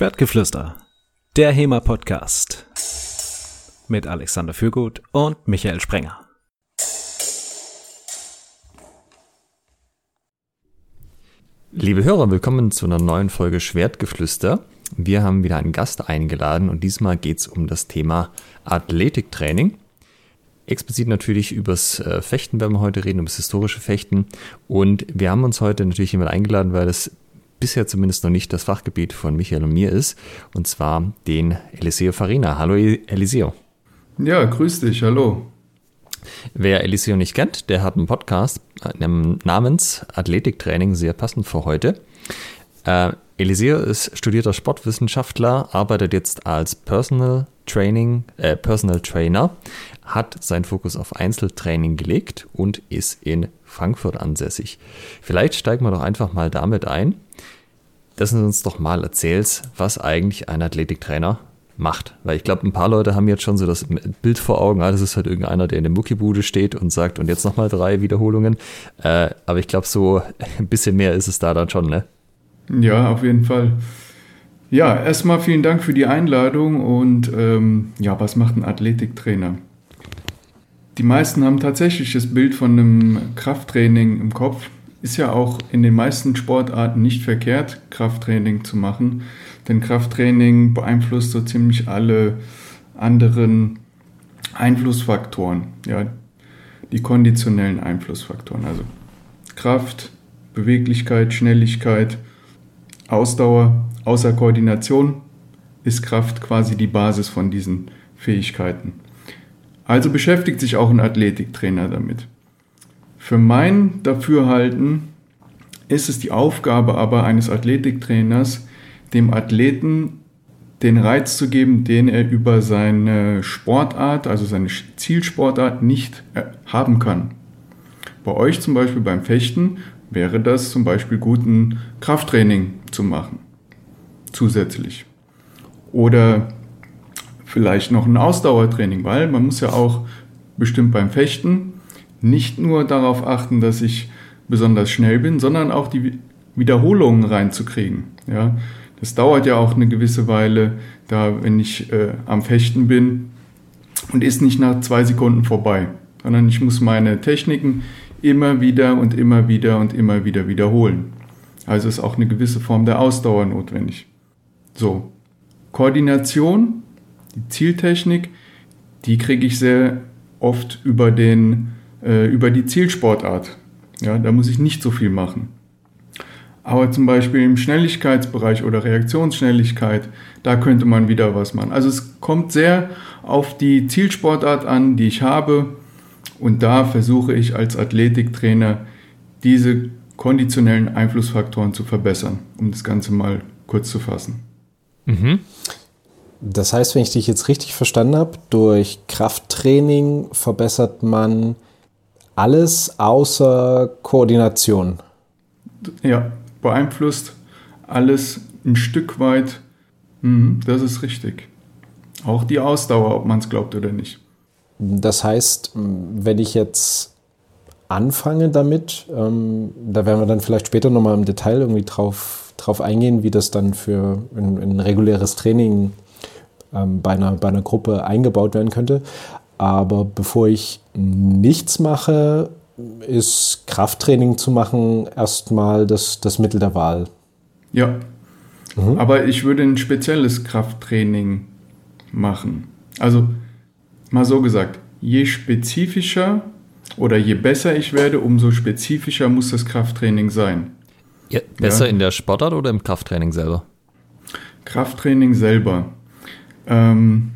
Schwertgeflüster, der HEMA-Podcast mit Alexander Fürgut und Michael Sprenger. Liebe Hörer, willkommen zu einer neuen Folge Schwertgeflüster. Wir haben wieder einen Gast eingeladen und diesmal geht es um das Thema Athletiktraining. Explizit natürlich übers äh, Fechten werden wir heute reden, übers historische Fechten. Und wir haben uns heute natürlich jemand eingeladen, weil das bisher zumindest noch nicht das Fachgebiet von Michael und mir ist, und zwar den Eliseo Farina. Hallo Eliseo. Ja, grüß dich, hallo. Wer Eliseo nicht kennt, der hat einen Podcast äh, namens Athletiktraining, sehr passend für heute. Äh, Eliseo ist studierter Sportwissenschaftler, arbeitet jetzt als Personal Training, äh, Personal Trainer, hat seinen Fokus auf Einzeltraining gelegt und ist in Frankfurt ansässig. Vielleicht steigen wir doch einfach mal damit ein, dass du uns doch mal erzählst, was eigentlich ein Athletiktrainer macht. Weil ich glaube, ein paar Leute haben jetzt schon so das Bild vor Augen, ah, das ist halt irgendeiner, der in der Muckibude steht und sagt, und jetzt nochmal drei Wiederholungen. Äh, aber ich glaube, so ein bisschen mehr ist es da dann schon, ne? Ja, auf jeden Fall. Ja, erstmal vielen Dank für die Einladung und ähm, ja, was macht ein Athletiktrainer? Die meisten haben tatsächlich das Bild von einem Krafttraining im Kopf. Ist ja auch in den meisten Sportarten nicht verkehrt, Krafttraining zu machen, denn Krafttraining beeinflusst so ziemlich alle anderen Einflussfaktoren, ja, die konditionellen Einflussfaktoren, also Kraft, Beweglichkeit, Schnelligkeit, Ausdauer, außer Koordination ist Kraft quasi die Basis von diesen Fähigkeiten. Also beschäftigt sich auch ein Athletiktrainer damit. Für mein Dafürhalten ist es die Aufgabe aber eines Athletiktrainers, dem Athleten den Reiz zu geben, den er über seine Sportart, also seine Zielsportart nicht äh, haben kann. Bei euch zum Beispiel beim Fechten wäre das zum Beispiel gut, ein Krafttraining zu machen, zusätzlich. Oder vielleicht noch ein Ausdauertraining, weil man muss ja auch bestimmt beim Fechten nicht nur darauf achten, dass ich besonders schnell bin, sondern auch die Wiederholungen reinzukriegen. Ja, das dauert ja auch eine gewisse Weile, da wenn ich äh, am Fechten bin und ist nicht nach zwei Sekunden vorbei, sondern ich muss meine Techniken immer wieder und immer wieder und immer wieder wiederholen. Also ist auch eine gewisse Form der Ausdauer notwendig. So, Koordination die Zieltechnik, die kriege ich sehr oft über, den, äh, über die Zielsportart. Ja, da muss ich nicht so viel machen. Aber zum Beispiel im Schnelligkeitsbereich oder Reaktionsschnelligkeit, da könnte man wieder was machen. Also es kommt sehr auf die Zielsportart an, die ich habe. Und da versuche ich als Athletiktrainer diese konditionellen Einflussfaktoren zu verbessern, um das Ganze mal kurz zu fassen. Mhm. Das heißt, wenn ich dich jetzt richtig verstanden habe, durch Krafttraining verbessert man alles außer Koordination. Ja, beeinflusst alles ein Stück weit. Mhm, das ist richtig. Auch die Ausdauer, ob man es glaubt oder nicht. Das heißt, wenn ich jetzt anfange damit, ähm, da werden wir dann vielleicht später nochmal im Detail irgendwie drauf, drauf eingehen, wie das dann für ein, ein reguläres Training ähm, bei, einer, bei einer Gruppe eingebaut werden könnte. Aber bevor ich nichts mache, ist Krafttraining zu machen erstmal das, das Mittel der Wahl. Ja. Mhm. Aber ich würde ein spezielles Krafttraining machen. Also mal so gesagt, je spezifischer oder je besser ich werde, umso spezifischer muss das Krafttraining sein. Ja, besser ja? in der Sportart oder im Krafttraining selber? Krafttraining selber. Ähm,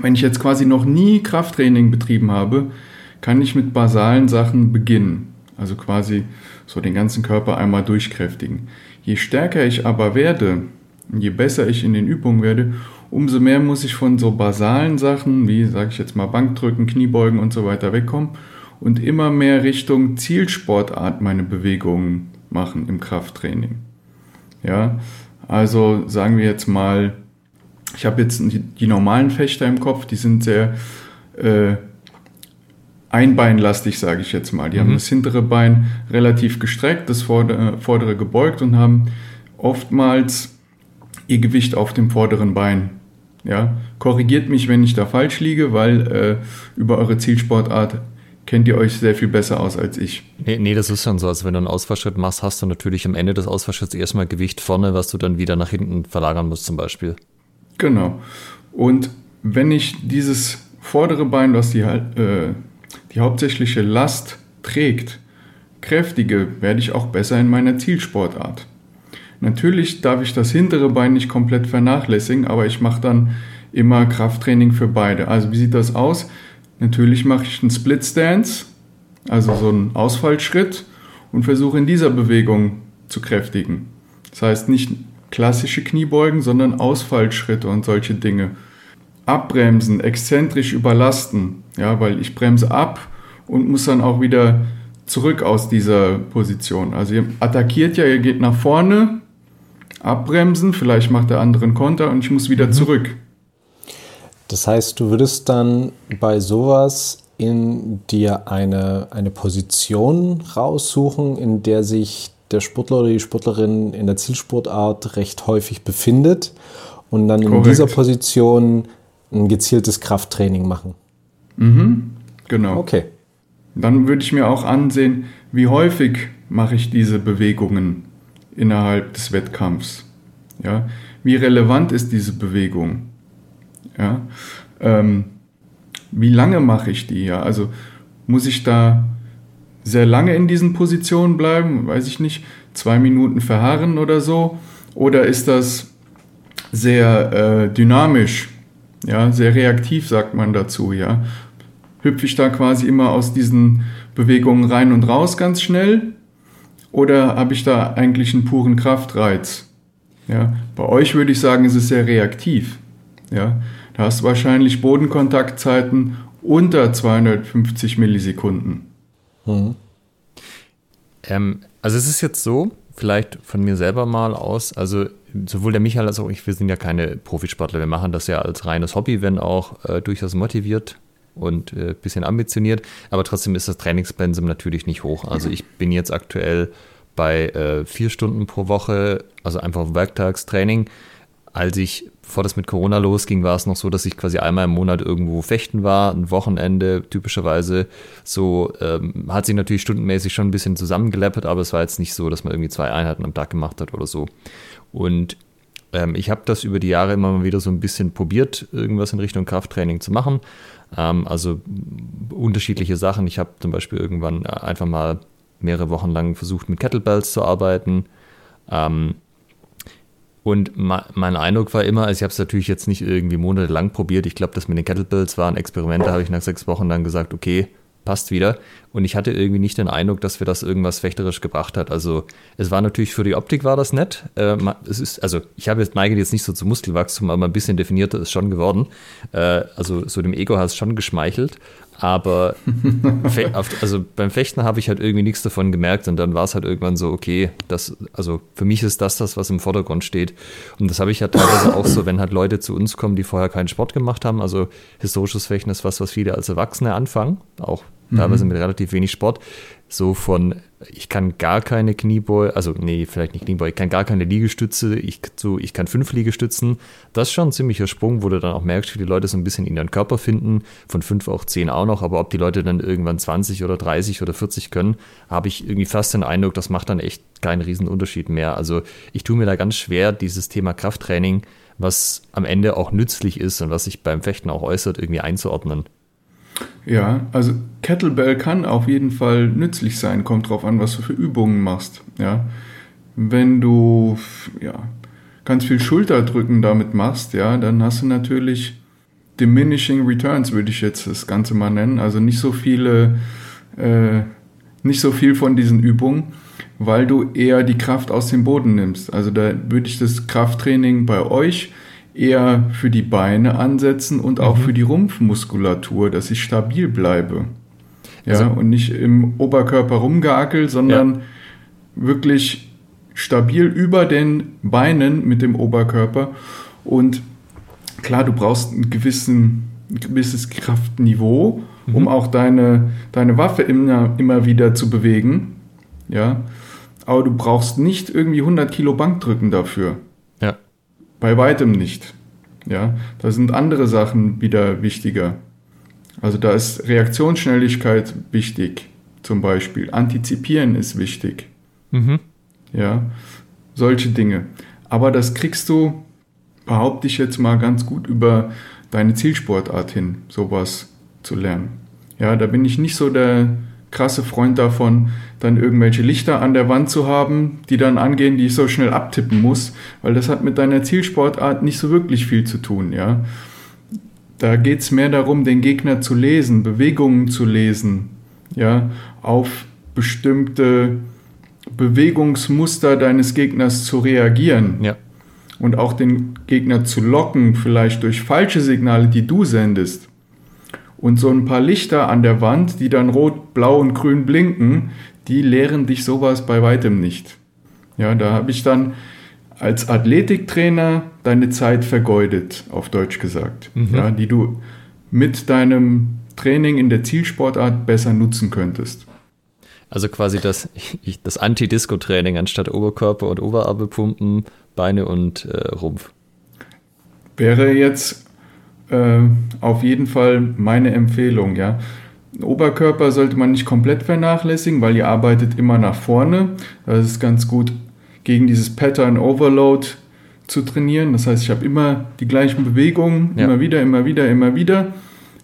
wenn ich jetzt quasi noch nie Krafttraining betrieben habe, kann ich mit basalen Sachen beginnen. Also quasi so den ganzen Körper einmal durchkräftigen. Je stärker ich aber werde, je besser ich in den Übungen werde, umso mehr muss ich von so basalen Sachen, wie sage ich jetzt mal Bankdrücken, Kniebeugen und so weiter wegkommen und immer mehr Richtung Zielsportart meine Bewegungen machen im Krafttraining. Ja, also sagen wir jetzt mal ich habe jetzt die normalen Fechter im Kopf, die sind sehr äh, einbeinlastig, sage ich jetzt mal. Die mhm. haben das hintere Bein relativ gestreckt, das vordere, vordere gebeugt und haben oftmals ihr Gewicht auf dem vorderen Bein. Ja, korrigiert mich, wenn ich da falsch liege, weil äh, über eure Zielsportart kennt ihr euch sehr viel besser aus als ich. Nee, nee, das ist schon so. Also wenn du einen Ausfallschritt machst, hast du natürlich am Ende des Ausfallschritts erstmal Gewicht vorne, was du dann wieder nach hinten verlagern musst zum Beispiel. Genau. Und wenn ich dieses vordere Bein, was die, äh, die hauptsächliche Last trägt, kräftige, werde ich auch besser in meiner Zielsportart. Natürlich darf ich das hintere Bein nicht komplett vernachlässigen, aber ich mache dann immer Krafttraining für beide. Also wie sieht das aus? Natürlich mache ich einen Split Stance, also so einen Ausfallschritt und versuche in dieser Bewegung zu kräftigen. Das heißt nicht klassische Kniebeugen, sondern Ausfallschritte und solche Dinge. Abbremsen, exzentrisch überlasten, ja, weil ich bremse ab und muss dann auch wieder zurück aus dieser Position. Also ihr attackiert ja, ihr geht nach vorne, abbremsen, vielleicht macht der andere einen Konter und ich muss wieder mhm. zurück. Das heißt, du würdest dann bei sowas in dir eine, eine Position raussuchen, in der sich der Sportler oder die Sportlerin in der Zielsportart recht häufig befindet und dann Korrekt. in dieser Position ein gezieltes Krafttraining machen. Mhm, genau. Okay. Dann würde ich mir auch ansehen, wie häufig mache ich diese Bewegungen innerhalb des Wettkampfs. Ja? Wie relevant ist diese Bewegung? Ja? Ähm, wie lange mache ich die? Ja? Also muss ich da sehr lange in diesen Positionen bleiben? Weiß ich nicht, zwei Minuten verharren oder so? Oder ist das sehr äh, dynamisch? Ja, sehr reaktiv sagt man dazu, ja. Hüpfe ich da quasi immer aus diesen Bewegungen rein und raus ganz schnell? Oder habe ich da eigentlich einen puren Kraftreiz? Ja, bei euch würde ich sagen, es ist sehr reaktiv. Ja, da hast du wahrscheinlich Bodenkontaktzeiten unter 250 Millisekunden. Mhm. Ähm, also es ist jetzt so, vielleicht von mir selber mal aus, also sowohl der Michael als auch ich, wir sind ja keine Profisportler, wir machen das ja als reines Hobby, wenn auch äh, durchaus motiviert und ein äh, bisschen ambitioniert, aber trotzdem ist das Trainingspensum natürlich nicht hoch. Also ich bin jetzt aktuell bei äh, vier Stunden pro Woche, also einfach Werktagstraining. Als ich, bevor das mit Corona losging, war es noch so, dass ich quasi einmal im Monat irgendwo fechten war, ein Wochenende typischerweise. So ähm, hat sich natürlich stundenmäßig schon ein bisschen zusammengeleppert, aber es war jetzt nicht so, dass man irgendwie zwei Einheiten am Tag gemacht hat oder so. Und ähm, ich habe das über die Jahre immer mal wieder so ein bisschen probiert, irgendwas in Richtung Krafttraining zu machen. Ähm, also unterschiedliche Sachen. Ich habe zum Beispiel irgendwann einfach mal mehrere Wochen lang versucht, mit Kettlebells zu arbeiten. Ähm, und mein Eindruck war immer, also ich habe es natürlich jetzt nicht irgendwie monatelang probiert. Ich glaube, das mit den Kettlebells war ein Experiment. Da habe ich nach sechs Wochen dann gesagt, okay, passt wieder. Und ich hatte irgendwie nicht den Eindruck, dass wir das irgendwas fechterisch gebracht hat. Also es war natürlich für die Optik war das nett. Äh, es ist, also ich habe jetzt neige jetzt nicht so zum Muskelwachstum, aber ein bisschen definierter ist schon geworden. Äh, also so dem Ego es schon geschmeichelt. Aber also beim Fechten habe ich halt irgendwie nichts davon gemerkt und dann war es halt irgendwann so, okay, das, also für mich ist das das, was im Vordergrund steht. Und das habe ich ja halt teilweise auch so, wenn halt Leute zu uns kommen, die vorher keinen Sport gemacht haben. Also historisches Fechten ist was, was viele als Erwachsene anfangen, auch teilweise mhm. mit relativ wenig Sport. So von, ich kann gar keine Kniebeuge, also nee, vielleicht nicht Kniebeuge, ich kann gar keine Liegestütze, ich, so, ich kann fünf Liegestützen. Das ist schon ein ziemlicher Sprung, wo du dann auch merkst, wie die Leute so ein bisschen in ihren Körper finden, von fünf auch zehn auch noch, aber ob die Leute dann irgendwann 20 oder 30 oder 40 können, habe ich irgendwie fast den Eindruck, das macht dann echt keinen riesen Unterschied mehr. Also ich tue mir da ganz schwer, dieses Thema Krafttraining, was am Ende auch nützlich ist und was sich beim Fechten auch äußert, irgendwie einzuordnen. Ja, also Kettlebell kann auf jeden Fall nützlich sein, kommt drauf an, was du für Übungen machst. Ja, wenn du ja ganz viel Schulterdrücken damit machst, ja, dann hast du natürlich diminishing returns, würde ich jetzt das Ganze mal nennen. Also nicht so viele, äh, nicht so viel von diesen Übungen, weil du eher die Kraft aus dem Boden nimmst. Also da würde ich das Krafttraining bei euch eher für die Beine ansetzen und auch mhm. für die Rumpfmuskulatur, dass ich stabil bleibe. Ja, also, und nicht im Oberkörper rumgeackelt, sondern ja. wirklich stabil über den Beinen mit dem Oberkörper. Und klar, du brauchst einen gewissen, ein gewisses Kraftniveau, mhm. um auch deine, deine Waffe immer, immer wieder zu bewegen. Ja, aber du brauchst nicht irgendwie 100 Kilo Bankdrücken dafür Bei weitem nicht. Ja, da sind andere Sachen wieder wichtiger. Also da ist Reaktionsschnelligkeit wichtig, zum Beispiel. Antizipieren ist wichtig. Mhm. Ja, solche Dinge. Aber das kriegst du, behaupte ich jetzt mal ganz gut über deine Zielsportart hin, sowas zu lernen. Ja, da bin ich nicht so der krasse Freund davon, dann irgendwelche Lichter an der Wand zu haben, die dann angehen, die ich so schnell abtippen muss, weil das hat mit deiner Zielsportart nicht so wirklich viel zu tun, ja. Da geht es mehr darum, den Gegner zu lesen, Bewegungen zu lesen, ja, auf bestimmte Bewegungsmuster deines Gegners zu reagieren. Ja. Und auch den Gegner zu locken, vielleicht durch falsche Signale, die du sendest. Und so ein paar Lichter an der Wand, die dann rot, blau und grün blinken, die lehren dich sowas bei weitem nicht. Ja, da habe ich dann als Athletiktrainer deine Zeit vergeudet, auf Deutsch gesagt, mhm. ja, die du mit deinem Training in der Zielsportart besser nutzen könntest. Also quasi das, das Anti-Disco-Training anstatt Oberkörper und Oberarme Beine und äh, Rumpf. Wäre jetzt äh, auf jeden Fall meine Empfehlung, ja. Oberkörper sollte man nicht komplett vernachlässigen, weil ihr arbeitet immer nach vorne. Das ist ganz gut gegen dieses Pattern Overload zu trainieren. Das heißt, ich habe immer die gleichen Bewegungen, ja. immer wieder, immer wieder, immer wieder,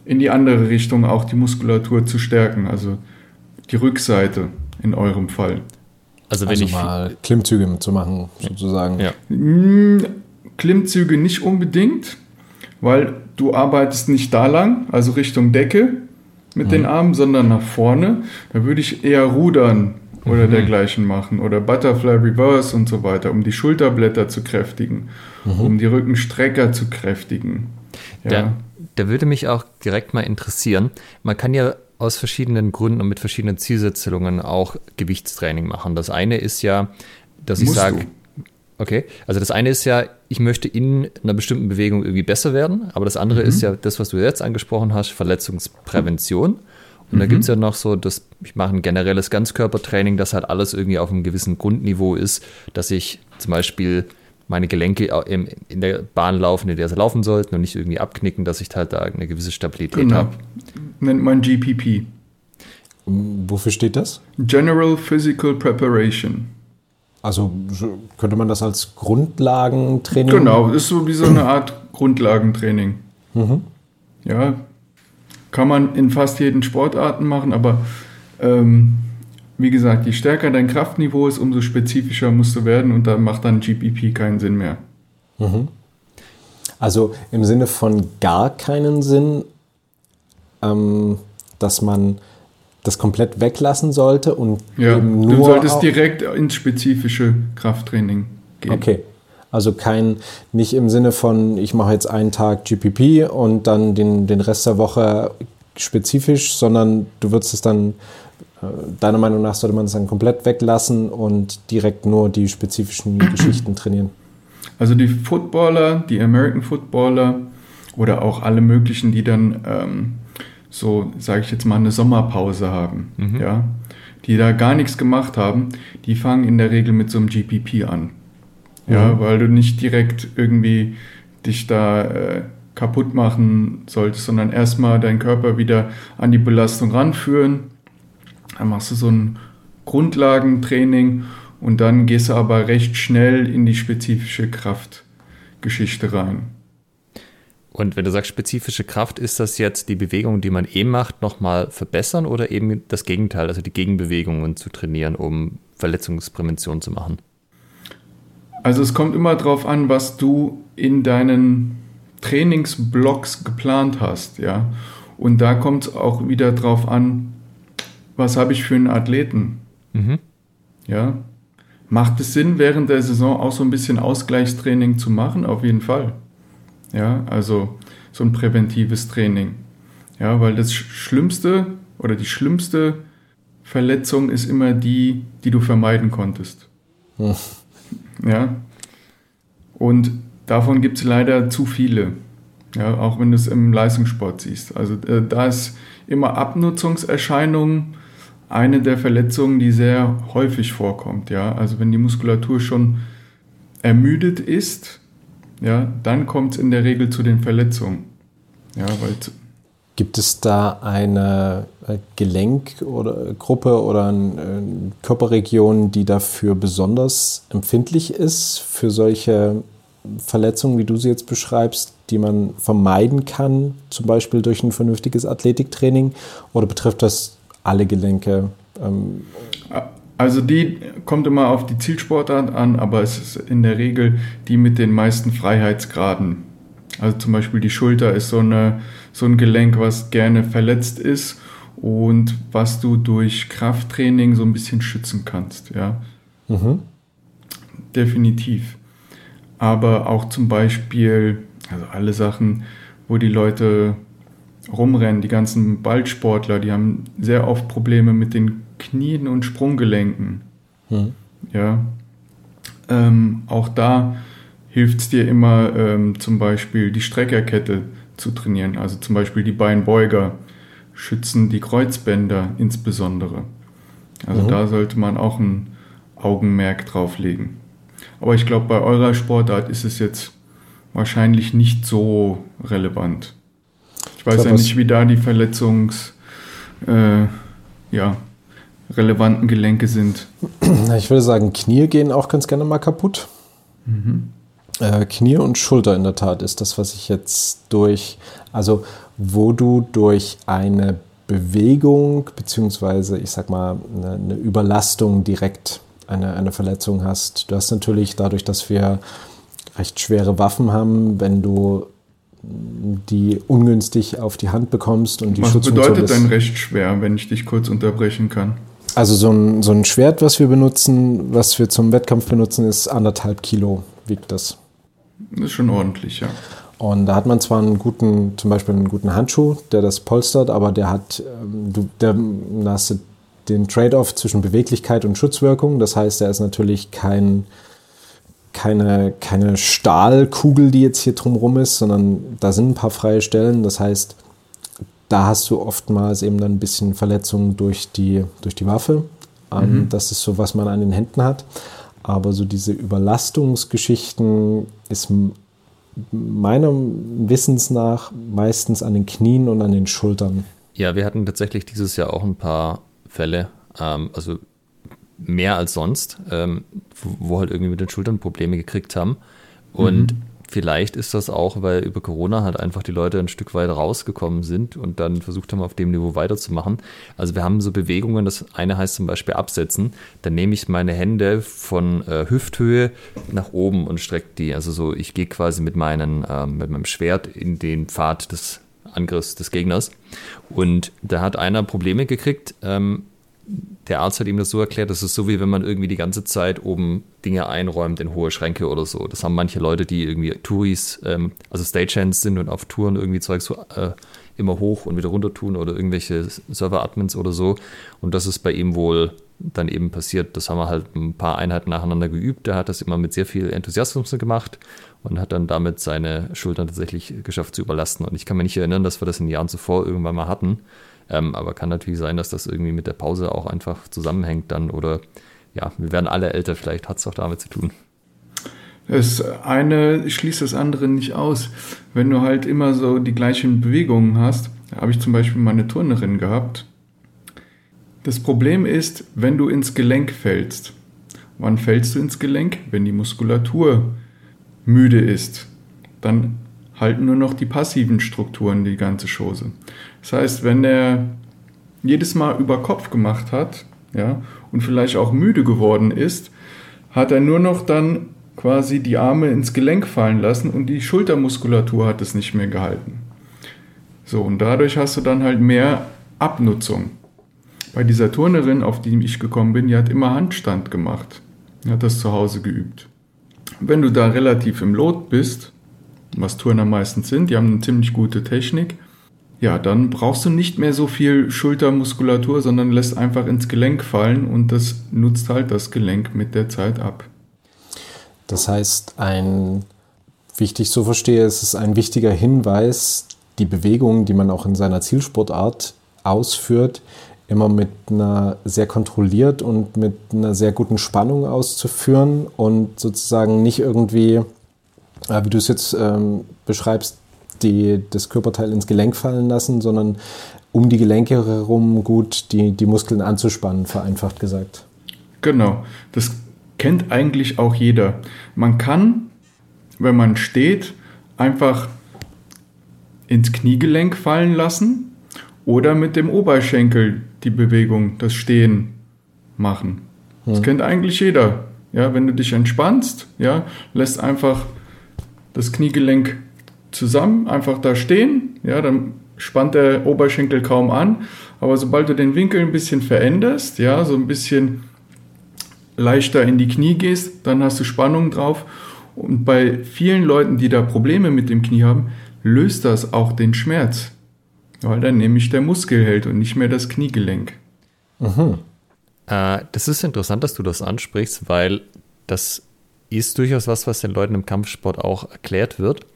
in die andere Richtung auch die Muskulatur zu stärken. Also die Rückseite in eurem Fall. Also wenn also ich mal Klimmzüge zu machen, sozusagen. Ja. Hm, Klimmzüge nicht unbedingt, weil du arbeitest nicht da lang, also Richtung Decke mit mhm. den Armen, sondern nach vorne. Da würde ich eher rudern oder mhm. dergleichen machen oder Butterfly Reverse und so weiter, um die Schulterblätter zu kräftigen, mhm. um die Rückenstrecker zu kräftigen. Ja. Da, da würde mich auch direkt mal interessieren. Man kann ja aus verschiedenen Gründen und mit verschiedenen Zielsetzungen auch Gewichtstraining machen. Das eine ist ja, dass Musst ich sage, okay, also das eine ist ja, ich möchte in einer bestimmten Bewegung irgendwie besser werden, aber das andere mhm. ist ja das, was du jetzt angesprochen hast, Verletzungsprävention. Und mhm. da gibt es ja noch so, dass ich mache ein generelles Ganzkörpertraining, das halt alles irgendwie auf einem gewissen Grundniveau ist, dass ich zum Beispiel meine Gelenke in der Bahn laufen, in der sie laufen sollten und nicht irgendwie abknicken, dass ich halt da eine gewisse Stabilität genau. habe. Nennt man GPP. Wofür steht das? General Physical Preparation. Also könnte man das als Grundlagentraining? Genau, ist so wie so eine Art Grundlagentraining. Mhm. Ja, kann man in fast jeden Sportarten machen, aber ähm, wie gesagt, je stärker dein Kraftniveau ist, umso spezifischer musst du werden und da macht dann GPP keinen Sinn mehr. Mhm. Also im Sinne von gar keinen Sinn, ähm, dass man das komplett weglassen sollte und ja, eben nur. Du solltest direkt ins spezifische Krafttraining gehen. Okay. Also kein, nicht im Sinne von, ich mache jetzt einen Tag GPP und dann den, den Rest der Woche spezifisch, sondern du würdest es dann äh, deiner Meinung nach sollte man es dann komplett weglassen und direkt nur die spezifischen Geschichten trainieren? Also die Footballer, die American Footballer oder auch alle möglichen, die dann ähm, so, sage ich jetzt mal, eine Sommerpause haben, mhm. ja, die da gar nichts gemacht haben, die fangen in der Regel mit so einem GPP an. Ja, mhm. weil du nicht direkt irgendwie dich da äh, kaputt machen solltest, sondern erstmal deinen Körper wieder an die Belastung ranführen dann machst du so ein Grundlagentraining und dann gehst du aber recht schnell in die spezifische Kraftgeschichte rein. Und wenn du sagst spezifische Kraft, ist das jetzt die Bewegung, die man eh macht, nochmal verbessern oder eben das Gegenteil, also die Gegenbewegungen zu trainieren, um Verletzungsprävention zu machen? Also es kommt immer darauf an, was du in deinen Trainingsblocks geplant hast, ja. Und da kommt es auch wieder darauf an, was habe ich für einen Athleten? Mhm. Ja. Macht es Sinn, während der Saison auch so ein bisschen Ausgleichstraining zu machen? Auf jeden Fall. Ja, also so ein präventives Training. Ja, weil das Schlimmste oder die schlimmste Verletzung ist immer die, die du vermeiden konntest. Hm. Ja. Und davon gibt es leider zu viele. Ja, auch wenn du es im Leistungssport siehst. Also äh, da ist immer Abnutzungserscheinungen eine der Verletzungen, die sehr häufig vorkommt. Ja? Also wenn die Muskulatur schon ermüdet ist, ja, dann kommt es in der Regel zu den Verletzungen. Ja, weil Gibt es da eine äh, Gelenk- oder Gruppe oder eine Körperregion, die dafür besonders empfindlich ist, für solche Verletzungen, wie du sie jetzt beschreibst, die man vermeiden kann, zum Beispiel durch ein vernünftiges Athletiktraining? Oder betrifft das alle Gelenke? Ähm, also die kommt immer auf die Zielsportart an, aber es ist in der Regel die mit den meisten Freiheitsgraden. Also zum Beispiel die Schulter ist so, eine, so ein Gelenk, was gerne verletzt ist und was du durch Krafttraining so ein bisschen schützen kannst. Ja, mhm. definitiv. Aber auch zum Beispiel, also alle Sachen, wo die Leute rumrennen, die ganzen Ballsportler, die haben sehr oft Probleme mit den Knien und Sprunggelenken. Hm. Ja. Ähm, auch da hilft es dir immer ähm, zum Beispiel die Streckerkette zu trainieren. Also zum Beispiel die Beinbeuger schützen die Kreuzbänder insbesondere. Also mhm. da sollte man auch ein Augenmerk drauf legen. Aber ich glaube, bei eurer Sportart ist es jetzt wahrscheinlich nicht so relevant. Ich weiß ich glaub, ja nicht, wie da die Verletzungs, äh, ja, relevanten Gelenke sind. Ich würde sagen, Knie gehen auch ganz gerne mal kaputt. Mhm. Äh, Knie und Schulter in der Tat ist das, was ich jetzt durch, also wo du durch eine Bewegung beziehungsweise ich sag mal eine, eine Überlastung direkt eine, eine Verletzung hast. Du hast natürlich dadurch, dass wir recht schwere Waffen haben, wenn du die ungünstig auf die Hand bekommst und die Was bedeutet denn recht schwer, wenn ich dich kurz unterbrechen kann? Also so ein, so ein Schwert, was wir benutzen, was wir zum Wettkampf benutzen, ist anderthalb Kilo, wiegt das. Das ist schon ordentlich, ja. Und da hat man zwar einen guten, zum Beispiel einen guten Handschuh, der das polstert, aber der hat, ähm, du, der, da hast du den Trade-off zwischen Beweglichkeit und Schutzwirkung. Das heißt, er ist natürlich kein, keine, keine Stahlkugel, die jetzt hier drumherum ist, sondern da sind ein paar freie Stellen. Das heißt, da hast du oftmals eben dann ein bisschen Verletzungen durch die, durch die Waffe. Ähm, mhm. Das ist so, was man an den Händen hat. Aber so diese Überlastungsgeschichten ist meinem Wissens nach meistens an den Knien und an den Schultern. Ja, wir hatten tatsächlich dieses Jahr auch ein paar Fälle, ähm, also mehr als sonst, ähm, wo, wo, halt irgendwie mit den Schultern Probleme gekriegt haben. Und mhm. Vielleicht ist das auch, weil über Corona halt einfach die Leute ein Stück weit rausgekommen sind und dann versucht haben, auf dem Niveau weiterzumachen. Also wir haben so Bewegungen, das eine heißt zum Beispiel absetzen. Dann nehme ich meine Hände von äh, Hüfthöhe nach oben und strecke die. Also so, ich gehe quasi mit, meinen, äh, mit meinem Schwert in den Pfad des Angriffs des Gegners. Und da hat einer Probleme gekriegt. Ähm, der Arzt hat ihm das so erklärt, das ist so wie wenn man irgendwie die ganze Zeit oben Dinge einräumt in hohe Schränke oder so. Das haben manche Leute, die irgendwie Touris, ähm, also Stagehands sind und auf Touren irgendwie Zeug so äh, immer hoch und wieder runter tun oder irgendwelche Server-Admins oder so. Und das ist bei ihm wohl dann eben passiert. Das haben wir halt ein paar Einheiten nacheinander geübt. Er hat das immer mit sehr viel Enthusiasmus gemacht und hat dann damit seine Schultern tatsächlich geschafft zu überlasten. Und ich kann mich nicht erinnern, dass wir das in den Jahren zuvor irgendwann mal hatten. Ähm, aber kann natürlich sein, dass das irgendwie mit der Pause auch einfach zusammenhängt dann oder ja, wir werden alle älter, vielleicht hat es auch damit zu tun. Das eine schließt das andere nicht aus. Wenn du halt immer so die gleichen Bewegungen hast, habe ich zum Beispiel meine Turnerin gehabt. Das Problem ist, wenn du ins Gelenk fällst. Wann fällst du ins Gelenk? Wenn die Muskulatur müde ist. Dann halten nur noch die passiven Strukturen die ganze Chose. Das heißt, wenn er jedes Mal über Kopf gemacht hat, ja, und vielleicht auch müde geworden ist, hat er nur noch dann quasi die Arme ins Gelenk fallen lassen und die Schultermuskulatur hat es nicht mehr gehalten. So, und dadurch hast du dann halt mehr Abnutzung. Bei dieser Turnerin, auf die ich gekommen bin, die hat immer Handstand gemacht. Die hat das zu Hause geübt. Wenn du da relativ im Lot bist, was Turner meistens sind, die haben eine ziemlich gute Technik, ja, dann brauchst du nicht mehr so viel Schultermuskulatur, sondern lässt einfach ins Gelenk fallen und das nutzt halt das Gelenk mit der Zeit ab. Das heißt, ein wichtig so verstehe, es ist ein wichtiger Hinweis, die Bewegungen, die man auch in seiner Zielsportart ausführt, immer mit einer sehr kontrolliert und mit einer sehr guten Spannung auszuführen und sozusagen nicht irgendwie wie du es jetzt ähm, beschreibst, die, das Körperteil ins Gelenk fallen lassen, sondern um die Gelenke herum gut die, die Muskeln anzuspannen, vereinfacht gesagt. Genau, das kennt eigentlich auch jeder. Man kann, wenn man steht, einfach ins Kniegelenk fallen lassen oder mit dem Oberschenkel die Bewegung, das Stehen machen. Das hm. kennt eigentlich jeder. Ja, wenn du dich entspannst, ja, lässt einfach das Kniegelenk zusammen, einfach da stehen, ja, dann spannt der Oberschenkel kaum an, aber sobald du den Winkel ein bisschen veränderst, ja, so ein bisschen leichter in die Knie gehst, dann hast du Spannung drauf und bei vielen Leuten, die da Probleme mit dem Knie haben, löst das auch den Schmerz, weil dann nämlich der Muskel hält und nicht mehr das Kniegelenk. Mhm. Äh, das ist interessant, dass du das ansprichst, weil das ist durchaus was, was den Leuten im Kampfsport auch erklärt wird.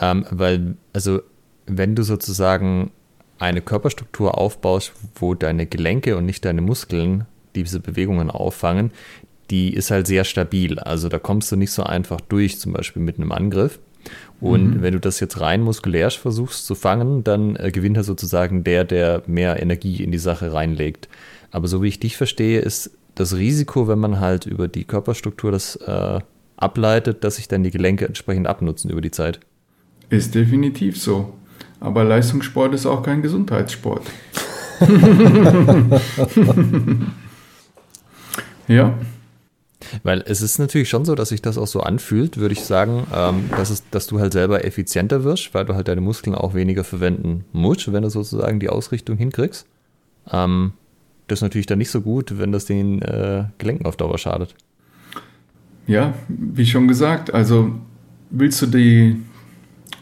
Ähm, weil, also, wenn du sozusagen eine Körperstruktur aufbaust, wo deine Gelenke und nicht deine Muskeln diese Bewegungen auffangen, die ist halt sehr stabil. Also da kommst du nicht so einfach durch, zum Beispiel mit einem Angriff. Und mhm. wenn du das jetzt rein muskulär versuchst zu fangen, dann äh, gewinnt er sozusagen der, der mehr Energie in die Sache reinlegt. Aber so wie ich dich verstehe, ist das Risiko, wenn man halt über die Körperstruktur das äh, ableitet, dass sich dann die Gelenke entsprechend abnutzen über die Zeit. Ist definitiv so. Aber Leistungssport ist auch kein Gesundheitssport. ja. Weil es ist natürlich schon so, dass sich das auch so anfühlt, würde ich sagen, ähm, dass, es, dass du halt selber effizienter wirst, weil du halt deine Muskeln auch weniger verwenden musst, wenn du sozusagen die Ausrichtung hinkriegst. Ähm, das ist natürlich dann nicht so gut, wenn das den äh, Gelenken auf Dauer schadet. Ja, wie schon gesagt, also willst du die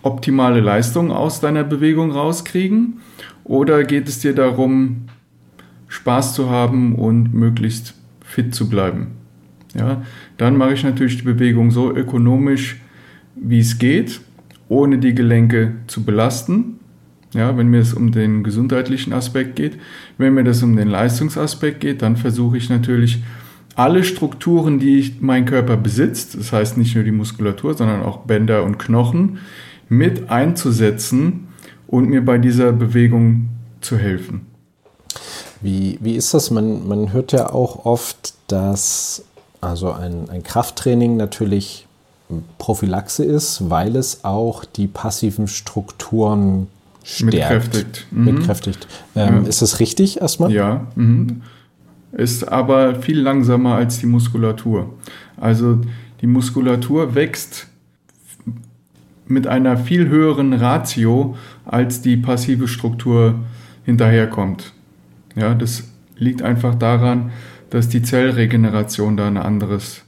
optimale Leistung aus deiner Bewegung rauskriegen oder geht es dir darum, Spaß zu haben und möglichst fit zu bleiben? Ja, dann mache ich natürlich die Bewegung so ökonomisch, wie es geht, ohne die Gelenke zu belasten. Ja, wenn mir es um den gesundheitlichen Aspekt geht, wenn mir das um den Leistungsaspekt geht, dann versuche ich natürlich alle Strukturen, die ich, mein Körper besitzt, das heißt nicht nur die Muskulatur, sondern auch Bänder und Knochen, mit einzusetzen und mir bei dieser Bewegung zu helfen. Wie, wie ist das? Man, man hört ja auch oft, dass also ein, ein Krafttraining natürlich Prophylaxe ist, weil es auch die passiven Strukturen stärkt. Mitkräftigt. Mhm. Mitkräftigt. Ähm, ja. Ist das richtig erstmal? Ja. Mhm. Ist aber viel langsamer als die Muskulatur. Also die Muskulatur wächst mit einer viel höheren Ratio, als die passive Struktur hinterherkommt. Ja, das liegt einfach daran, dass die Zellregeneration da eine anderes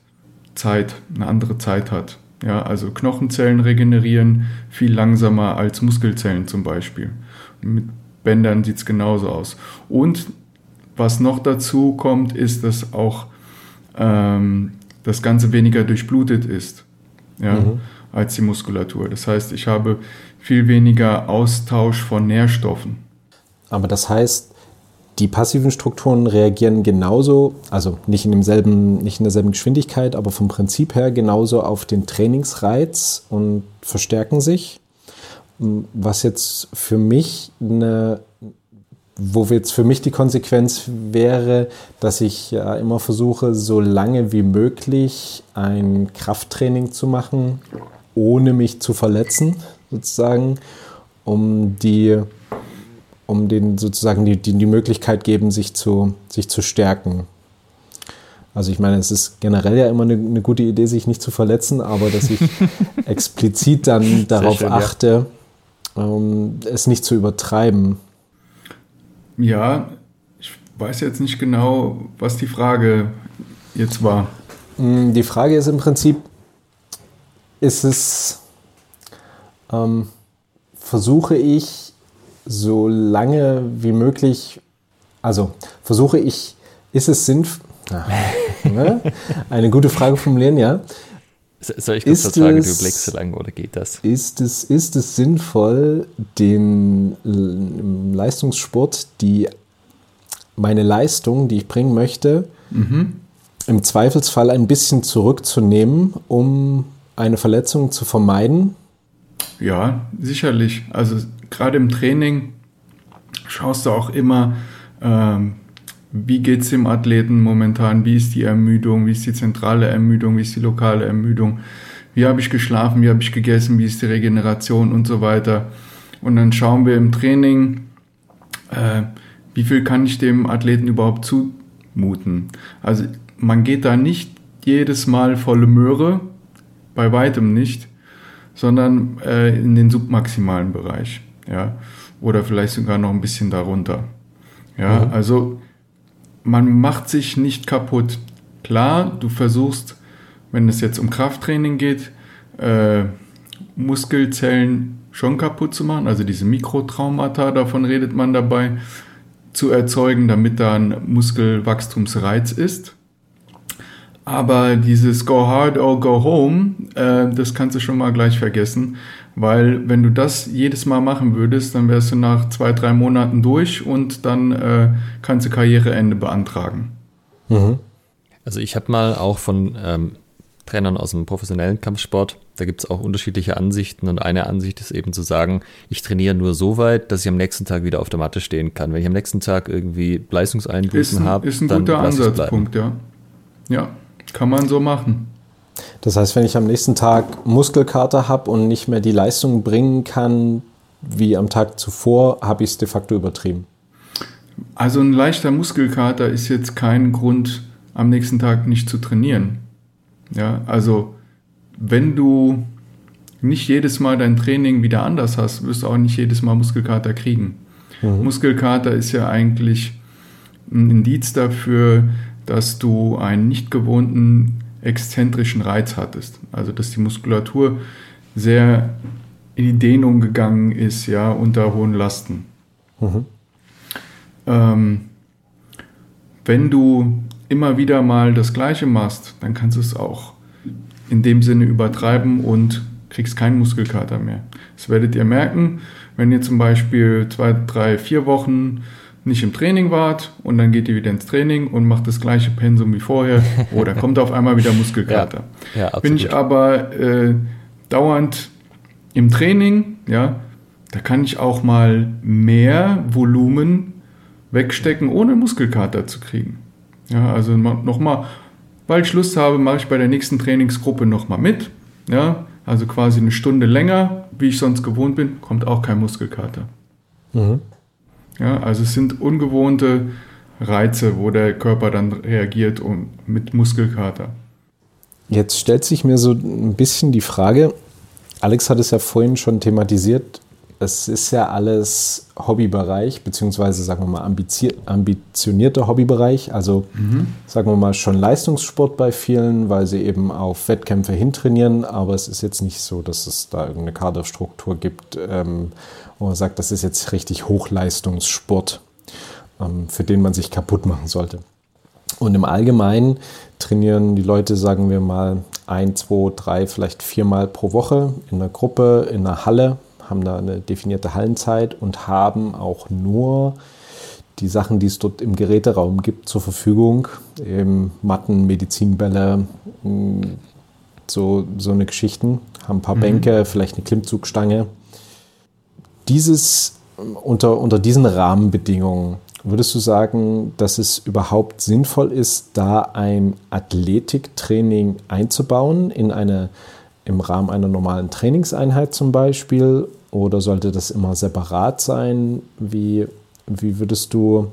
Zeit, eine andere Zeit hat. Ja, also Knochenzellen regenerieren viel langsamer als Muskelzellen zum Beispiel. Mit Bändern sieht es genauso aus. Und was noch dazu kommt, ist, dass auch ähm, das Ganze weniger durchblutet ist ja, mhm. als die Muskulatur. Das heißt, ich habe viel weniger Austausch von Nährstoffen. Aber das heißt, die passiven Strukturen reagieren genauso, also nicht in, demselben, nicht in derselben Geschwindigkeit, aber vom Prinzip her genauso auf den Trainingsreiz und verstärken sich. Was jetzt für mich eine, wo jetzt für mich die Konsequenz wäre, dass ich ja immer versuche, so lange wie möglich ein Krafttraining zu machen, ohne mich zu verletzen, sozusagen, um die um denen sozusagen die, die, die Möglichkeit geben, sich zu, sich zu stärken. Also ich meine, es ist generell ja immer eine, eine gute Idee, sich nicht zu verletzen, aber dass ich explizit dann darauf schön, achte, ja. ähm, es nicht zu übertreiben. Ja, ich weiß jetzt nicht genau, was die Frage jetzt war. Mm, die Frage ist im Prinzip, ist es, ähm, versuche ich so lange wie möglich, also versuche ich, ist es sinnvoll, ne? eine gute Frage formulieren, ja. Soll ich kurz fragen, du blickst so lange oder geht das? Ist es, ist es sinnvoll, den im Leistungssport die meine Leistung, die ich bringen möchte, mhm. im Zweifelsfall ein bisschen zurückzunehmen, um eine Verletzung zu vermeiden? Ja, sicherlich. Also gerade im Training schaust du auch immer, ähm, wie geht es dem Athleten momentan, wie ist die Ermüdung, wie ist die zentrale Ermüdung, wie ist die lokale Ermüdung, wie habe ich geschlafen, wie habe ich gegessen, wie ist die Regeneration und so weiter. Und dann schauen wir im Training, äh, wie viel kann ich dem Athleten überhaupt zumuten. Also man geht da nicht jedes Mal volle Möhre, bei weitem nicht, sondern äh, in den submaximalen Bereich. Ja? Oder vielleicht sogar noch ein bisschen darunter. Ja, mhm. also man macht sich nicht kaputt. Klar, du versuchst, wenn es jetzt um Krafttraining geht, äh, Muskelzellen schon kaputt zu machen, also diese Mikrotraumata, davon redet man dabei, zu erzeugen, damit da ein Muskelwachstumsreiz ist. Aber dieses Go hard or go home, äh, das kannst du schon mal gleich vergessen, weil wenn du das jedes Mal machen würdest, dann wärst du nach zwei, drei Monaten durch und dann äh, kannst du Karriereende beantragen. Mhm. Also ich habe mal auch von ähm, Trainern aus dem professionellen Kampfsport, da gibt es auch unterschiedliche Ansichten und eine Ansicht ist eben zu sagen, ich trainiere nur so weit, dass ich am nächsten Tag wieder auf der Matte stehen kann. Wenn ich am nächsten Tag irgendwie Leistungseinbußen habe, ist ein guter Ansatzpunkt, ja. Ja, kann man so machen. Das heißt, wenn ich am nächsten Tag Muskelkater habe und nicht mehr die Leistung bringen kann wie am Tag zuvor, habe ich es de facto übertrieben. Also ein leichter Muskelkater ist jetzt kein Grund, am nächsten Tag nicht zu trainieren. Ja, also wenn du nicht jedes Mal dein Training wieder anders hast, wirst du auch nicht jedes Mal Muskelkater kriegen. Mhm. Muskelkater ist ja eigentlich ein Indiz dafür, dass du einen nicht gewohnten exzentrischen Reiz hattest. Also dass die Muskulatur sehr in die Dehnung gegangen ist, ja, unter hohen Lasten. Mhm. Ähm, wenn du immer wieder mal das Gleiche machst, dann kannst du es auch in dem Sinne übertreiben und kriegst keinen Muskelkater mehr. Das werdet ihr merken, wenn ihr zum Beispiel zwei, drei, vier Wochen nicht im Training wart und dann geht ihr wieder ins Training und macht das gleiche Pensum wie vorher oder kommt auf einmal wieder Muskelkater. Ja, ja, Bin ich aber äh, dauernd im Training, ja, da kann ich auch mal mehr Volumen wegstecken, ohne Muskelkater zu kriegen. Ja, also nochmal, weil ich Lust habe, mache ich bei der nächsten Trainingsgruppe nochmal mit. Ja, also quasi eine Stunde länger, wie ich sonst gewohnt bin, kommt auch kein Muskelkater. Mhm. Ja, also es sind ungewohnte Reize, wo der Körper dann reagiert und mit Muskelkater. Jetzt stellt sich mir so ein bisschen die Frage, Alex hat es ja vorhin schon thematisiert, es ist ja alles Hobbybereich, beziehungsweise sagen wir mal ambitionierter Hobbybereich. Also mhm. sagen wir mal schon Leistungssport bei vielen, weil sie eben auf Wettkämpfe hintrainieren. Aber es ist jetzt nicht so, dass es da irgendeine Kaderstruktur gibt, ähm, wo man sagt, das ist jetzt richtig Hochleistungssport, ähm, für den man sich kaputt machen sollte. Und im Allgemeinen trainieren die Leute, sagen wir mal, ein, zwei, drei, vielleicht viermal pro Woche in einer Gruppe, in einer Halle haben da eine definierte Hallenzeit und haben auch nur die Sachen, die es dort im Geräteraum gibt, zur Verfügung. Eben Matten, Medizinbälle, mm, so, so eine Geschichten. Haben ein paar mhm. Bänke, vielleicht eine Klimmzugstange. Dieses, unter, unter diesen Rahmenbedingungen, würdest du sagen, dass es überhaupt sinnvoll ist, da ein Athletiktraining einzubauen in eine im Rahmen einer normalen Trainingseinheit zum Beispiel? Oder sollte das immer separat sein? Wie, wie würdest du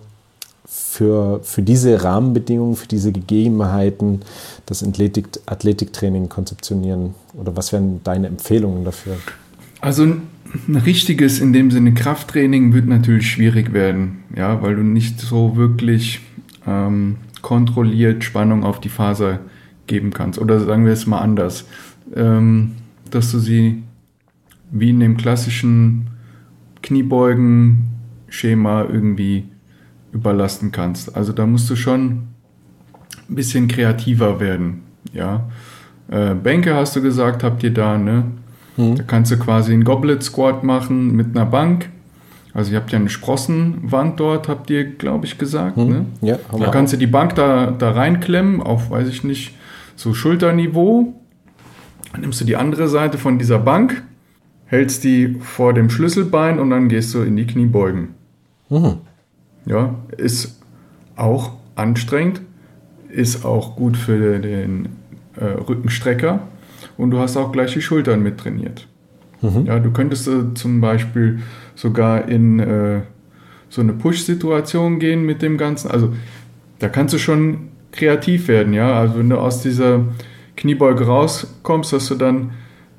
für, für diese Rahmenbedingungen, für diese Gegebenheiten das Athletik, Athletiktraining konzeptionieren? Oder was wären deine Empfehlungen dafür? Also ein richtiges, in dem Sinne Krafttraining wird natürlich schwierig werden, ja, weil du nicht so wirklich ähm, kontrolliert Spannung auf die Faser geben kannst. Oder sagen wir es mal anders ähm, dass du sie wie in dem klassischen Kniebeugen-Schema irgendwie überlasten kannst. Also da musst du schon ein bisschen kreativer werden. Ja. Äh, Bänke hast du gesagt, habt ihr da, ne? Mhm. Da kannst du quasi einen Goblet Squat machen mit einer Bank. Also ihr habt ja eine Sprossenwand dort, habt ihr, glaube ich, gesagt. Mhm. Ne? Ja, da kannst du die Bank da, da reinklemmen auf, weiß ich nicht, so Schulterniveau Dann nimmst du die andere Seite von dieser Bank, hältst die vor dem Schlüsselbein und dann gehst du in die Kniebeugen. Mhm. Ja, ist auch anstrengend, ist auch gut für den äh, Rückenstrecker und du hast auch gleich die Schultern mit trainiert. Mhm. Ja, du könntest äh, zum Beispiel sogar in äh, so eine Push-Situation gehen mit dem Ganzen. Also da kannst du schon kreativ werden, ja. Also wenn du aus dieser Kniebeuge rauskommst, dass du dann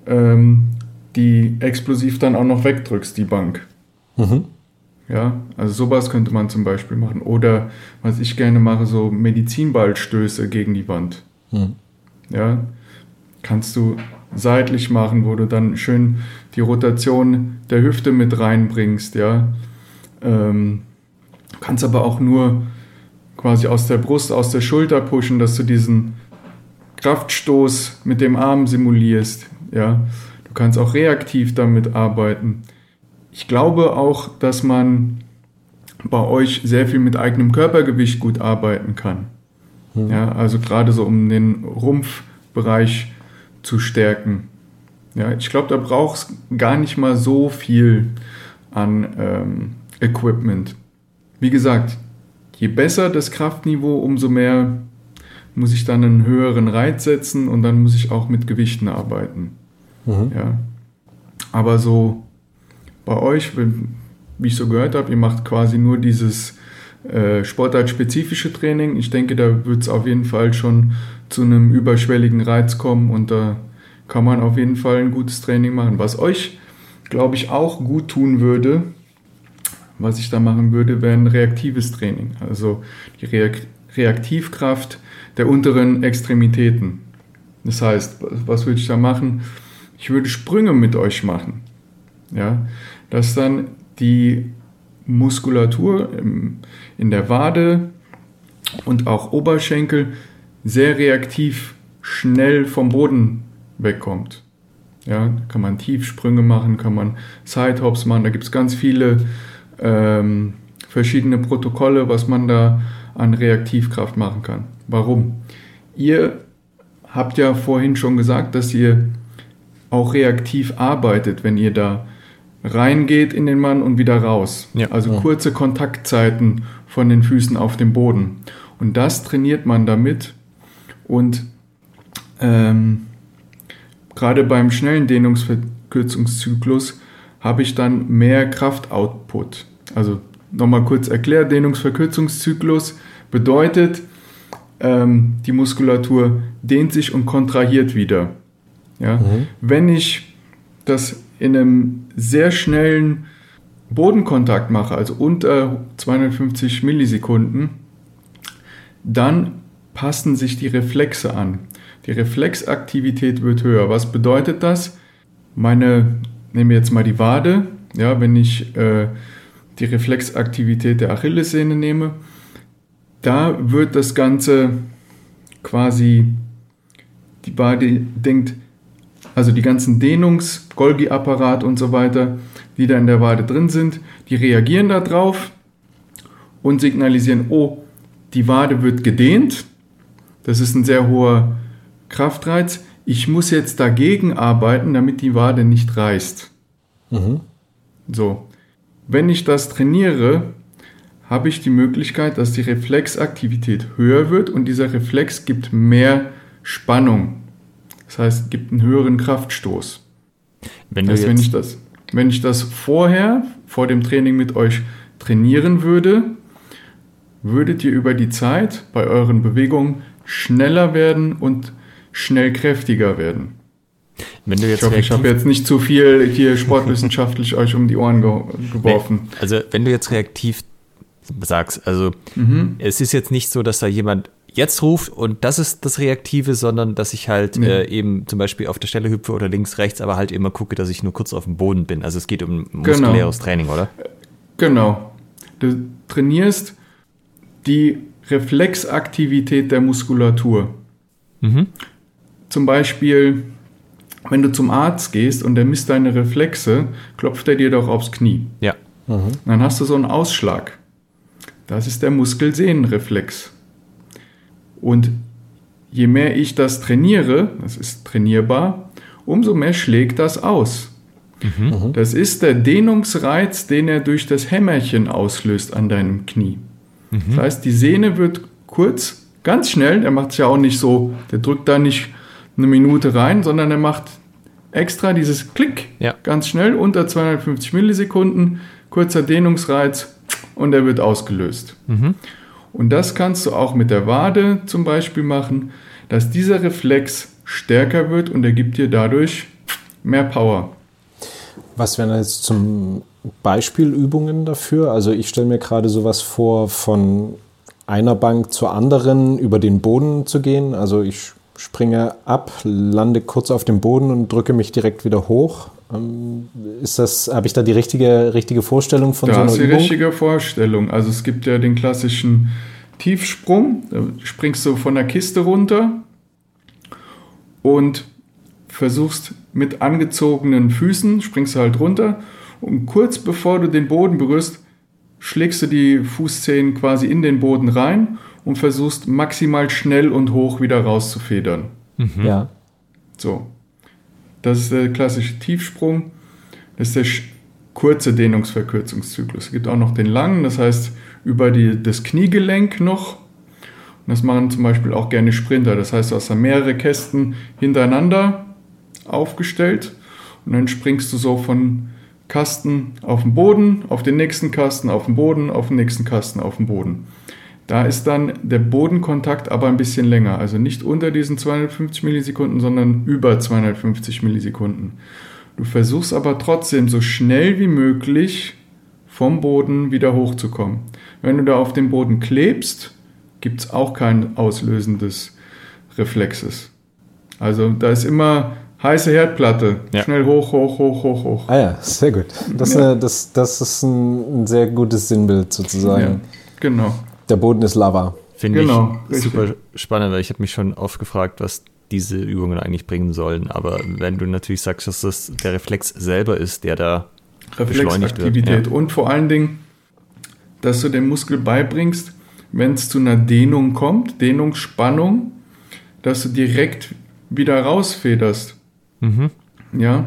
ähm, die explosiv dann auch noch wegdrückst, die Bank. Mhm. Ja, also sowas könnte man zum Beispiel machen. Oder was ich gerne mache, so Medizinballstöße gegen die Wand. Mhm. Ja, kannst du seitlich machen, wo du dann schön die Rotation der Hüfte mit reinbringst, ja. Ähm, kannst aber auch nur quasi aus der Brust, aus der Schulter pushen, dass du diesen Kraftstoß mit dem Arm simulierst, ja. Du kannst auch reaktiv damit arbeiten. Ich glaube auch, dass man bei euch sehr viel mit eigenem Körpergewicht gut arbeiten kann. Hm. Ja, also gerade so um den Rumpfbereich zu stärken. Ja, ich glaube, da braucht es gar nicht mal so viel an ähm, Equipment. Wie gesagt, je besser das Kraftniveau, umso mehr muss ich dann einen höheren Reiz setzen und dann muss ich auch mit Gewichten arbeiten. Mhm. Ja. Aber so bei euch, wie ich so gehört habe, ihr macht quasi nur dieses äh, sportartspezifische Training. Ich denke, da wird es auf jeden Fall schon zu einem überschwelligen Reiz kommen und da kann man auf jeden Fall ein gutes Training machen. Was euch, glaube ich, auch gut tun würde, was ich da machen würde, wäre ein reaktives Training. Also die Reaktivkraft der unteren Extremitäten. Das heißt, was würde ich da machen? Ich würde Sprünge mit euch machen. Ja, dass dann die Muskulatur in der Wade und auch Oberschenkel sehr reaktiv schnell vom Boden wegkommt. Ja, kann man Tiefsprünge machen, kann man Sidehops machen, da gibt es ganz viele ähm, verschiedene Protokolle, was man da an Reaktivkraft machen kann. Warum? Ihr habt ja vorhin schon gesagt, dass ihr auch reaktiv arbeitet, wenn ihr da reingeht in den Mann und wieder raus. Ja. Also kurze Kontaktzeiten von den Füßen auf dem Boden. Und das trainiert man damit. Und ähm, gerade beim schnellen Dehnungsverkürzungszyklus habe ich dann mehr Kraftoutput. Also nochmal kurz erklärt, Dehnungsverkürzungszyklus bedeutet, ähm, die Muskulatur dehnt sich und kontrahiert wieder. Ja? Mhm. Wenn ich das in einem sehr schnellen Bodenkontakt mache, also unter 250 Millisekunden, dann passen sich die Reflexe an. Die Reflexaktivität wird höher. Was bedeutet das? Meine, nehmen wir jetzt mal die Wade, ja, wenn ich äh, die Reflexaktivität der Achillessehne nehme, da wird das Ganze quasi, die Wade denkt, also die ganzen Dehnungs-, Golgi-Apparat und so weiter, die da in der Wade drin sind, die reagieren darauf und signalisieren, oh, die Wade wird gedehnt. Das ist ein sehr hoher Kraftreiz. Ich muss jetzt dagegen arbeiten, damit die Wade nicht reißt. Mhm. So. Wenn ich das trainiere, habe ich die Möglichkeit, dass die Reflexaktivität höher wird und dieser Reflex gibt mehr Spannung. Das heißt, gibt einen höheren Kraftstoß. Wenn, das heißt, wenn, ich das, wenn ich das vorher, vor dem Training mit euch trainieren würde, würdet ihr über die Zeit bei euren Bewegungen schneller werden und schnell kräftiger werden. Wenn du jetzt ich hoffe, ich habe jetzt nicht zu viel hier sportwissenschaftlich euch um die Ohren ge geworfen. Nee, also wenn du jetzt reaktiv sagst, also mhm. es ist jetzt nicht so, dass da jemand jetzt ruft und das ist das Reaktive, sondern dass ich halt nee. äh, eben zum Beispiel auf der Stelle hüpfe oder links, rechts, aber halt immer gucke, dass ich nur kurz auf dem Boden bin. Also es geht um genau. muskuläres genau. Training, oder? Genau. Du trainierst die Reflexaktivität der Muskulatur. Mhm. Zum Beispiel, wenn du zum Arzt gehst und der misst deine Reflexe, klopft er dir doch aufs Knie. Ja. Mhm. Dann hast du so einen Ausschlag. Das ist der Muskelsehnenreflex. Und je mehr ich das trainiere, das ist trainierbar, umso mehr schlägt das aus. Mhm. Das ist der Dehnungsreiz, den er durch das Hämmerchen auslöst an deinem Knie. Mhm. Das heißt, die Sehne wird kurz, ganz schnell, der macht es ja auch nicht so, der drückt da nicht eine Minute rein, sondern er macht extra dieses Klick ja. ganz schnell unter 250 Millisekunden, kurzer Dehnungsreiz und er wird ausgelöst. Mhm. Und das kannst du auch mit der Wade zum Beispiel machen, dass dieser Reflex stärker wird und er gibt dir dadurch mehr Power. Was wären jetzt zum Beispiel Übungen dafür? Also ich stelle mir gerade sowas vor, von einer Bank zur anderen über den Boden zu gehen. Also ich springe ab, lande kurz auf dem Boden und drücke mich direkt wieder hoch. Ähm, ist das, habe ich da die richtige, richtige Vorstellung von da so einer hast die Übung? richtige Vorstellung. Also es gibt ja den klassischen Tiefsprung. Da springst du von der Kiste runter und versuchst mit angezogenen Füßen, springst du halt runter und kurz bevor du den Boden berührst, schlägst du die Fußzehen quasi in den Boden rein und versuchst maximal schnell und hoch wieder rauszufedern. Mhm. Ja. So. Das ist der klassische Tiefsprung. Das ist der kurze Dehnungsverkürzungszyklus. Es gibt auch noch den langen, das heißt über die, das Kniegelenk noch. Und das machen zum Beispiel auch gerne Sprinter. Das heißt, du hast da mehrere Kästen hintereinander aufgestellt und dann springst du so von Kasten auf den Boden, auf den nächsten Kasten, auf den Boden, auf den nächsten Kasten, auf den Boden. Da ist dann der Bodenkontakt aber ein bisschen länger, also nicht unter diesen 250 Millisekunden, sondern über 250 Millisekunden. Du versuchst aber trotzdem so schnell wie möglich vom Boden wieder hochzukommen. Wenn du da auf dem Boden klebst, gibt es auch kein auslösendes Reflexes. Also da ist immer heiße Herdplatte. Ja. Schnell hoch, hoch, hoch, hoch, hoch. Ah ja, sehr gut. Das, ja. das, das ist ein, ein, sehr gutes Sinnbild sozusagen. Ja, genau. Der Boden ist Lava. Finde genau, ich richtig. super spannend, weil ich habe mich schon oft gefragt, was diese Übungen eigentlich bringen sollen. Aber wenn du natürlich sagst, dass das der Reflex selber ist, der da beschleunigt wird. Ja. Und vor allen Dingen, dass du dem Muskel beibringst, wenn es zu einer Dehnung kommt, Dehnungsspannung, dass du direkt wieder rausfederst. Mhm. Ja.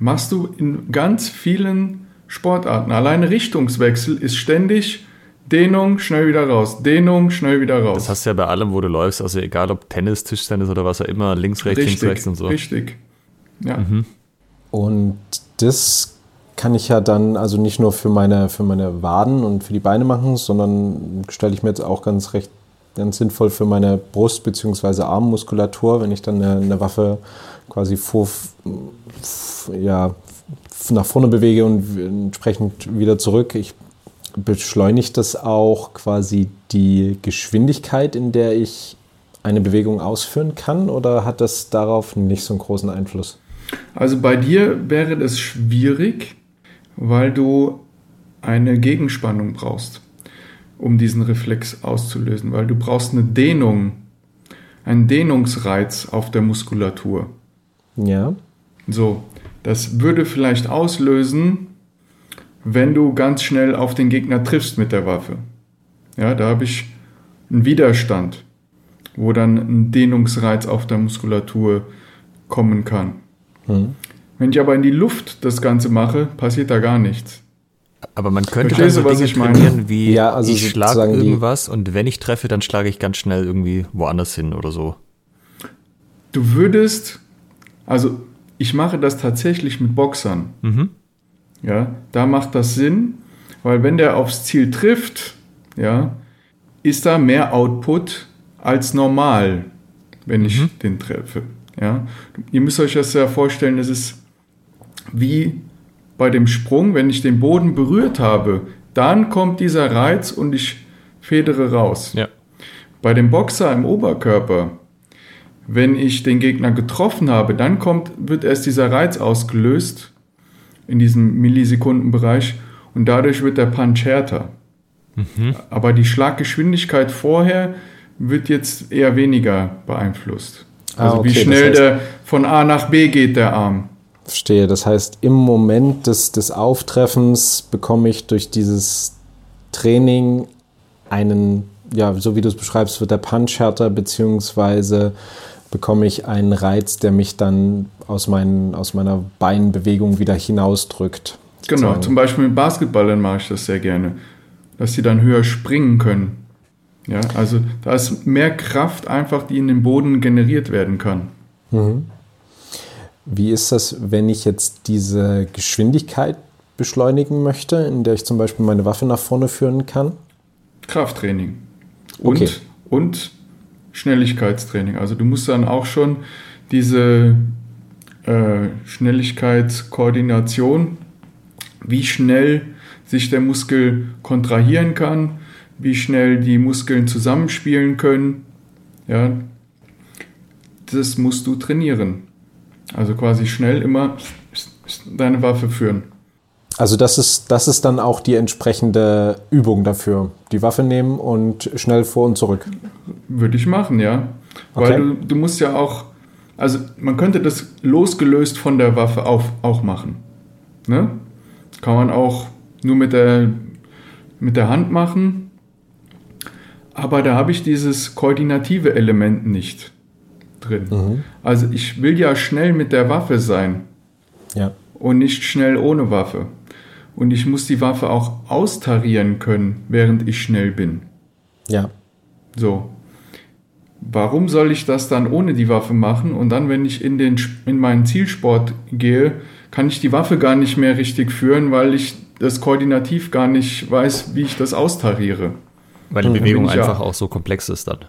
Machst du in ganz vielen Sportarten. Alleine Richtungswechsel ist ständig Dehnung, schnell wieder raus. Dehnung, schnell wieder raus. Das hast du ja bei allem, wo du läufst. Also egal ob Tennis, Tischtennis oder was auch immer, links, rechts, richtig, links, rechts und so. Richtig. Ja. Mhm. Und das kann ich ja dann also nicht nur für meine, für meine Waden und für die Beine machen, sondern stelle ich mir jetzt auch ganz recht ganz sinnvoll für meine Brust- bzw. Armmuskulatur, wenn ich dann eine, eine Waffe quasi vor, ja, nach vorne bewege und entsprechend wieder zurück. Ich beschleunigt das auch quasi die Geschwindigkeit, in der ich eine Bewegung ausführen kann oder hat das darauf nicht so einen großen Einfluss? Also bei dir wäre das schwierig, weil du eine Gegenspannung brauchst um diesen Reflex auszulösen, weil du brauchst eine Dehnung, einen Dehnungsreiz auf der Muskulatur. Ja. So, das würde vielleicht auslösen, wenn du ganz schnell auf den Gegner triffst mit der Waffe. Ja, da habe ich einen Widerstand, wo dann ein Dehnungsreiz auf der Muskulatur kommen kann. Hm. Wenn ich aber in die Luft das Ganze mache, passiert da gar nichts. Aber man könnte dann so Dinge trainieren wie ja, also ich schlage irgendwas und wenn ich treffe, dann schlage ich ganz schnell irgendwie woanders hin oder so. Du würdest, also ich mache das tatsächlich mit Boxern. Mhm. Ja, da macht das Sinn, weil wenn der aufs Ziel trifft, ja, ist da mehr Output als normal, wenn ich mhm. den treffe. Ja, ihr müsst euch das ja vorstellen, es ist wie bei dem Sprung, wenn ich den Boden berührt habe, dann kommt dieser Reiz und ich federe raus. Ja. Bei dem Boxer im Oberkörper, wenn ich den Gegner getroffen habe, dann kommt, wird erst dieser Reiz ausgelöst in diesem Millisekundenbereich und dadurch wird der Punch härter. Mhm. Aber die Schlaggeschwindigkeit vorher wird jetzt eher weniger beeinflusst. Ah, also ah, okay, wie schnell das heißt, der von A nach B geht, der Arm. Verstehe. Das heißt, im Moment des, des Auftreffens bekomme ich durch dieses Training einen, ja, so wie du es beschreibst, wird der Punch härter, beziehungsweise bekomme ich einen Reiz, der mich dann aus, meinen, aus meiner Beinbewegung wieder hinausdrückt. Genau, sozusagen. zum Beispiel mit Basketballern mache ich das sehr gerne, dass sie dann höher springen können. Ja, also da ist mehr Kraft einfach, die in den Boden generiert werden kann. Mhm. Wie ist das, wenn ich jetzt diese Geschwindigkeit beschleunigen möchte, in der ich zum Beispiel meine Waffe nach vorne führen kann? Krafttraining. Und, okay. und Schnelligkeitstraining. Also du musst dann auch schon diese äh, Schnelligkeitskoordination, wie schnell sich der Muskel kontrahieren kann, wie schnell die Muskeln zusammenspielen können. Ja, das musst du trainieren. Also quasi schnell immer deine Waffe führen. Also das ist, das ist dann auch die entsprechende Übung dafür. Die Waffe nehmen und schnell vor und zurück. Würde ich machen, ja. Okay. Weil du, du musst ja auch, also man könnte das losgelöst von der Waffe auf, auch machen. Ne? Kann man auch nur mit der, mit der Hand machen aber da habe ich dieses koordinative Element nicht drin. Mhm. Also ich will ja schnell mit der Waffe sein ja. und nicht schnell ohne Waffe. Und ich muss die Waffe auch austarieren können, während ich schnell bin. Ja. So. Warum soll ich das dann ohne die Waffe machen? Und dann, wenn ich in, den, in meinen Zielsport gehe, kann ich die Waffe gar nicht mehr richtig führen, weil ich das koordinativ gar nicht weiß, wie ich das austariere. Weil die Bewegung einfach ja, auch so komplex ist dann.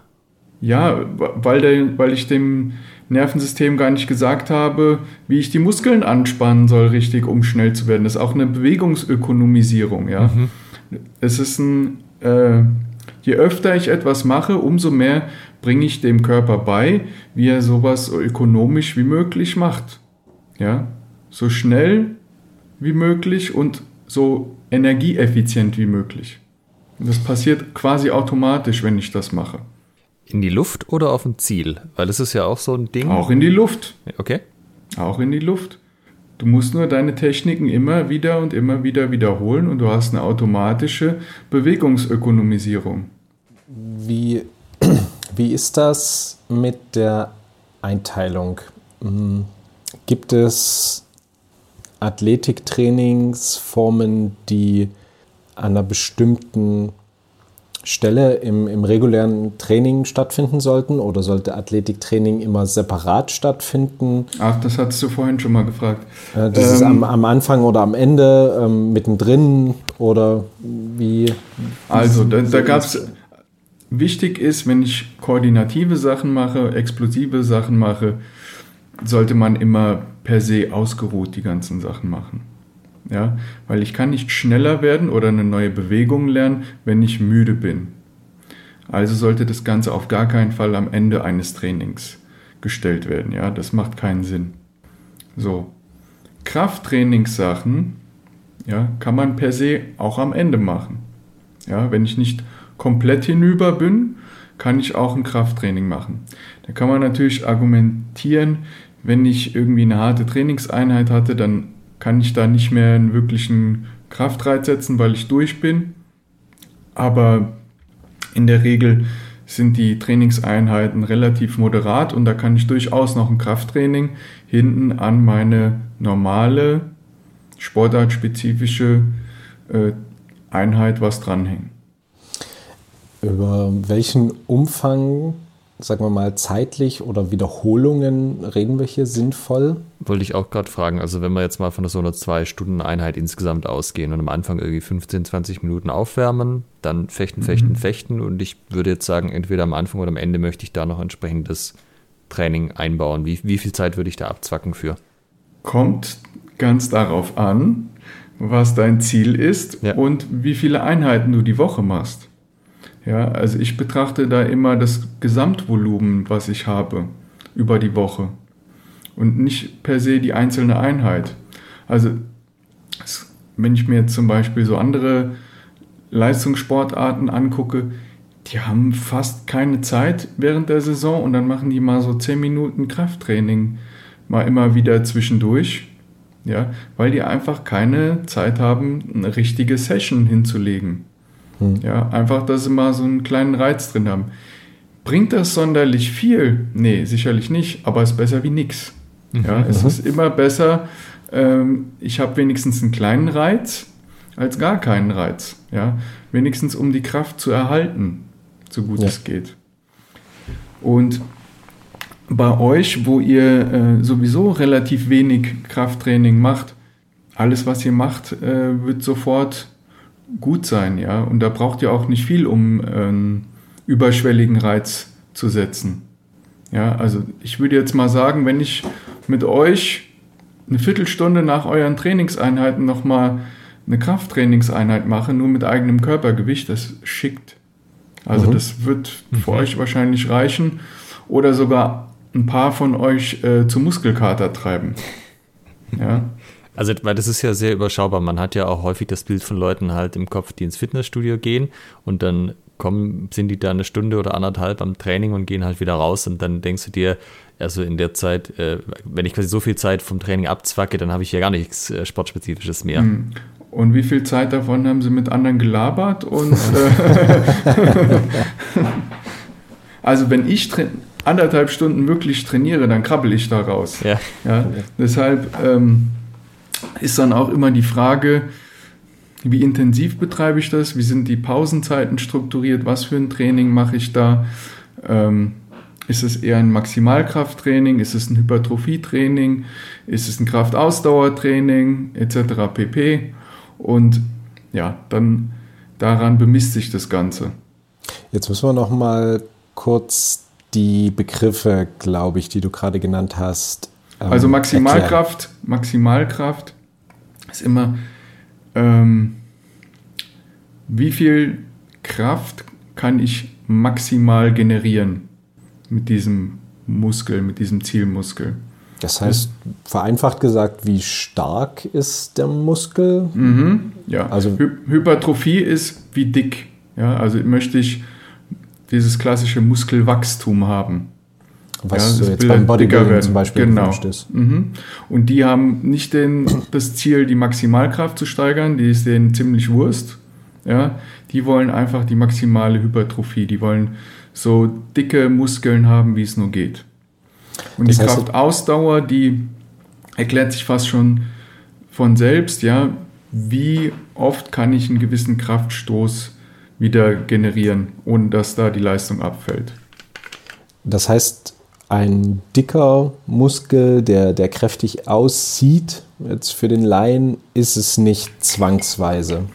Ja, weil, der, weil ich dem Nervensystem gar nicht gesagt habe, wie ich die Muskeln anspannen soll, richtig, um schnell zu werden. Das ist auch eine Bewegungsökonomisierung, ja. Mhm. Es ist ein, äh, je öfter ich etwas mache, umso mehr bringe ich dem Körper bei, wie er sowas so ökonomisch wie möglich macht. Ja, so schnell wie möglich und so energieeffizient wie möglich. Das passiert quasi automatisch, wenn ich das mache. In die Luft oder auf ein Ziel? Weil es ist ja auch so ein Ding. Auch in die Luft. Okay. Auch in die Luft. Du musst nur deine Techniken immer wieder und immer wieder wiederholen und du hast eine automatische Bewegungsökonomisierung. Wie, wie ist das mit der Einteilung? Hm, gibt es Athletiktrainingsformen, die an einer bestimmten Stelle im, im regulären Training stattfinden sollten oder sollte Athletiktraining immer separat stattfinden? Ach, das hattest du vorhin schon mal gefragt. Äh, das ähm, ist am, am, Anfang oder am Ende, ähm, mittendrin oder wie? Also, da, da gab es, wichtig ist, wenn ich koordinative Sachen mache, explosive Sachen mache, sollte man immer per se ausgeruht die ganzen Sachen machen. Ja, weil ich kann nicht schneller werden oder eine neue Bewegung lernen, wenn ich müde bin. Also sollte das Ganze auf gar keinen Fall am Ende eines Trainings gestellt werden. Ja, das macht keinen Sinn. So. Krafttrainingssachen, ja, kann man per se auch am Ende machen. Ja, wenn ich nicht komplett hinüber bin, kann ich auch ein Krafttraining machen. Da kann man natürlich argumentieren, wenn ich irgendwie eine harte Trainingseinheit hatte, dann kann ich da nicht mehr einen wirklichen Kraftreiz setzen, weil ich durch bin. Aber in der Regel sind die Trainingseinheiten relativ moderat und da kann ich durchaus noch ein Krafttraining hinten an meine normale sportartspezifische äh, Einheit was dranhängen. Über welchen Umfang sagen wir mal, zeitlich oder Wiederholungen reden wir hier sinnvoll? Wollte ich auch gerade fragen. Also, wenn wir jetzt mal von so einer Zwei-Stunden-Einheit insgesamt ausgehen und am Anfang irgendwie 15, 20 Minuten aufwärmen, dann fechten, fechten, mhm. fechten. Und ich würde jetzt sagen, entweder am Anfang oder am Ende möchte ich da noch entsprechendes Training einbauen. Wie, wie viel Zeit würde ich da abzwacken für? Kommt ganz darauf an, was dein Ziel ist ja. und wie viele Einheiten du die Woche machst. Ja, also ich betrachte da immer das Gesamtvolumen, was ich habe über die Woche und nicht per se die einzelne Einheit. Also wenn ich mir zum Beispiel so andere Leistungssportarten angucke, die haben fast keine Zeit während der Saison und dann machen die mal so 10 Minuten Krafttraining mal immer wieder zwischendurch, ja, weil die einfach keine Zeit haben, eine richtige Session hinzulegen. Hm. Ja, einfach, dass sie mal so einen kleinen Reiz drin haben. Bringt das sonderlich viel? Nee, sicherlich nicht, aber es ist besser wie nichts. Ja, es ist immer besser, ähm, ich habe wenigstens einen kleinen Reiz als gar keinen Reiz. Ja, wenigstens um die Kraft zu erhalten, so gut ja. es geht. Und bei euch, wo ihr äh, sowieso relativ wenig Krafttraining macht, alles, was ihr macht, äh, wird sofort gut sein, ja. Und da braucht ihr auch nicht viel, um ähm, überschwelligen Reiz zu setzen. Ja, also ich würde jetzt mal sagen, wenn ich mit euch eine Viertelstunde nach euren Trainingseinheiten nochmal eine Krafttrainingseinheit mache, nur mit eigenem Körpergewicht, das schickt. Also mhm. das wird für mhm. euch wahrscheinlich reichen oder sogar ein paar von euch äh, zu Muskelkater treiben. Ja. Also, weil das ist ja sehr überschaubar. Man hat ja auch häufig das Bild von Leuten halt im Kopf, die ins Fitnessstudio gehen und dann kommen, sind die da eine Stunde oder anderthalb am Training und gehen halt wieder raus und dann denkst du dir, also in der Zeit, äh, wenn ich quasi so viel Zeit vom Training abzwacke, dann habe ich ja gar nichts äh, Sportspezifisches mehr. Mhm. Und wie viel Zeit davon haben sie mit anderen gelabert? Und äh, also wenn ich anderthalb Stunden wirklich trainiere, dann krabbel ich da raus. Ja. ja deshalb ähm, ist dann auch immer die Frage, wie intensiv betreibe ich das? Wie sind die Pausenzeiten strukturiert? Was für ein Training mache ich da? Ähm, ist es eher ein Maximalkrafttraining? Ist es ein Hypertrophietraining? Ist es ein Kraftausdauertraining etc. pp. Und ja, dann daran bemisst sich das Ganze. Jetzt müssen wir noch mal kurz die Begriffe, glaube ich, die du gerade genannt hast. Ähm, also Maximalkraft, erklären. Maximalkraft ist immer, ähm, wie viel Kraft kann ich maximal generieren mit diesem Muskel, mit diesem Zielmuskel. Das heißt, vereinfacht gesagt, wie stark ist der Muskel? Mhm, ja, also Hy Hypertrophie ist wie dick. Ja, also möchte ich dieses klassische Muskelwachstum haben. Was ja, jetzt beim Bodybuilding zum Beispiel genau. ist. Mhm. Und die haben nicht den, das Ziel, die Maximalkraft zu steigern, die ist denen ziemlich Wurst. Ja, die wollen einfach die maximale Hypertrophie, die wollen so dicke Muskeln haben, wie es nur geht. Und das die Kraftausdauer, die erklärt sich fast schon von selbst, ja, wie oft kann ich einen gewissen Kraftstoß wieder generieren, ohne dass da die Leistung abfällt. Das heißt, ein dicker Muskel, der, der kräftig aussieht, jetzt für den Laien, ist es nicht zwangsweise.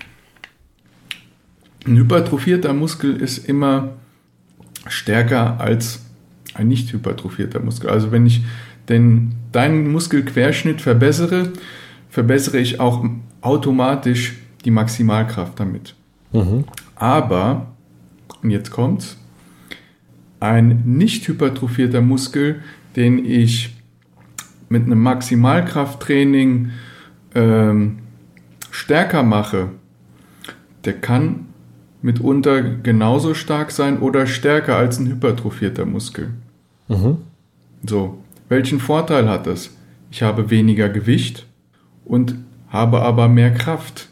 Ein hypertrophierter Muskel ist immer stärker als ein nicht hypertrophierter Muskel. Also wenn ich den, deinen Muskelquerschnitt verbessere, verbessere ich auch automatisch die Maximalkraft damit. Mhm. Aber, und jetzt kommt's, ein nicht hypertrophierter Muskel, den ich mit einem Maximalkrafttraining ähm, stärker mache, der kann mitunter genauso stark sein oder stärker als ein hypertrophierter Muskel. Mhm. So, welchen Vorteil hat das? Ich habe weniger Gewicht und habe aber mehr Kraft.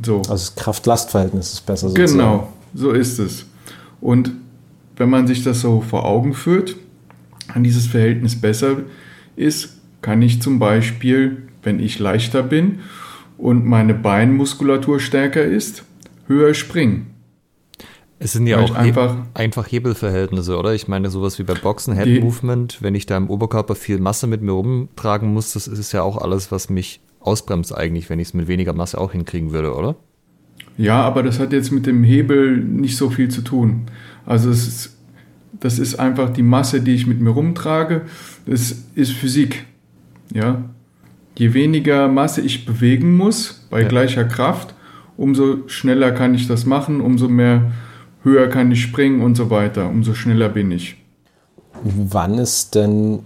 So. Also das Kraft-Last-Verhältnis ist besser. Sozusagen. Genau, so ist es. Und wenn man sich das so vor Augen führt, an dieses Verhältnis besser ist, kann ich zum Beispiel, wenn ich leichter bin und meine Beinmuskulatur stärker ist, höher springen. Es sind ja auch einfach, einfach Hebelverhältnisse, oder? Ich meine, sowas wie bei Boxen, Head Movement, wenn ich da im Oberkörper viel Masse mit mir rumtragen muss, das ist ja auch alles, was mich ausbremst eigentlich, wenn ich es mit weniger Masse auch hinkriegen würde, oder? Ja, aber das hat jetzt mit dem Hebel nicht so viel zu tun. Also es ist, das ist einfach die Masse, die ich mit mir rumtrage. Das ist Physik. Ja. Je weniger Masse ich bewegen muss bei ja. gleicher Kraft, umso schneller kann ich das machen, umso mehr höher kann ich springen und so weiter, umso schneller bin ich. Wann ist denn,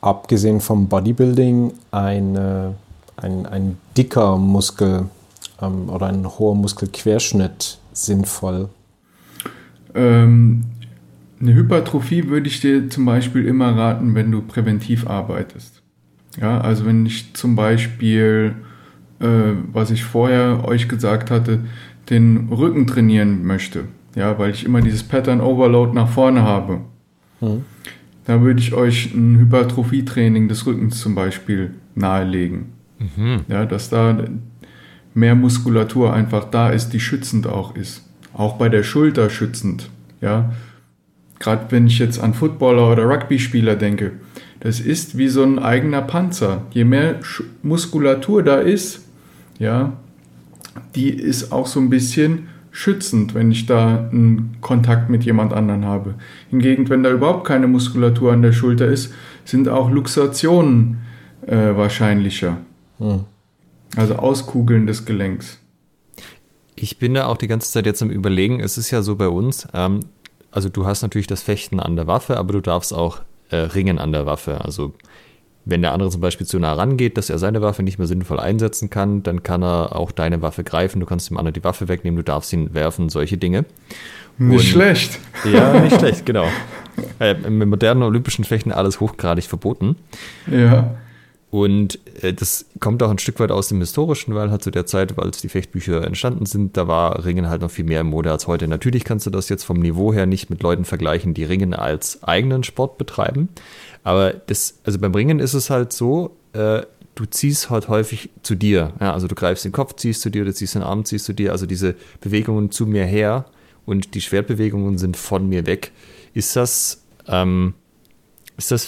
abgesehen vom Bodybuilding, eine, ein, ein dicker Muskel ähm, oder ein hoher Muskelquerschnitt sinnvoll? Ähm, eine Hypertrophie würde ich dir zum Beispiel immer raten, wenn du präventiv arbeitest. Ja, also wenn ich zum Beispiel, äh, was ich vorher euch gesagt hatte, den Rücken trainieren möchte ja, weil ich immer dieses Pattern Overload nach vorne habe. Mhm. Da würde ich euch ein Hypertrophietraining des Rückens zum Beispiel nahelegen. Mhm. Ja, dass da mehr Muskulatur einfach da ist, die schützend auch ist. Auch bei der Schulter schützend. Ja, gerade wenn ich jetzt an Footballer oder Rugby-Spieler denke, das ist wie so ein eigener Panzer. Je mehr Muskulatur da ist, ja, die ist auch so ein bisschen schützend, wenn ich da einen Kontakt mit jemand anderen habe. Hingegen, wenn da überhaupt keine Muskulatur an der Schulter ist, sind auch Luxationen äh, wahrscheinlicher. Hm. Also Auskugeln des Gelenks. Ich bin da auch die ganze Zeit jetzt am Überlegen, es ist ja so bei uns, ähm, also du hast natürlich das Fechten an der Waffe, aber du darfst auch äh, ringen an der Waffe. Also wenn der andere zum Beispiel zu nah rangeht, dass er seine Waffe nicht mehr sinnvoll einsetzen kann, dann kann er auch deine Waffe greifen. Du kannst dem anderen die Waffe wegnehmen, du darfst ihn werfen, solche Dinge. Nicht Und, schlecht. Ja, nicht schlecht, genau. Äh, Im modernen olympischen Fechten alles hochgradig verboten. Ja. Und äh, das kommt auch ein Stück weit aus dem Historischen, weil halt zu der Zeit, als die Fechtbücher entstanden sind, da war Ringen halt noch viel mehr im Mode als heute. Natürlich kannst du das jetzt vom Niveau her nicht mit Leuten vergleichen, die Ringen als eigenen Sport betreiben. Aber das, also beim Ringen ist es halt so, äh, du ziehst halt häufig zu dir. Ja, also du greifst den Kopf, ziehst zu dir, du ziehst den Arm, ziehst zu dir. Also diese Bewegungen zu mir her und die Schwertbewegungen sind von mir weg. Ist das, ähm, ist das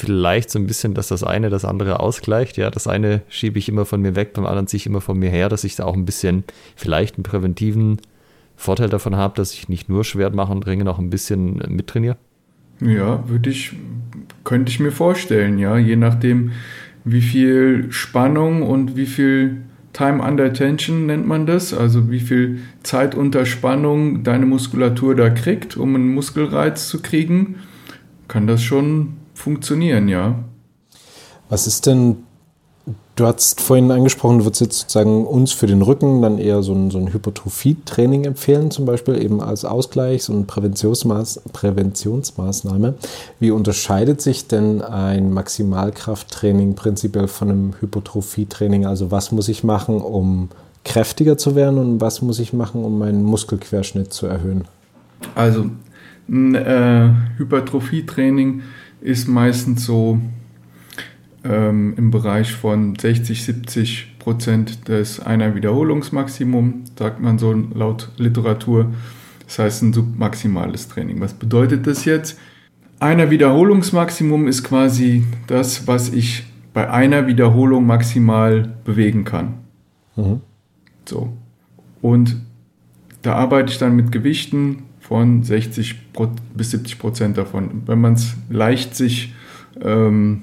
vielleicht so ein bisschen, dass das eine das andere ausgleicht. Ja, das eine schiebe ich immer von mir weg, beim anderen ziehe ich immer von mir her, dass ich da auch ein bisschen vielleicht einen präventiven Vorteil davon habe, dass ich nicht nur Schwert mache und Ringe noch ein bisschen mittrainiere. Ja, würde ich, könnte ich mir vorstellen, ja, je nachdem, wie viel Spannung und wie viel Time under Tension nennt man das, also wie viel Zeit unter Spannung deine Muskulatur da kriegt, um einen Muskelreiz zu kriegen, kann das schon funktionieren, ja. Was ist denn, du hast vorhin angesprochen, du würdest jetzt sozusagen uns für den Rücken dann eher so ein, so ein Hypertrophie-Training empfehlen, zum Beispiel eben als Ausgleichs- und Präventionsmaß, Präventionsmaßnahme. Wie unterscheidet sich denn ein Maximalkrafttraining prinzipiell von einem Hypertrophie-Training? Also was muss ich machen, um kräftiger zu werden und was muss ich machen, um meinen Muskelquerschnitt zu erhöhen? Also ein äh, Hypertrophie-Training ist meistens so ähm, im Bereich von 60, 70 Prozent des einer Wiederholungsmaximum, sagt man so laut Literatur. Das heißt ein submaximales Training. Was bedeutet das jetzt? Einer Wiederholungsmaximum ist quasi das, was ich bei einer Wiederholung maximal bewegen kann. Mhm. So. Und da arbeite ich dann mit Gewichten, von 60 bis 70 Prozent davon. Wenn man es leicht sich ähm,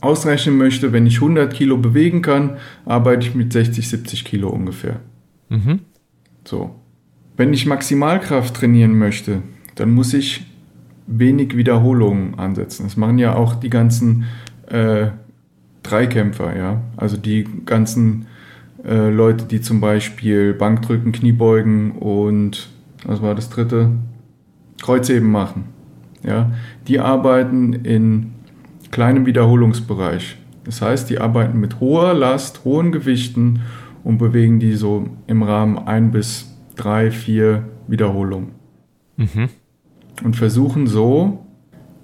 ausrechnen möchte, wenn ich 100 Kilo bewegen kann, arbeite ich mit 60, 70 Kilo ungefähr. Mhm. So. Wenn ich Maximalkraft trainieren möchte, dann muss ich wenig Wiederholungen ansetzen. Das machen ja auch die ganzen äh, Dreikämpfer, ja. Also die ganzen äh, Leute, die zum Beispiel Bankdrücken, Kniebeugen und was war das dritte? Kreuzheben machen. Ja, die arbeiten in kleinem Wiederholungsbereich. Das heißt, die arbeiten mit hoher Last, hohen Gewichten und bewegen die so im Rahmen ein bis drei, vier Wiederholungen. Mhm. Und versuchen so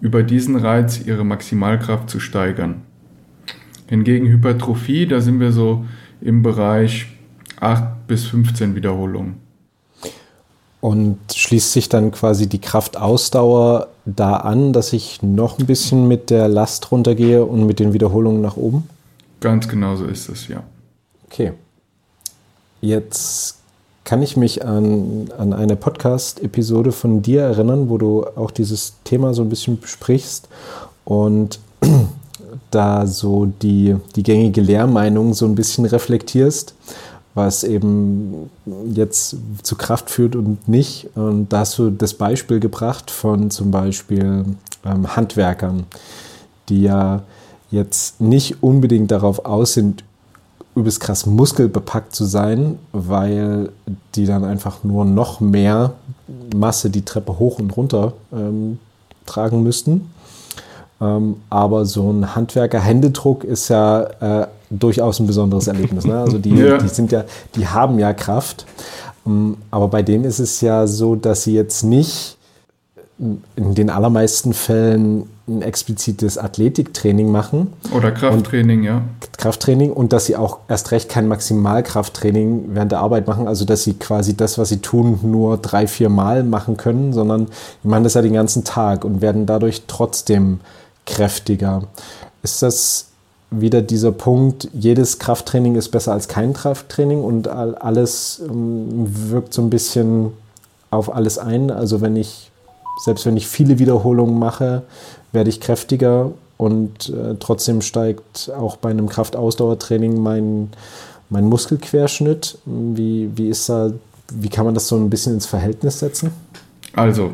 über diesen Reiz ihre Maximalkraft zu steigern. Hingegen Hypertrophie, da sind wir so im Bereich 8 bis 15 Wiederholungen. Und schließt sich dann quasi die Kraftausdauer da an, dass ich noch ein bisschen mit der Last runtergehe und mit den Wiederholungen nach oben? Ganz genau so ist es, ja. Okay. Jetzt kann ich mich an, an eine Podcast-Episode von dir erinnern, wo du auch dieses Thema so ein bisschen besprichst und da so die, die gängige Lehrmeinung so ein bisschen reflektierst was eben jetzt zu Kraft führt und nicht. Und da hast du das Beispiel gebracht von zum Beispiel ähm, Handwerkern, die ja jetzt nicht unbedingt darauf aus sind, übelst krass muskelbepackt zu sein, weil die dann einfach nur noch mehr Masse die Treppe hoch und runter ähm, tragen müssten. Ähm, aber so ein Handwerker-Händedruck ist ja äh, durchaus ein besonderes Erlebnis. Ne? Also die, ja. die sind ja, die haben ja Kraft, Mm, aber bei denen ist es ja so, dass sie jetzt nicht in den allermeisten Fällen ein explizites Athletiktraining machen. Oder Krafttraining, ja. Krafttraining und dass sie auch erst recht kein Maximalkrafttraining während der Arbeit machen, also dass sie quasi das, was sie tun, nur drei, vier Mal machen können, sondern die machen das ja den ganzen Tag und werden dadurch trotzdem kräftiger. Ist das wieder dieser Punkt, jedes Krafttraining ist besser als kein Krafttraining und alles ähm, wirkt so ein bisschen auf alles ein. Also wenn ich, selbst wenn ich viele Wiederholungen mache, werde ich kräftiger und äh, trotzdem steigt auch bei einem Kraftausdauertraining mein, mein Muskelquerschnitt. Wie, wie ist da, wie kann man das so ein bisschen ins Verhältnis setzen? Also,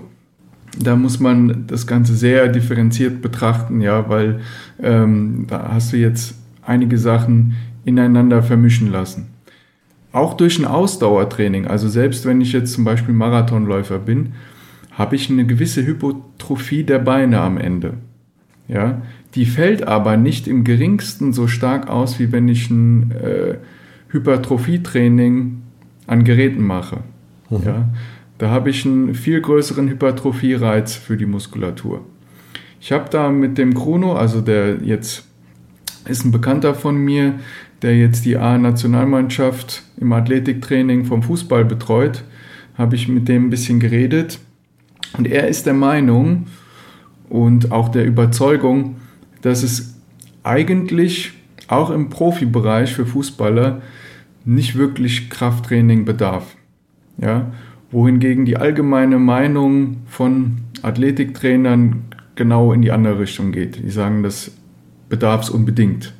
da muss man das Ganze sehr differenziert betrachten, ja, weil ähm, da hast du jetzt einige Sachen ineinander vermischen lassen. Auch durch ein Ausdauertraining, also selbst wenn ich jetzt zum Beispiel Marathonläufer bin, habe ich eine gewisse Hypotrophie der Beine am Ende. Ja, die fällt aber nicht im geringsten so stark aus, wie wenn ich ein äh, Hypertrophietraining an Geräten mache. Mhm. Ja, da habe ich einen viel größeren Hypertrophie-Reiz für die Muskulatur. Ich habe da mit dem Chrono, also der jetzt ist ein Bekannter von mir, der jetzt die A-Nationalmannschaft im Athletiktraining vom Fußball betreut, habe ich mit dem ein bisschen geredet. Und er ist der Meinung und auch der Überzeugung, dass es eigentlich auch im Profibereich für Fußballer nicht wirklich Krafttraining bedarf. Ja, wohingegen die allgemeine Meinung von Athletiktrainern genau in die andere Richtung geht. Die sagen, das bedarf es unbedingt.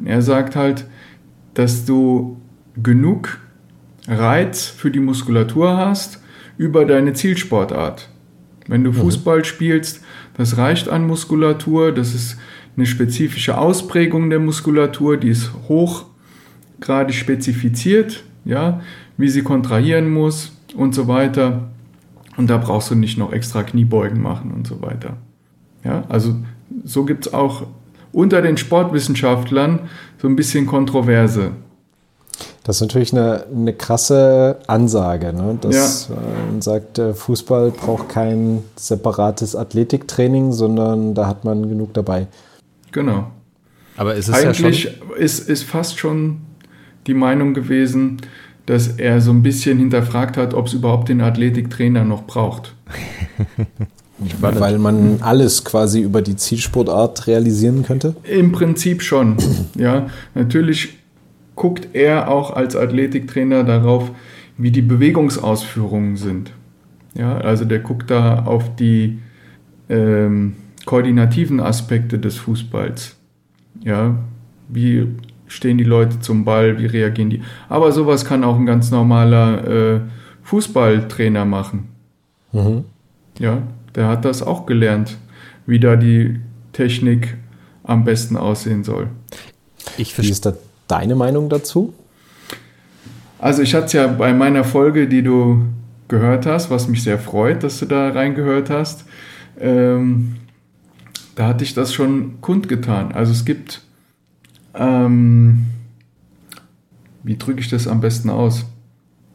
Und er sagt halt, dass du genug Reiz für die Muskulatur hast über deine Zielsportart. Wenn du mhm. Fußball spielst, das reicht an Muskulatur, das ist eine spezifische Ausprägung der Muskulatur, die ist hochgradig spezifiziert, ja, wie sie kontrahieren muss, und so weiter. Und da brauchst du nicht noch extra Kniebeugen machen und so weiter. Ja, also so gibt es auch unter den Sportwissenschaftlern so ein bisschen Kontroverse. Das ist natürlich eine, eine krasse Ansage, ne? dass ja. Äh, man sagt, Fußball braucht kein separates Athletiktraining, sondern da hat man genug dabei. Genau. Aber ist es Eigentlich ja schon ist, ist fast schon die Meinung gewesen, dass er so ein bisschen hinterfragt hat, ob es überhaupt den Athletiktrainer noch braucht. Weil man alles quasi über die Zielsportart realisieren könnte? Im Prinzip schon. Ja, natürlich guckt er auch als Athletiktrainer darauf, wie die Bewegungsausführungen sind. Ja, also der guckt da auf die ähm, koordinativen Aspekte des Fußballs. Ja, wie stehen die Leute zum Ball, wie reagieren die. Aber sowas kann auch ein ganz normaler äh, Fußballtrainer machen. Mhm. Ja, der hat das auch gelernt, wie da die Technik am besten aussehen soll. Ich wie ist da deine Meinung dazu? Also ich hatte es ja bei meiner Folge, die du gehört hast, was mich sehr freut, dass du da reingehört hast, ähm, da hatte ich das schon kundgetan. Also es gibt ähm, wie drücke ich das am besten aus?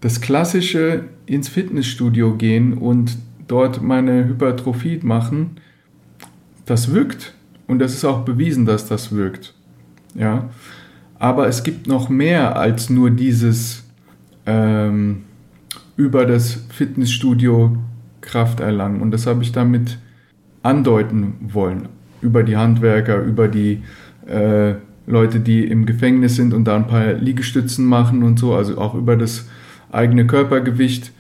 Das klassische ins Fitnessstudio gehen und dort meine Hypertrophie machen, das wirkt. Und das ist auch bewiesen, dass das wirkt. Ja. Aber es gibt noch mehr als nur dieses ähm, über das Fitnessstudio Kraft erlangen. Und das habe ich damit andeuten wollen. Über die Handwerker, über die äh, Leute, die im Gefängnis sind und da ein paar Liegestützen machen und so, also auch über das eigene Körpergewicht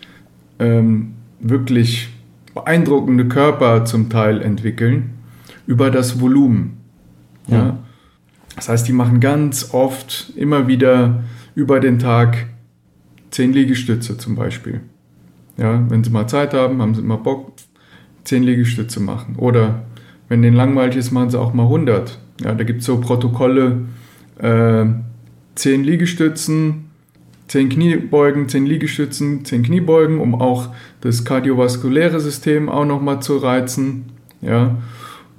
ähm, wirklich beeindruckende Körper zum Teil entwickeln, über das Volumen. Ja. ja. Das heißt, die machen ganz oft immer wieder über den Tag zehn Liegestütze zum Beispiel. Ja, wenn sie mal Zeit haben, haben sie immer Bock, zehn Liegestütze machen. Oder wenn denen langweilig ist, machen sie auch mal 100 ja, da gibt es so Protokolle, äh, 10 Liegestützen, 10 Kniebeugen, 10 Liegestützen, 10 Kniebeugen, um auch das kardiovaskuläre System auch nochmal zu reizen. Ja,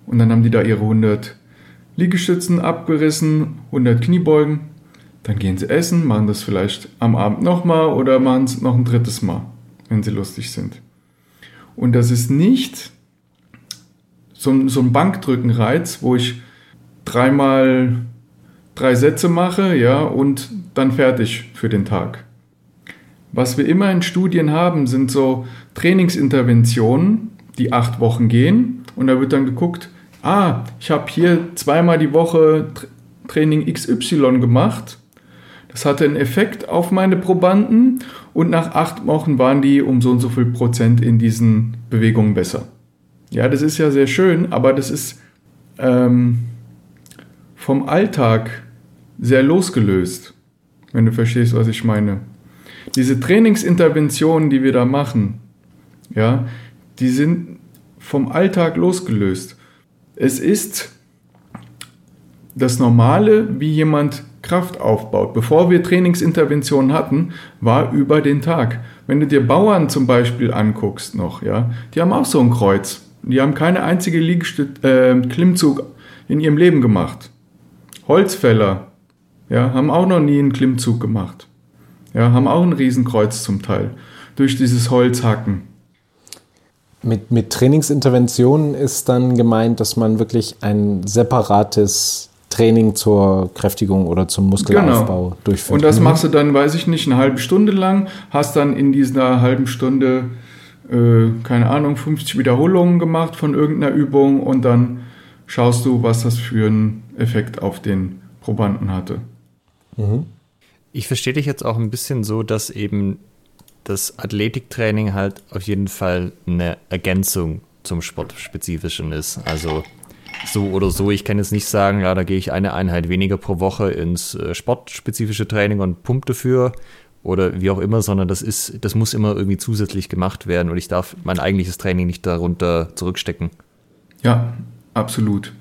und dann haben die da ihre 100 Liegestützen abgerissen, 100 Kniebeugen, Dann gehen sie essen, machen das vielleicht am Abend nochmal oder machen es noch ein drittes Mal, wenn sie lustig sind. Und das ist nicht so, so ein Bankdrückenreiz, wo ich dreimal drei Sätze mache, ja, und dann fertig für den Tag. Was wir immer in Studien haben, sind so Trainingsinterventionen, die acht Wochen gehen. Und da wird dann geguckt, ah, ich habe hier zweimal die Woche Training XY gemacht. Das hatte einen Effekt auf meine Probanden und nach acht Wochen waren die um so und so viel Prozent in diesen Bewegungen besser. Ja, das ist ja sehr schön, aber das ist ähm, vom Alltag sehr losgelöst, wenn du verstehst, was ich meine. Diese Trainingsinterventionen, die wir da machen, ja, die sind vom Alltag losgelöst. Es ist das Normale, wie jemand Kraft aufbaut. Bevor wir Trainingsinterventionen hatten, war über den Tag. Wenn du dir Bauern zum Beispiel anguckst noch, ja, die haben auch so ein Kreuz. Die haben keine einzige Liegestüt äh, Klimmzug in ihrem Leben gemacht. Holzfäller, ja, haben auch noch nie einen Klimmzug gemacht. Ja, haben auch ein Riesenkreuz zum Teil. Durch dieses Holzhacken. Mit, mit Trainingsinterventionen ist dann gemeint, dass man wirklich ein separates Training zur Kräftigung oder zum Muskelaufbau genau. durchführt. Und das mhm. machst du dann, weiß ich nicht, eine halbe Stunde lang, hast dann in dieser halben Stunde, äh, keine Ahnung, 50 Wiederholungen gemacht von irgendeiner Übung und dann schaust du, was das für einen Effekt auf den Probanden hatte. Mhm. Ich verstehe dich jetzt auch ein bisschen so, dass eben das Athletiktraining halt auf jeden Fall eine Ergänzung zum Sportspezifischen ist. Also so oder so. Ich kann jetzt nicht sagen, ja, da gehe ich eine Einheit weniger pro Woche ins äh, sportspezifische Training und pumpe dafür oder wie auch immer, sondern das ist, das muss immer irgendwie zusätzlich gemacht werden und ich darf mein eigentliches Training nicht darunter zurückstecken. Ja, absolut.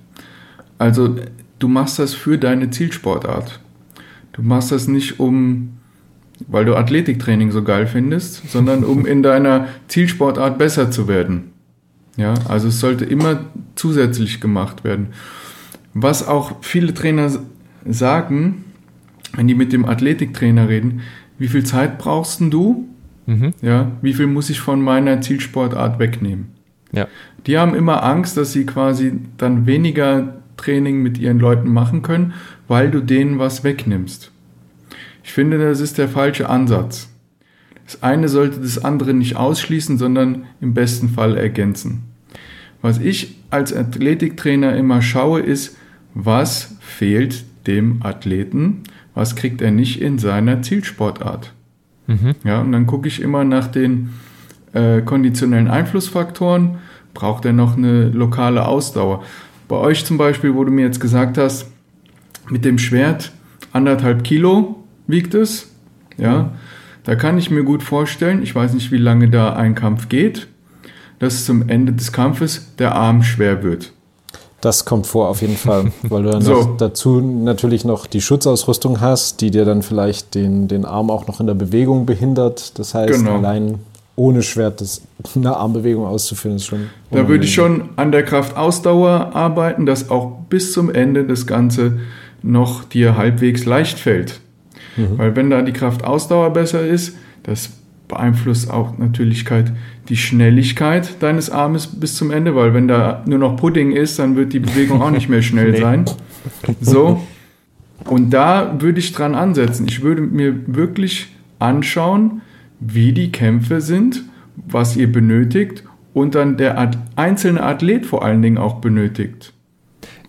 Also du machst das für deine Zielsportart. Du machst das nicht um, weil du Athletiktraining so geil findest, sondern um in deiner Zielsportart besser zu werden. Ja, also es sollte immer zusätzlich gemacht werden. Was auch viele Trainer sagen, wenn die mit dem Athletiktrainer reden, wie viel Zeit brauchst du? Mhm. Ja, wie viel muss ich von meiner Zielsportart wegnehmen? Ja. Die haben immer Angst, dass sie quasi dann weniger Training mit ihren Leuten machen können, weil du denen was wegnimmst. Ich finde, das ist der falsche Ansatz. Das eine sollte das andere nicht ausschließen, sondern im besten Fall ergänzen. Was ich als Athletiktrainer immer schaue, ist, was fehlt dem Athleten, was kriegt er nicht in seiner Zielsportart. Mhm. Ja, und dann gucke ich immer nach den äh, konditionellen Einflussfaktoren. Braucht er noch eine lokale Ausdauer? Bei euch zum Beispiel, wo du mir jetzt gesagt hast, mit dem Schwert anderthalb Kilo wiegt es. Ja, da kann ich mir gut vorstellen, ich weiß nicht, wie lange da ein Kampf geht, dass zum Ende des Kampfes der Arm schwer wird. Das kommt vor, auf jeden Fall, weil du dann so. dazu natürlich noch die Schutzausrüstung hast, die dir dann vielleicht den, den Arm auch noch in der Bewegung behindert. Das heißt, genau. allein ohne Schwert das, eine Armbewegung auszuführen, ist schon. Da würde ich schon an der Kraftausdauer arbeiten, dass auch bis zum Ende das Ganze noch dir halbwegs leicht fällt. Mhm. Weil wenn da die Kraftausdauer besser ist, das beeinflusst auch natürlich die Schnelligkeit deines Armes bis zum Ende, weil wenn da nur noch Pudding ist, dann wird die Bewegung auch nicht mehr schnell nee. sein. So. Und da würde ich dran ansetzen. Ich würde mir wirklich anschauen, wie die Kämpfe sind, was ihr benötigt und dann der einzelne Athlet vor allen Dingen auch benötigt.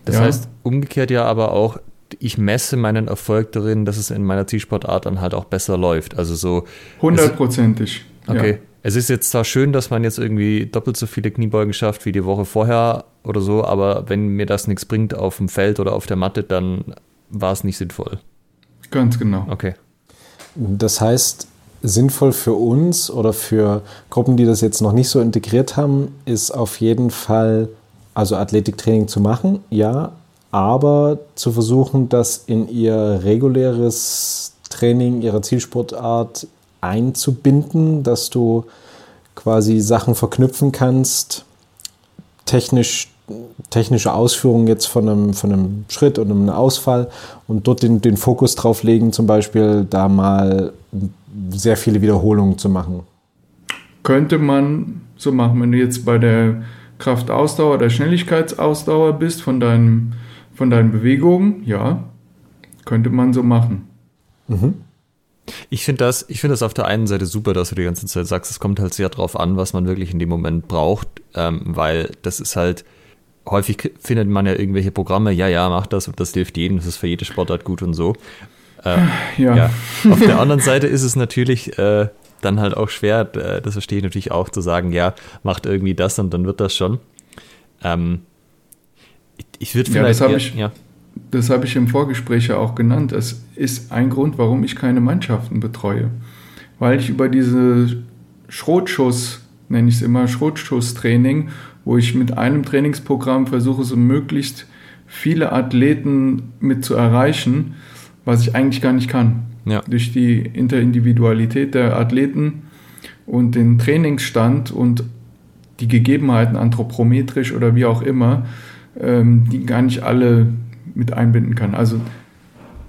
Das ja. heißt umgekehrt ja aber auch, ich messe meinen Erfolg darin, dass es in meiner Zielsportart dann halt auch besser läuft. Also so. Hundertprozentig. Okay. Ja. Es ist jetzt zwar schön, dass man jetzt irgendwie doppelt so viele Kniebeugen schafft wie die Woche vorher oder so, aber wenn mir das nichts bringt auf dem Feld oder auf der Matte, dann war es nicht sinnvoll. Ganz genau. Okay. Das heißt, sinnvoll für uns oder für Gruppen, die das jetzt noch nicht so integriert haben, ist auf jeden Fall, also Athletiktraining zu machen, ja, aber zu versuchen, das in ihr reguläres Training ihrer Zielsportart einzubinden, dass du quasi Sachen verknüpfen kannst, technisch technische Ausführung jetzt von einem, von einem Schritt und einem Ausfall und dort den, den Fokus drauf legen, zum Beispiel da mal sehr viele Wiederholungen zu machen. Könnte man so machen, wenn du jetzt bei der Kraftausdauer oder Schnelligkeitsausdauer bist von, deinem, von deinen Bewegungen, ja, könnte man so machen. Mhm. Ich finde das, ich das auf der einen Seite super, dass du die ganze Zeit sagst, es kommt halt sehr drauf an, was man wirklich in dem Moment braucht, ähm, weil das ist halt, häufig findet man ja irgendwelche Programme, ja, ja, mach das und das hilft jedem, das ist für jede Sportart gut und so. Äh, ja. ja. Auf der anderen Seite ist es natürlich äh, dann halt auch schwer, äh, das verstehe ich natürlich auch, zu sagen, ja, macht irgendwie das und dann wird das schon. Ähm, ich, ich würde vielleicht. Ja, das habe ich, ja. hab ich im Vorgespräch ja auch genannt. Es ist ein Grund, warum ich keine Mannschaften betreue. Weil ich über diese Schrotschuss, nenne ich es immer, Schrotschusstraining, wo ich mit einem Trainingsprogramm versuche, so möglichst viele Athleten mit zu erreichen, was ich eigentlich gar nicht kann. Ja. Durch die Interindividualität der Athleten und den Trainingsstand und die Gegebenheiten anthropometrisch oder wie auch immer, ähm, die gar nicht alle mit einbinden kann. Also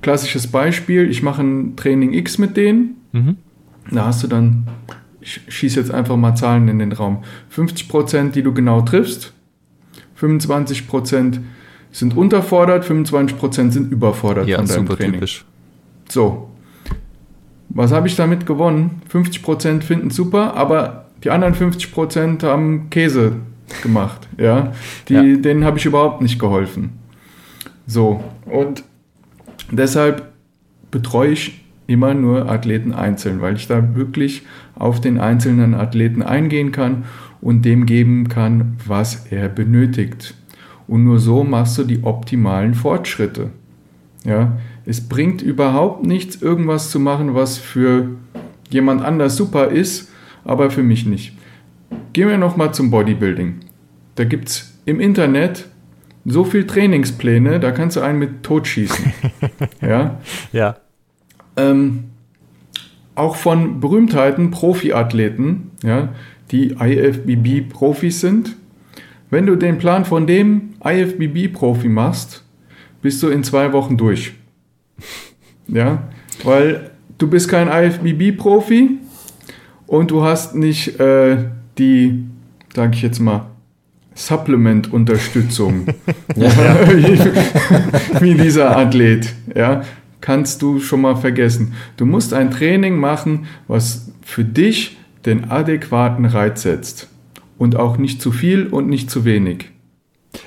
klassisches Beispiel, ich mache ein Training X mit denen, mhm. da hast du dann, ich schieße jetzt einfach mal Zahlen in den Raum, 50 Prozent, die du genau triffst, 25 Prozent sind unterfordert, 25 Prozent sind überfordert ja, von deinem super Training. Typisch. So, was habe ich damit gewonnen? 50% finden super, aber die anderen 50% haben Käse gemacht. Ja? Die, ja. Denen habe ich überhaupt nicht geholfen. So, und deshalb betreue ich immer nur Athleten einzeln, weil ich da wirklich auf den einzelnen Athleten eingehen kann und dem geben kann, was er benötigt. Und nur so machst du die optimalen Fortschritte. Ja, es bringt überhaupt nichts, irgendwas zu machen, was für jemand anders super ist, aber für mich nicht. Gehen wir nochmal zum Bodybuilding. Da gibt es im Internet so viele Trainingspläne, da kannst du einen mit totschießen. ja. Ja. Ähm, auch von Berühmtheiten, Profiathleten, ja, die IFBB-Profis sind. Wenn du den Plan von dem IFBB-Profi machst, bist du in zwei Wochen durch. Ja, weil du bist kein IFBB-Profi und du hast nicht äh, die, sag ich jetzt mal, Supplement-Unterstützung wie dieser Athlet. Ja, kannst du schon mal vergessen. Du musst ein Training machen, was für dich den adäquaten Reiz setzt. Und auch nicht zu viel und nicht zu wenig.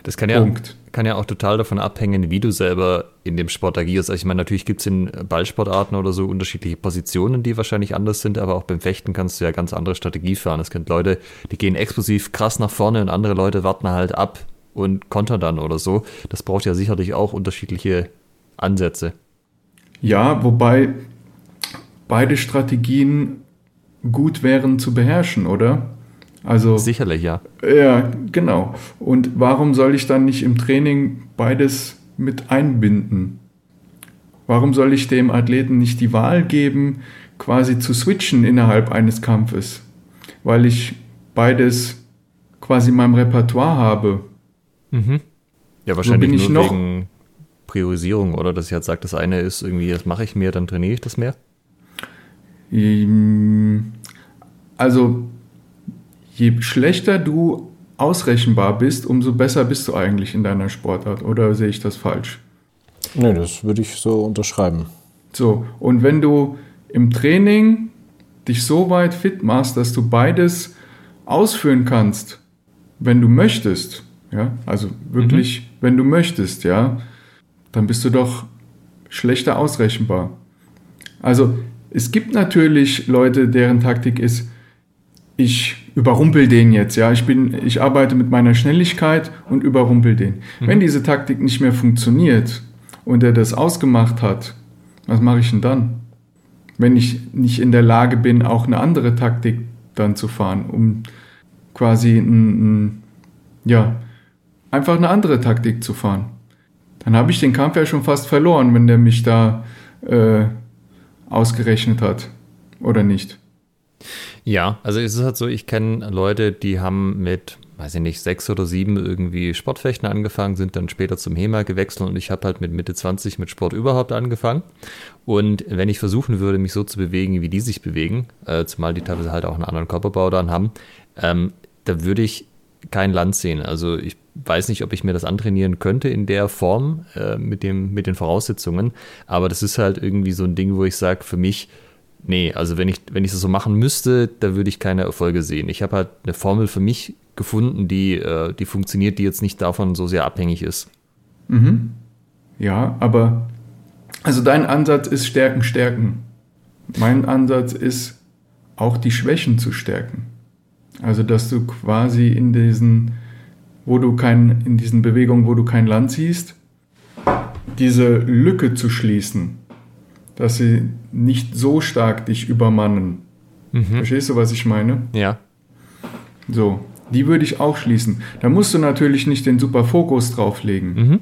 Das kann ja, Punkt kann ja auch total davon abhängen, wie du selber in dem Sport agierst. Also ich meine, natürlich gibt es in Ballsportarten oder so unterschiedliche Positionen, die wahrscheinlich anders sind, aber auch beim Fechten kannst du ja ganz andere Strategie fahren. Es gibt Leute, die gehen explosiv krass nach vorne und andere Leute warten halt ab und kontern dann oder so. Das braucht ja sicherlich auch unterschiedliche Ansätze. Ja, wobei beide Strategien gut wären zu beherrschen, oder? Also sicherlich ja. Ja, genau. Und warum soll ich dann nicht im Training beides mit einbinden? Warum soll ich dem Athleten nicht die Wahl geben, quasi zu switchen innerhalb eines Kampfes? Weil ich beides quasi in meinem Repertoire habe. Mhm. Ja, wahrscheinlich so nur wegen Priorisierung, oder? Dass ich halt sage, das eine ist irgendwie, das mache ich mir, dann trainiere ich das mehr? Ähm, also je schlechter du ausrechenbar bist, umso besser bist du eigentlich in deiner Sportart. Oder sehe ich das falsch? Nee, das würde ich so unterschreiben. So, und wenn du im Training dich so weit fit machst, dass du beides ausführen kannst, wenn du möchtest, ja, also wirklich, mhm. wenn du möchtest, ja, dann bist du doch schlechter ausrechenbar. Also es gibt natürlich Leute, deren Taktik ist, ich überrumpel den jetzt, ja. Ich bin, ich arbeite mit meiner Schnelligkeit und überrumpel den. Mhm. Wenn diese Taktik nicht mehr funktioniert und er das ausgemacht hat, was mache ich denn dann? Wenn ich nicht in der Lage bin, auch eine andere Taktik dann zu fahren, um quasi ein, ein, ja, einfach eine andere Taktik zu fahren. Dann habe ich den Kampf ja schon fast verloren, wenn der mich da äh, ausgerechnet hat. Oder nicht? Ja, also es ist halt so, ich kenne Leute, die haben mit weiß ich nicht, sechs oder sieben irgendwie Sportfechten angefangen, sind dann später zum HEMA gewechselt und ich habe halt mit Mitte 20 mit Sport überhaupt angefangen. Und wenn ich versuchen würde, mich so zu bewegen, wie die sich bewegen, äh, zumal die teilweise halt auch einen anderen Körperbau dann haben, ähm, da würde ich kein Land sehen. Also ich weiß nicht, ob ich mir das antrainieren könnte in der Form äh, mit, dem, mit den Voraussetzungen, aber das ist halt irgendwie so ein Ding, wo ich sage, für mich, nee, also wenn ich, wenn ich das so machen müsste, da würde ich keine Erfolge sehen. Ich habe halt eine Formel für mich gefunden, die, äh, die funktioniert, die jetzt nicht davon so sehr abhängig ist. Mhm. Ja, aber also dein Ansatz ist Stärken, Stärken. Mein Ansatz ist auch die Schwächen zu stärken. Also dass du quasi in diesen, wo du kein, in diesen Bewegungen, wo du kein Land siehst, diese Lücke zu schließen, dass sie nicht so stark dich übermannen. Mhm. Verstehst du, was ich meine? Ja. So, die würde ich auch schließen. Da musst du natürlich nicht den super Fokus drauflegen. Mhm.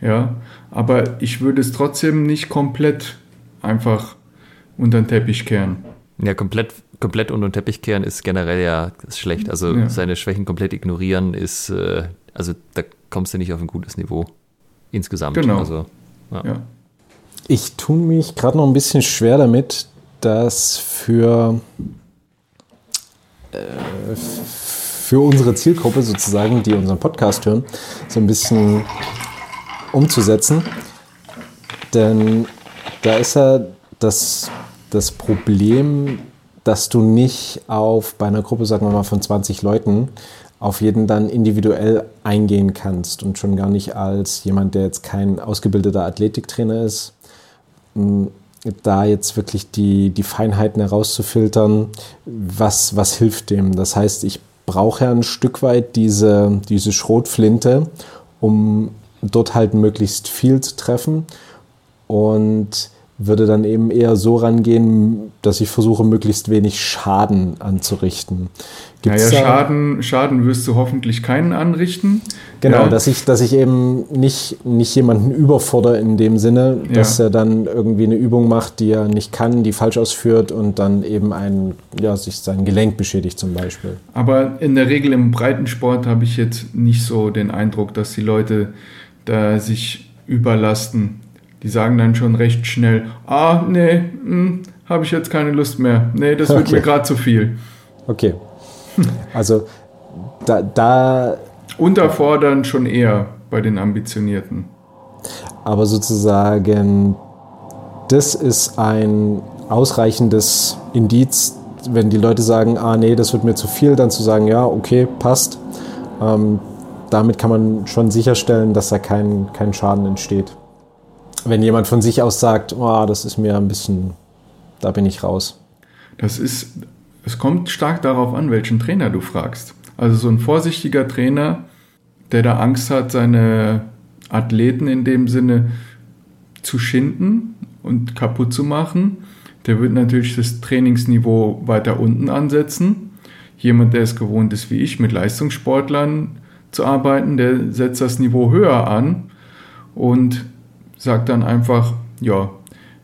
Ja, aber ich würde es trotzdem nicht komplett einfach unter den Teppich kehren. Ja, komplett, komplett unter den Teppich kehren ist generell ja ist schlecht. Also ja. seine Schwächen komplett ignorieren ist, äh, also da kommst du nicht auf ein gutes Niveau insgesamt. Genau. Also, ja. ja. Ich tue mich gerade noch ein bisschen schwer damit, dass für äh, für unsere Zielgruppe sozusagen, die unseren Podcast hören, so ein bisschen umzusetzen. Denn da ist ja das, das Problem, dass du nicht auf bei einer Gruppe, sagen wir mal, von 20 Leuten auf jeden dann individuell eingehen kannst und schon gar nicht als jemand, der jetzt kein ausgebildeter Athletiktrainer ist, da jetzt wirklich die, die Feinheiten herauszufiltern, was, was hilft dem. Das heißt, ich brauche ja ein Stück weit diese, diese Schrotflinte, um dort halt möglichst viel zu treffen und würde dann eben eher so rangehen, dass ich versuche, möglichst wenig Schaden anzurichten. Gibt's naja, Schaden, Schaden wirst du hoffentlich keinen anrichten. Genau, ja. dass, ich, dass ich eben nicht, nicht jemanden überfordere in dem Sinne, dass ja. er dann irgendwie eine Übung macht, die er nicht kann, die falsch ausführt und dann eben ein, ja, sich sein Gelenk beschädigt zum Beispiel. Aber in der Regel im Breitensport habe ich jetzt nicht so den Eindruck, dass die Leute da sich überlasten. Die sagen dann schon recht schnell, ah, nee, hm, habe ich jetzt keine Lust mehr. Nee, das wird okay. mir gerade zu viel. Okay. Also da, da Unterfordern schon eher bei den Ambitionierten. Aber sozusagen, das ist ein ausreichendes Indiz, wenn die Leute sagen, ah nee, das wird mir zu viel, dann zu sagen, ja, okay, passt. Ähm, damit kann man schon sicherstellen, dass da kein, kein Schaden entsteht. Wenn jemand von sich aus sagt, oh, das ist mir ein bisschen, da bin ich raus. Das ist, es kommt stark darauf an, welchen Trainer du fragst. Also so ein vorsichtiger Trainer, der da Angst hat, seine Athleten in dem Sinne zu schinden und kaputt zu machen, der wird natürlich das Trainingsniveau weiter unten ansetzen. Jemand, der es gewohnt ist wie ich, mit Leistungssportlern zu arbeiten, der setzt das Niveau höher an und sagt dann einfach, ja,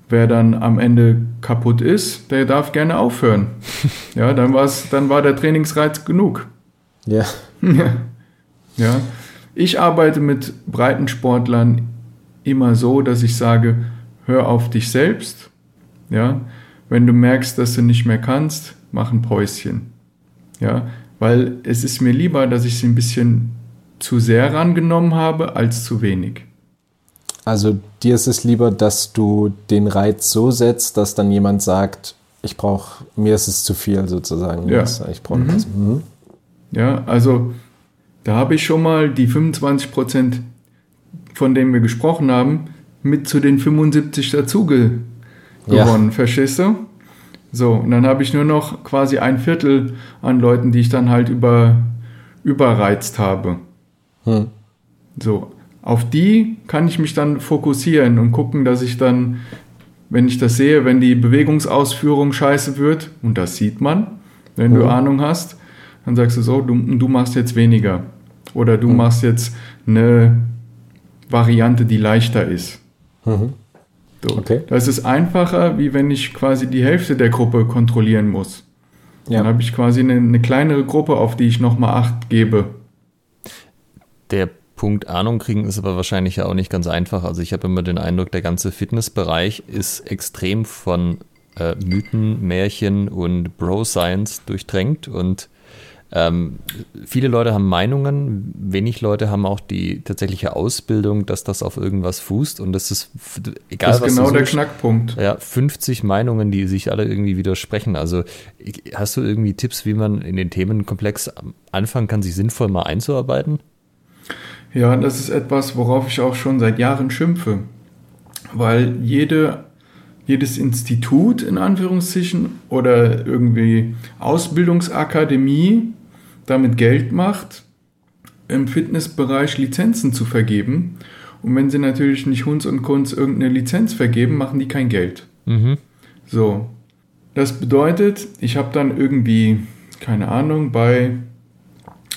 wer dann am Ende kaputt ist, der darf gerne aufhören. Ja, dann, war's, dann war der Trainingsreiz genug. Ja. ja. ja. Ich arbeite mit Breitensportlern immer so, dass ich sage, hör auf dich selbst. Ja. Wenn du merkst, dass du nicht mehr kannst, mach ein Päuschen. Ja. Weil es ist mir lieber, dass ich sie ein bisschen zu sehr rangenommen habe, als zu wenig. Also dir ist es lieber, dass du den Reiz so setzt, dass dann jemand sagt, ich brauche, mir ist es zu viel sozusagen. Ja. Ich brauche mhm. das. Mhm. Ja, also da habe ich schon mal die 25 Prozent, von denen wir gesprochen haben, mit zu den 75 dazu ge gewonnen. Ja. Verstehst du? So, und dann habe ich nur noch quasi ein Viertel an Leuten, die ich dann halt über, überreizt habe. Hm. So, auf die kann ich mich dann fokussieren und gucken, dass ich dann, wenn ich das sehe, wenn die Bewegungsausführung scheiße wird, und das sieht man, wenn mhm. du Ahnung hast, dann sagst du so, du, du machst jetzt weniger. Oder du mhm. machst jetzt eine Variante, die leichter ist. Mhm. So. Okay. Das ist einfacher, wie wenn ich quasi die Hälfte der Gruppe kontrollieren muss. Ja. Dann habe ich quasi eine, eine kleinere Gruppe, auf die ich nochmal Acht gebe. Der Punkt Ahnung kriegen ist aber wahrscheinlich ja auch nicht ganz einfach. Also ich habe immer den Eindruck, der ganze Fitnessbereich ist extrem von äh, Mythen, Märchen und Bro-Science durchdrängt und ähm, viele Leute haben Meinungen, wenig Leute haben auch die tatsächliche Ausbildung, dass das auf irgendwas fußt und das ist egal das ist was genau der Knackpunkt. Ja, 50 Meinungen, die sich alle irgendwie widersprechen. Also hast du irgendwie Tipps, wie man in den Themenkomplex anfangen kann, sich sinnvoll mal einzuarbeiten? Ja, das ist etwas, worauf ich auch schon seit Jahren schimpfe, weil jede jedes Institut in Anführungszeichen oder irgendwie Ausbildungsakademie damit Geld macht, im Fitnessbereich Lizenzen zu vergeben. Und wenn sie natürlich nicht Hunds und Kunst irgendeine Lizenz vergeben, machen die kein Geld. Mhm. So. Das bedeutet, ich habe dann irgendwie, keine Ahnung, bei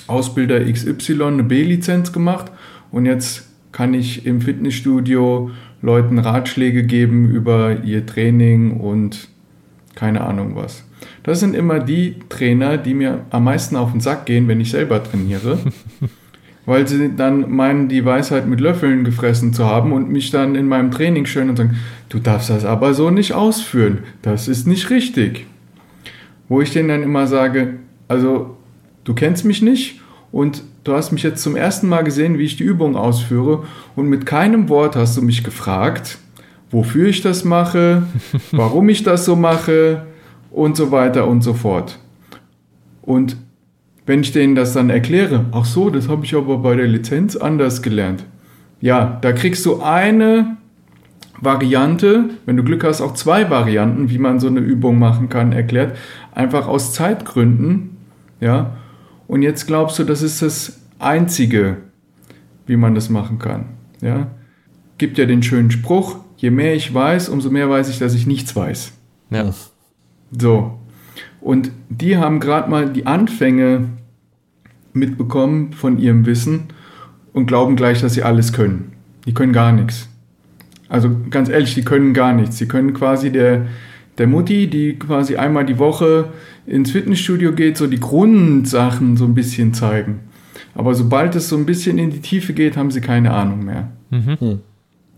Ausbilder XY eine B-Lizenz gemacht und jetzt kann ich im Fitnessstudio Leuten Ratschläge geben über ihr Training und keine Ahnung was. Das sind immer die Trainer, die mir am meisten auf den Sack gehen, wenn ich selber trainiere. weil sie dann meinen, die Weisheit mit Löffeln gefressen zu haben und mich dann in meinem Training schön und sagen, du darfst das aber so nicht ausführen, das ist nicht richtig. Wo ich denen dann immer sage, also du kennst mich nicht und du hast mich jetzt zum ersten Mal gesehen, wie ich die Übung ausführe und mit keinem Wort hast du mich gefragt, wofür ich das mache, warum ich das so mache und so weiter und so fort. Und wenn ich denen das dann erkläre, ach so, das habe ich aber bei der Lizenz anders gelernt. Ja, da kriegst du eine Variante, wenn du Glück hast, auch zwei Varianten, wie man so eine Übung machen kann, erklärt, einfach aus Zeitgründen, ja, und jetzt glaubst du, das ist das Einzige, wie man das machen kann. Ja? Gibt ja den schönen Spruch, je mehr ich weiß, umso mehr weiß ich, dass ich nichts weiß. Ja. So. Und die haben gerade mal die Anfänge mitbekommen von ihrem Wissen und glauben gleich, dass sie alles können. Die können gar nichts. Also ganz ehrlich, die können gar nichts. Sie können quasi der, der Mutti, die quasi einmal die Woche ins Fitnessstudio geht, so die Grundsachen so ein bisschen zeigen. Aber sobald es so ein bisschen in die Tiefe geht, haben sie keine Ahnung mehr. Mhm. Hm.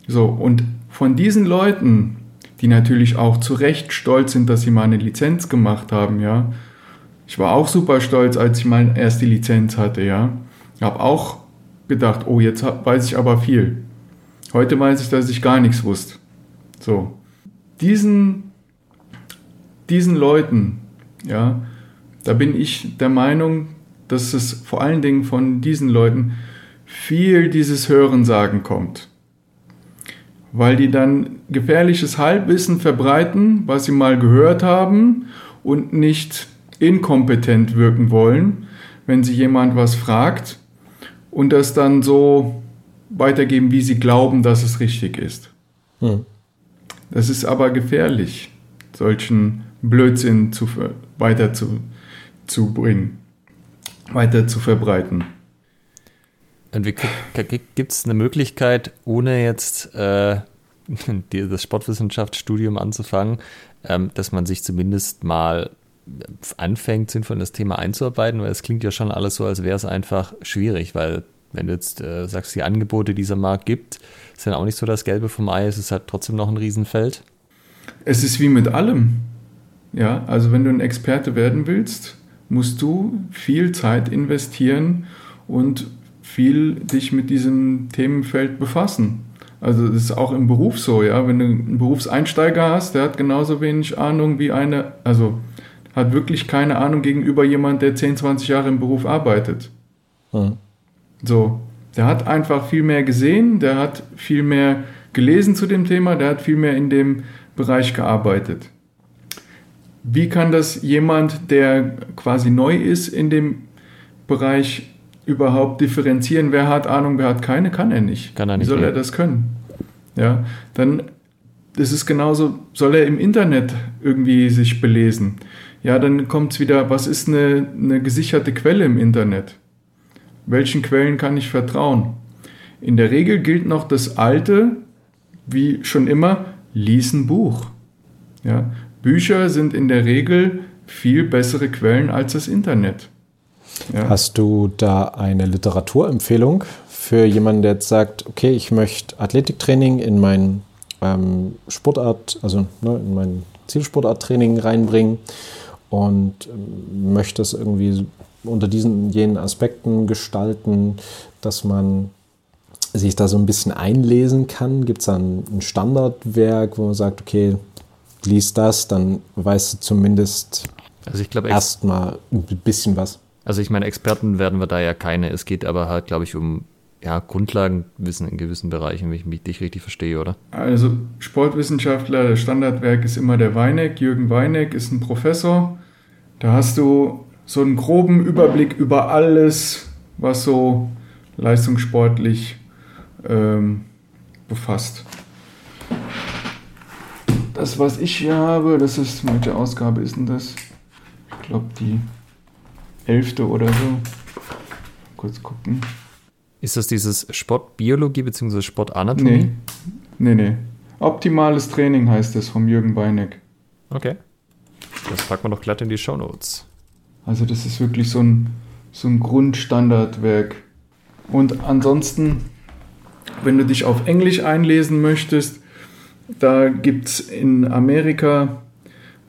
So, und von diesen Leuten, die natürlich auch zu Recht stolz sind, dass sie mal eine Lizenz gemacht haben, ja. Ich war auch super stolz, als ich mal erst die Lizenz hatte, ja. Habe auch gedacht, oh, jetzt weiß ich aber viel. Heute weiß ich, dass ich gar nichts wusste. So. Diesen, diesen Leuten, ja, da bin ich der Meinung, dass es vor allen Dingen von diesen Leuten viel dieses Hörensagen kommt. Weil die dann gefährliches Halbwissen verbreiten, was sie mal gehört haben und nicht inkompetent wirken wollen, wenn sie jemand was fragt und das dann so weitergeben, wie sie glauben, dass es richtig ist. Hm. Das ist aber gefährlich, solchen Blödsinn zu, weiter zu, zu bringen, weiter zu verbreiten. Gibt es eine Möglichkeit, ohne jetzt äh, das Sportwissenschaftsstudium anzufangen, ähm, dass man sich zumindest mal anfängt, sinnvoll in das Thema einzuarbeiten? Weil es klingt ja schon alles so, als wäre es einfach schwierig, weil wenn du jetzt äh, sagst, die Angebote, die dieser Markt gibt, sind auch nicht so das Gelbe vom Ei, es ist halt trotzdem noch ein Riesenfeld. Es ist wie mit allem. Ja, also wenn du ein Experte werden willst, musst du viel Zeit investieren und viel dich mit diesem Themenfeld befassen. Also das ist auch im Beruf so, ja. Wenn du einen Berufseinsteiger hast, der hat genauso wenig Ahnung wie eine, also hat wirklich keine Ahnung gegenüber jemand, der 10, 20 Jahre im Beruf arbeitet. Mhm. So, der hat einfach viel mehr gesehen, der hat viel mehr gelesen zu dem Thema, der hat viel mehr in dem Bereich gearbeitet. Wie kann das jemand, der quasi neu ist in dem Bereich, überhaupt differenzieren? Wer hat Ahnung, wer hat keine? Kann er nicht. Kann er nicht. Wie soll mehr. er das können? Ja, dann das ist genauso, soll er im Internet irgendwie sich belesen? Ja, dann kommt es wieder, was ist eine, eine gesicherte Quelle im Internet? Welchen Quellen kann ich vertrauen? In der Regel gilt noch das Alte, wie schon immer, lies ein Buch. Ja, Bücher sind in der Regel viel bessere Quellen als das Internet. Ja. Hast du da eine Literaturempfehlung für jemanden, der jetzt sagt, okay, ich möchte Athletiktraining in mein ähm, Sportart, also ne, in mein Zielsportarttraining reinbringen und ähm, möchte es irgendwie unter diesen jenen Aspekten gestalten, dass man sich da so ein bisschen einlesen kann? Gibt es da ein, Standardwerk, wo man sagt, okay, lies das, dann weißt du zumindest also ich erstmal ein bisschen was. Also ich meine, Experten werden wir da ja keine. Es geht aber halt, glaube ich, um ja, Grundlagenwissen in gewissen Bereichen, wenn ich dich richtig verstehe, oder? Also Sportwissenschaftler, das Standardwerk ist immer der Weineck. Jürgen Weineck ist ein Professor. Da hast du so einen groben Überblick über alles, was so leistungssportlich ähm, befasst. Das, was ich hier habe, das ist, welche Ausgabe ist denn das? Ich glaube, die elfte oder so. Kurz gucken. Ist das dieses Sportbiologie bzw. Sportanatomie? Nee. nee, nee. Optimales Training heißt es vom Jürgen Beineck. Okay. Das packen wir doch glatt in die Show Notes. Also das ist wirklich so ein, so ein Grundstandardwerk. Und ansonsten, wenn du dich auf Englisch einlesen möchtest, da gibt es in Amerika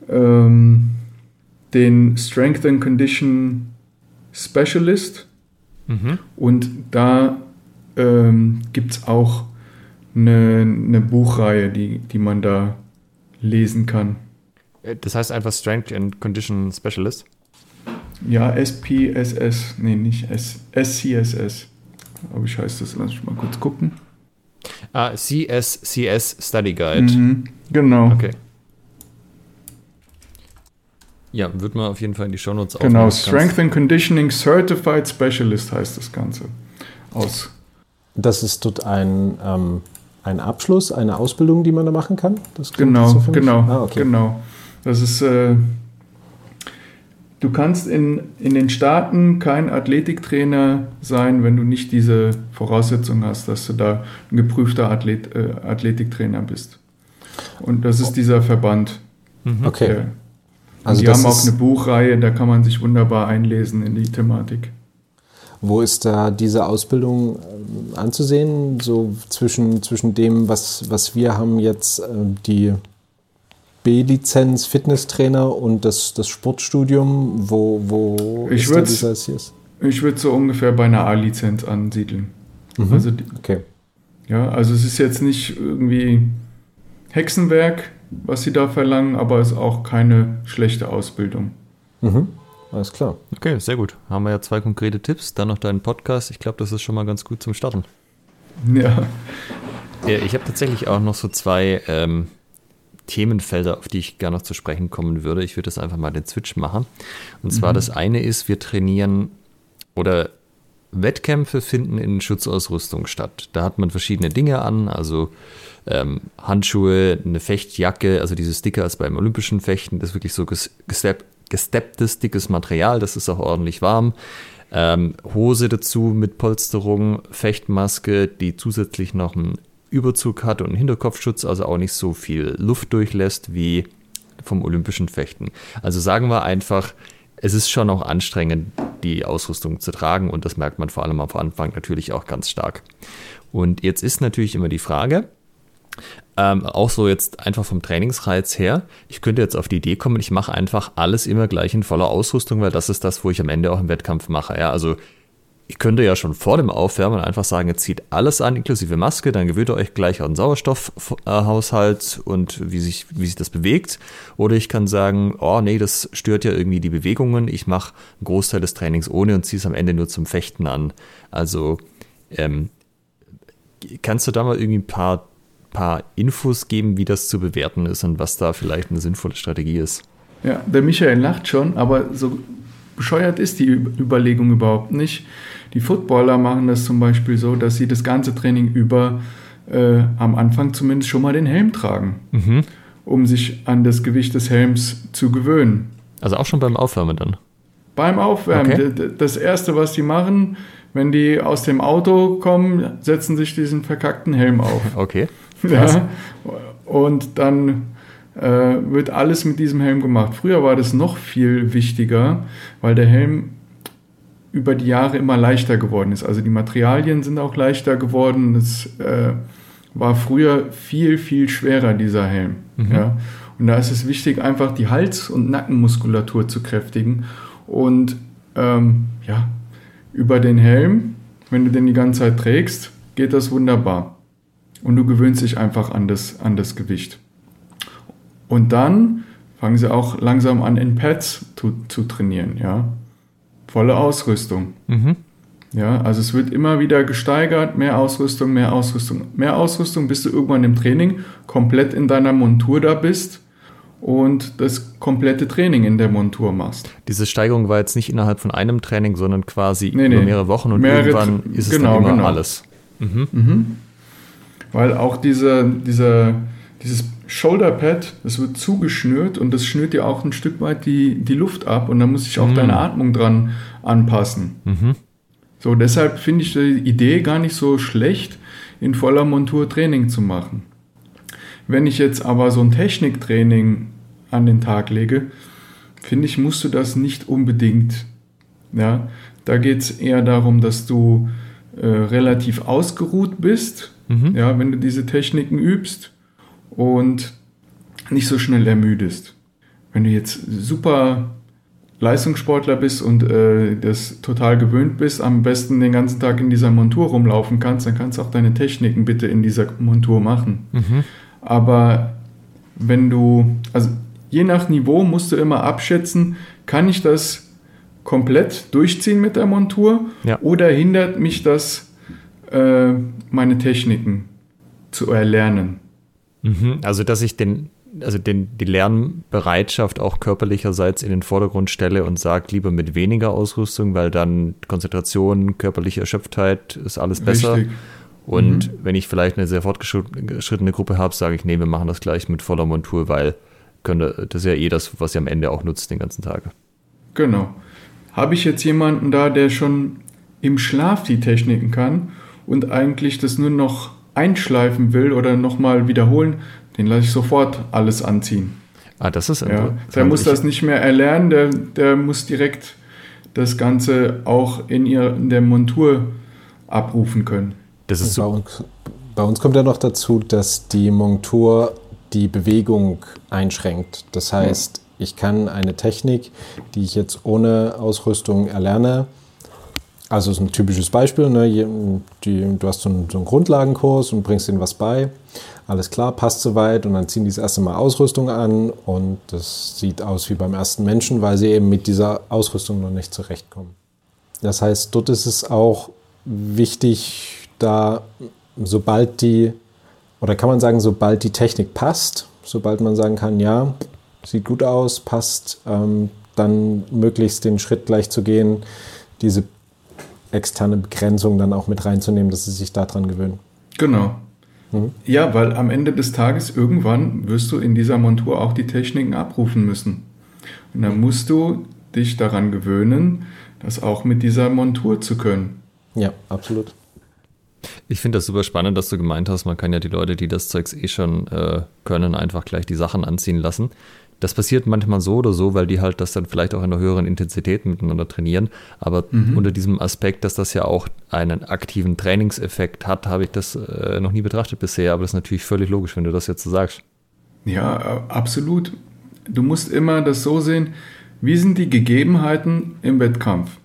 ähm, den Strength and Condition Specialist. Mhm. Und da ähm, gibt es auch eine, eine Buchreihe, die, die man da lesen kann. Äh, das heißt einfach Strength and Condition Specialist? Ja, SPSS. Nee, nicht S SCSS. Aber ich heißt das? Lass mich mal kurz gucken. Ah, CSCS Study Guide. Mhm, genau. Okay. Ja, wird man auf jeden Fall in die Shownotes aufnehmen. Genau, Strength and Conditioning Certified Specialist heißt das Ganze. Aus. Das ist dort ein, ähm, ein Abschluss, eine Ausbildung, die man da machen kann? genau, so genau, ah, okay. genau. Das ist, äh, du kannst in, in den Staaten kein Athletiktrainer sein, wenn du nicht diese Voraussetzung hast, dass du da ein geprüfter Athlet, äh, Athletiktrainer bist. Und das ist dieser Verband. Mhm. Okay. Der, also die haben auch eine Buchreihe, da kann man sich wunderbar einlesen in die Thematik. Wo ist da diese Ausbildung äh, anzusehen? So zwischen, zwischen dem, was, was wir haben jetzt, äh, die B-Lizenz Fitnesstrainer und das, das Sportstudium, wo, wo ich ist dieser Ich würde so ungefähr bei einer A-Lizenz ansiedeln. Mhm. Also okay. Ja, also es ist jetzt nicht irgendwie Hexenwerk, was sie da verlangen, aber es ist auch keine schlechte Ausbildung. Mhm. Alles klar. Okay, sehr gut. Haben wir ja zwei konkrete Tipps. Dann noch deinen Podcast. Ich glaube, das ist schon mal ganz gut zum Starten. Ja. ja ich habe tatsächlich auch noch so zwei ähm, Themenfelder, auf die ich gerne noch zu sprechen kommen würde. Ich würde das einfach mal den Switch machen. Und zwar mhm. das eine ist, wir trainieren oder Wettkämpfe finden in Schutzausrüstung statt. Da hat man verschiedene Dinge an, also ähm, Handschuhe, eine Fechtjacke, also diese Sticker ist beim olympischen Fechten, das ist wirklich so gestepp, gestepptes, dickes Material, das ist auch ordentlich warm. Ähm, Hose dazu mit Polsterung, Fechtmaske, die zusätzlich noch einen Überzug hat und einen Hinterkopfschutz, also auch nicht so viel Luft durchlässt wie vom olympischen Fechten. Also sagen wir einfach, es ist schon auch anstrengend, die Ausrüstung zu tragen und das merkt man vor allem am Anfang natürlich auch ganz stark. Und jetzt ist natürlich immer die Frage, ähm, auch so jetzt einfach vom Trainingsreiz her, ich könnte jetzt auf die Idee kommen, ich mache einfach alles immer gleich in voller Ausrüstung, weil das ist das, wo ich am Ende auch im Wettkampf mache. Ja? Also ich könnte ja schon vor dem Aufwärmen einfach sagen, jetzt zieht alles an, inklusive Maske, dann gewöhnt ihr euch gleich an den Sauerstoffhaushalt und wie sich, wie sich das bewegt. Oder ich kann sagen, oh nee, das stört ja irgendwie die Bewegungen, ich mache einen Großteil des Trainings ohne und ziehe es am Ende nur zum Fechten an. Also ähm, kannst du da mal irgendwie ein paar paar Infos geben, wie das zu bewerten ist und was da vielleicht eine sinnvolle Strategie ist. Ja, der Michael lacht schon, aber so bescheuert ist die Überlegung überhaupt nicht. Die Footballer machen das zum Beispiel so, dass sie das ganze Training über äh, am Anfang zumindest schon mal den Helm tragen, mhm. um sich an das Gewicht des Helms zu gewöhnen. Also auch schon beim Aufwärmen dann? Beim Aufwärmen. Okay. Das Erste, was die machen, wenn die aus dem Auto kommen, setzen sich diesen verkackten Helm auf. Okay. Ja, und dann äh, wird alles mit diesem Helm gemacht. Früher war das noch viel wichtiger, weil der Helm über die Jahre immer leichter geworden ist. Also die Materialien sind auch leichter geworden. Es äh, war früher viel, viel schwerer, dieser Helm. Mhm. Ja? Und da ist es wichtig, einfach die Hals- und Nackenmuskulatur zu kräftigen. Und ähm, ja, über den Helm, wenn du den die ganze Zeit trägst, geht das wunderbar. Und du gewöhnst dich einfach an das, an das Gewicht. Und dann fangen sie auch langsam an, in Pads zu, zu trainieren, ja. Volle Ausrüstung. Mhm. Ja, also es wird immer wieder gesteigert, mehr Ausrüstung, mehr Ausrüstung, mehr Ausrüstung, bis du irgendwann im Training komplett in deiner Montur da bist und das komplette Training in der Montur machst. Diese Steigerung war jetzt nicht innerhalb von einem Training, sondern quasi nee, über nee. mehrere Wochen und mehrere, irgendwann ist genau, es dann immer genau. alles. Mhm. Mhm. Weil auch diese, diese, dieses Shoulderpad, das wird zugeschnürt und das schnürt dir auch ein Stück weit die, die Luft ab und da muss sich auch mhm. deine Atmung dran anpassen. Mhm. So, deshalb finde ich die Idee gar nicht so schlecht, in voller Montur Training zu machen. Wenn ich jetzt aber so ein Techniktraining an den Tag lege, finde ich, musst du das nicht unbedingt. Ja, da geht es eher darum, dass du äh, relativ ausgeruht bist, mhm. ja, wenn du diese Techniken übst und nicht so schnell ermüdest. Wenn du jetzt super Leistungssportler bist und äh, das total gewöhnt bist, am besten den ganzen Tag in dieser Montur rumlaufen kannst, dann kannst du auch deine Techniken bitte in dieser Montur machen. Mhm. Aber wenn du, also je nach Niveau musst du immer abschätzen, kann ich das komplett durchziehen mit der Montur ja. oder hindert mich das, äh, meine Techniken zu erlernen? Mhm. Also, dass ich den, also den, die Lernbereitschaft auch körperlicherseits in den Vordergrund stelle und sage, lieber mit weniger Ausrüstung, weil dann Konzentration, körperliche Erschöpftheit ist alles besser. Richtig. Und mhm. wenn ich vielleicht eine sehr fortgeschrittene Gruppe habe, sage ich, nee, wir machen das gleich mit voller Montur, weil könnte, das ist ja eh das, was ihr am Ende auch nutzt den ganzen Tag. Genau. Habe ich jetzt jemanden da, der schon im Schlaf die Techniken kann und eigentlich das nur noch einschleifen will oder nochmal wiederholen, den lasse ich sofort alles anziehen. Ah, das ist ja, Der muss das nicht mehr erlernen, der, der muss direkt das Ganze auch in, ihr, in der Montur abrufen können. Das ist bei, uns, bei uns kommt ja noch dazu, dass die Montur die Bewegung einschränkt. Das heißt, ich kann eine Technik, die ich jetzt ohne Ausrüstung erlerne, also ist ein typisches Beispiel, ne? die, du hast so einen, so einen, Grundlagenkurs und bringst ihnen was bei. Alles klar, passt soweit und dann ziehen die das erste Mal Ausrüstung an und das sieht aus wie beim ersten Menschen, weil sie eben mit dieser Ausrüstung noch nicht zurechtkommen. Das heißt, dort ist es auch wichtig, da sobald die, oder kann man sagen, sobald die Technik passt, sobald man sagen kann, ja, sieht gut aus, passt, ähm, dann möglichst den Schritt gleich zu gehen, diese externe Begrenzung dann auch mit reinzunehmen, dass sie sich daran gewöhnen. Genau. Mhm. Ja, weil am Ende des Tages irgendwann wirst du in dieser Montur auch die Techniken abrufen müssen. Und dann musst du dich daran gewöhnen, das auch mit dieser Montur zu können. Ja, absolut. Ich finde das super spannend, dass du gemeint hast, man kann ja die Leute, die das Zeugs eh schon äh, können, einfach gleich die Sachen anziehen lassen. Das passiert manchmal so oder so, weil die halt das dann vielleicht auch in einer höheren Intensität miteinander trainieren. Aber mhm. unter diesem Aspekt, dass das ja auch einen aktiven Trainingseffekt hat, habe ich das äh, noch nie betrachtet bisher. Aber das ist natürlich völlig logisch, wenn du das jetzt so sagst. Ja, absolut. Du musst immer das so sehen, wie sind die Gegebenheiten im Wettkampf?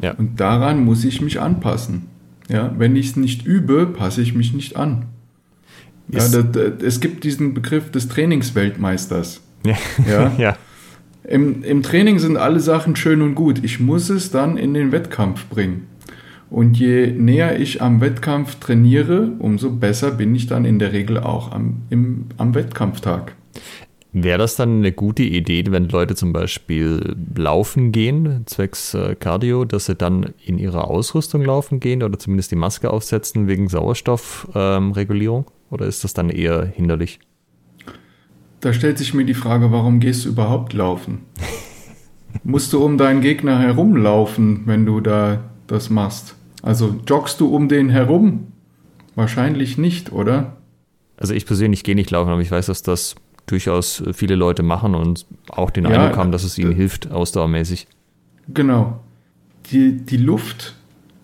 Ja. Und daran muss ich mich anpassen. Ja, wenn ich es nicht übe, passe ich mich nicht an. Ja, da, da, es gibt diesen Begriff des Trainingsweltmeisters. Ja. ja? ja. Im, Im Training sind alle Sachen schön und gut. Ich muss es dann in den Wettkampf bringen. Und je näher ich am Wettkampf trainiere, umso besser bin ich dann in der Regel auch am, im, am Wettkampftag. Wäre das dann eine gute Idee, wenn Leute zum Beispiel laufen gehen, zwecks äh, Cardio, dass sie dann in ihrer Ausrüstung laufen gehen oder zumindest die Maske aufsetzen wegen Sauerstoffregulierung? Ähm, oder ist das dann eher hinderlich? Da stellt sich mir die Frage, warum gehst du überhaupt laufen? Musst du um deinen Gegner herumlaufen, wenn du da das machst? Also joggst du um den herum? Wahrscheinlich nicht, oder? Also ich persönlich gehe nicht laufen, aber ich weiß, dass das durchaus viele Leute machen und auch den Ja, Eindruck haben, dass es ihnen äh, hilft, ausdauermäßig. Genau. Die, die Luft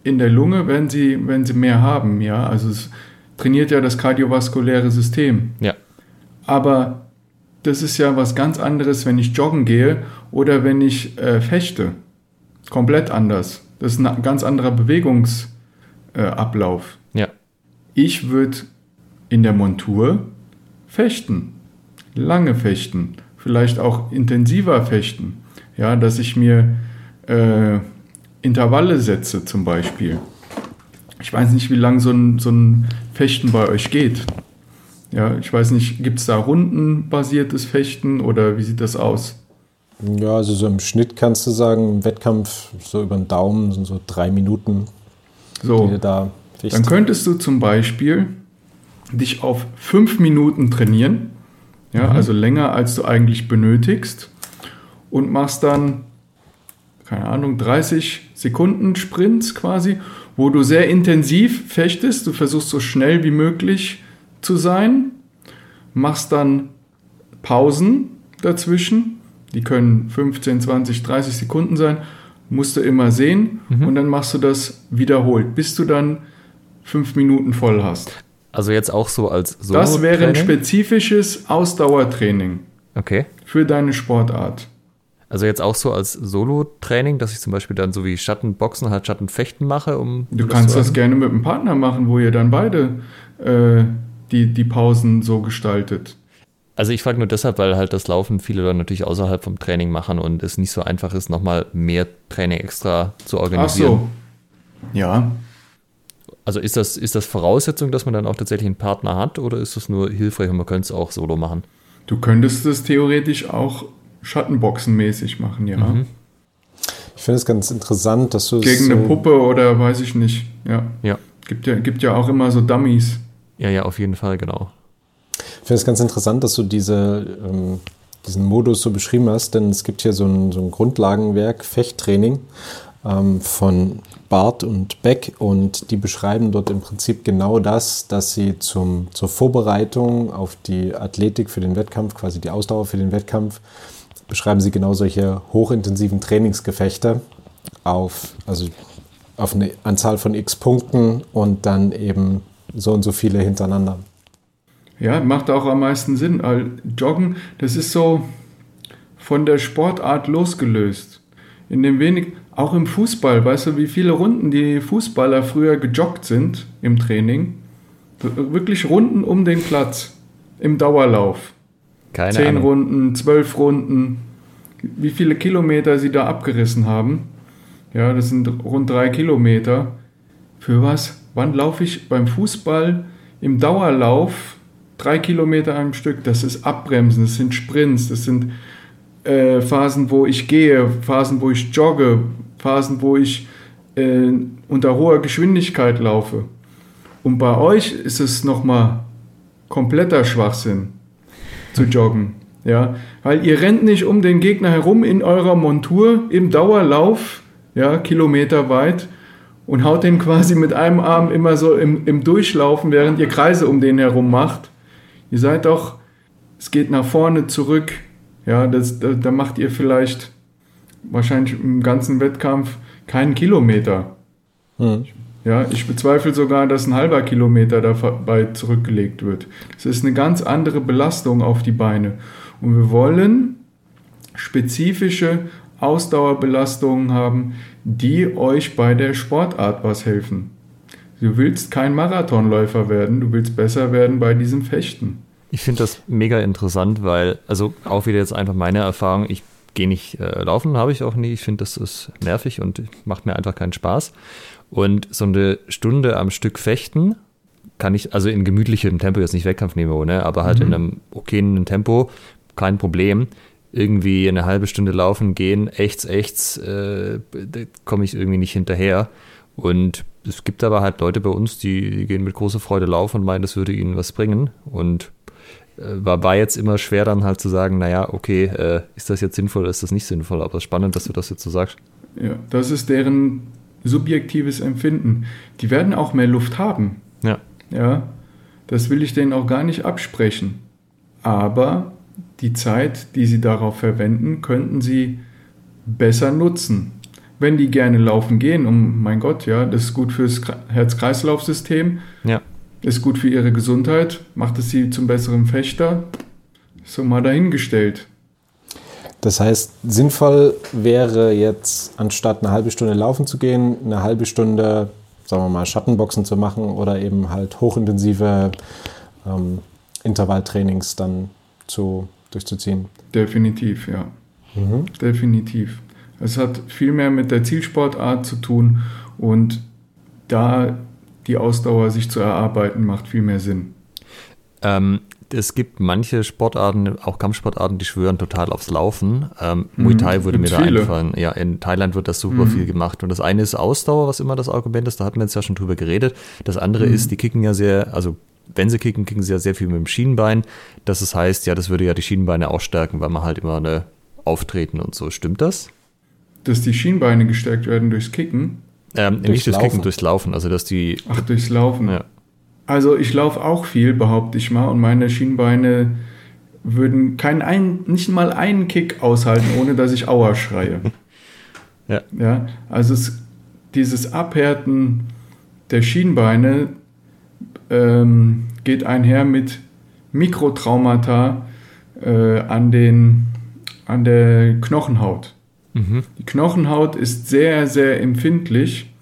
in der Lunge, wenn sie, wenn sie mehr haben, ja, also es trainiert ja das kardiovaskuläre System. Ja. Aber das ist ja was ganz anderes, wenn ich joggen gehe oder wenn ich äh, fechte. Komplett anders. Das ist ein ganz anderer Bewegungsablauf. Äh. Ja. ich würde in der Montur fechten. Lange fechten. Vielleicht auch intensiver fechten. Ja, dass ich mir äh, Intervalle setze zum Beispiel. Ich weiß nicht, wie lang so ein, so ein Fechten bei euch geht. Ja, ich weiß nicht, gibt es da rundenbasiertes Fechten oder wie sieht das aus? Ja, also so im Schnitt kannst du sagen, im Wettkampf so über den Daumen sind so drei Minuten, So, da dann könntest du zum Beispiel dich auf fünf Minuten trainieren, ja, also länger als du eigentlich benötigst und machst dann, keine Ahnung, 30 Sekunden Sprints quasi, wo du sehr intensiv fechtest, du versuchst so schnell wie möglich zu sein, machst dann Pausen dazwischen, die können 15, 20, 30 Sekunden sein, musst du immer sehen und dann machst du das wiederholt, bis du dann fünf Minuten voll hast. Also jetzt auch so als so. Das wäre ein spezifisches Ausdauertraining Okay. für deine Sportart. Also jetzt auch so als Solo-Training, dass ich zum Beispiel dann so wie Schattenboxen halt Schattenfechten mache, um. Du kannst das gerne mit einem Partner machen, wo ihr dann beide äh, die, die Pausen so gestaltet. Also ich frage nur deshalb, weil halt das Laufen viele dann natürlich außerhalb vom Training machen und es nicht so einfach ist, nochmal mehr Training extra zu Ach organisieren. so. Ja, Also ist das, ist das Voraussetzung, dass man dann auch tatsächlich einen Partner hat oder ist das nur hilfreich und man könnte es auch solo machen? du könntest es theoretisch auch Schattenboxenmäßig machen, ja. Mhm. Ich finde es ganz interessant, dass du es Gegen so, eine Puppe oder weiß ich nicht. Ja. Ja. Gibt ja, gibt ja auch immer so Dummies. Ja, ja, auf jeden Fall, genau. Ich finde es ganz interessant, dass du diese, ähm, diesen Modus so beschrieben hast, denn es gibt hier so ein, so ein Grundlagenwerk, Fechttraining ähm, von Barth und Beck und die beschreiben dort im Prinzip genau das, dass sie zum, zur Vorbereitung auf die Athletik für den Wettkampf, quasi die Ausdauer für den Wettkampf, beschreiben sie genau solche hochintensiven Trainingsgefechte auf, also auf eine Anzahl von x Punkten und dann eben so und so viele hintereinander. Ja, macht auch am meisten Sinn. Joggen, das ist so von der Sportart losgelöst. In dem wenig, auch im Fußball, weißt du, wie viele Runden die Fußballer früher gejoggt sind im Training? Wirklich Runden um den Platz im Dauerlauf. Keine Zehn Ahnung. Runden, zwölf Runden, wie viele Kilometer sie da abgerissen haben. Ja, das sind rund drei Kilometer. Für was? Wann laufe ich beim Fußball im Dauerlauf drei Kilometer am Stück? Das ist Abbremsen, das sind Sprints, das sind äh, Phasen, wo ich gehe, Phasen, wo ich jogge, Phasen, wo ich äh, unter hoher Geschwindigkeit laufe. Und bei euch ist es nochmal kompletter Schwachsinn zu joggen. Ja, weil ihr rennt nicht um den Gegner herum in eurer Montur im Dauerlauf, ja, kilometerweit und haut den quasi mit einem Arm immer so im, im Durchlaufen, während ihr Kreise um den herum macht. Ihr seid doch, es geht nach vorne, zurück. Ja, das, da, da macht ihr vielleicht wahrscheinlich im ganzen Wettkampf keinen Kilometer. Hm. Ja, ich bezweifle sogar, dass ein halber Kilometer dabei zurückgelegt wird. Es ist eine ganz andere Belastung auf die Beine. Und wir wollen spezifische Ausdauerbelastungen haben, die euch bei der Sportart was helfen. Du willst kein Marathonläufer werden, du willst besser werden bei diesem Fechten. Ich finde das mega interessant, weil, also auch wieder jetzt einfach meine Erfahrung, ich gehe nicht äh, laufen, habe ich auch nie. Ich finde, das ist nervig und macht mir einfach keinen Spaß. Und so eine Stunde am Stück fechten kann ich, also in gemütlichem Tempo, jetzt nicht Wettkampfniveau, ne, aber halt in einem okayen Tempo, kein Problem. Irgendwie eine halbe Stunde laufen gehen, echts, echts, äh, komme ich irgendwie nicht hinterher. Und es gibt aber halt Leute bei uns, die, die gehen mit großer Freude laufen und meinen, das würde ihnen was bringen. Und war, war jetzt immer schwer dann halt zu sagen, naja, okay, äh, ist das jetzt sinnvoll oder ist das nicht sinnvoll? Aber es ist spannend, dass du das jetzt so sagst. Ja, das ist deren subjektives Empfinden. Die werden auch mehr Luft haben. Ja. Ja, das will ich denen auch gar nicht absprechen. Aber die Zeit, die sie darauf verwenden, könnten sie besser nutzen. Wenn die gerne laufen gehen, um mein Gott, ja, das ist gut fürs Herz-Kreislauf-System, Ja. Ist gut für ihre Gesundheit, macht es sie zum besseren Fechter, so mal dahingestellt. Das heißt, sinnvoll wäre jetzt, anstatt eine halbe Stunde laufen zu gehen, eine halbe Stunde, sagen wir mal, Schattenboxen zu machen oder eben halt hochintensive ähm, Intervalltrainings dann zu, durchzuziehen. Definitiv, ja. Definitiv. Es hat viel mehr mit der Zielsportart zu tun und da die Ausdauer sich zu erarbeiten, macht viel mehr Sinn. Ähm, es gibt manche Sportarten, auch Kampfsportarten, die schwören total aufs Laufen. Ähm, Muay Thai würde mir da viele. einfallen. Ja, in Thailand wird das super viel gemacht. Und das eine ist Ausdauer, was immer das Argument ist. Da hatten wir jetzt ja schon drüber geredet. Das andere ist, die kicken ja sehr, also wenn sie kicken, kicken sie ja sehr viel mit dem Schienenbein. Das heißt, ja, das würde ja die Schienenbeine auch stärken, weil man halt immer eine auftreten und so. Stimmt das? Dass die Schienbeine gestärkt werden durchs Kicken, Ähm, Durchs nicht durchs Kicken, Laufen. durchs Laufen. Also, dass die, ach, durchs Laufen. ja. Also ich laufe auch viel, behaupte ich mal, und meine Schienbeine würden keinen ein, nicht mal einen Kick aushalten, ohne dass ich Aua schreie. Ja. ja also es, dieses Abhärten der Schienbeine ähm, geht einher mit Mikrotraumata äh, an, den, an der Knochenhaut. Mhm. Die Knochenhaut ist sehr, sehr empfindlich.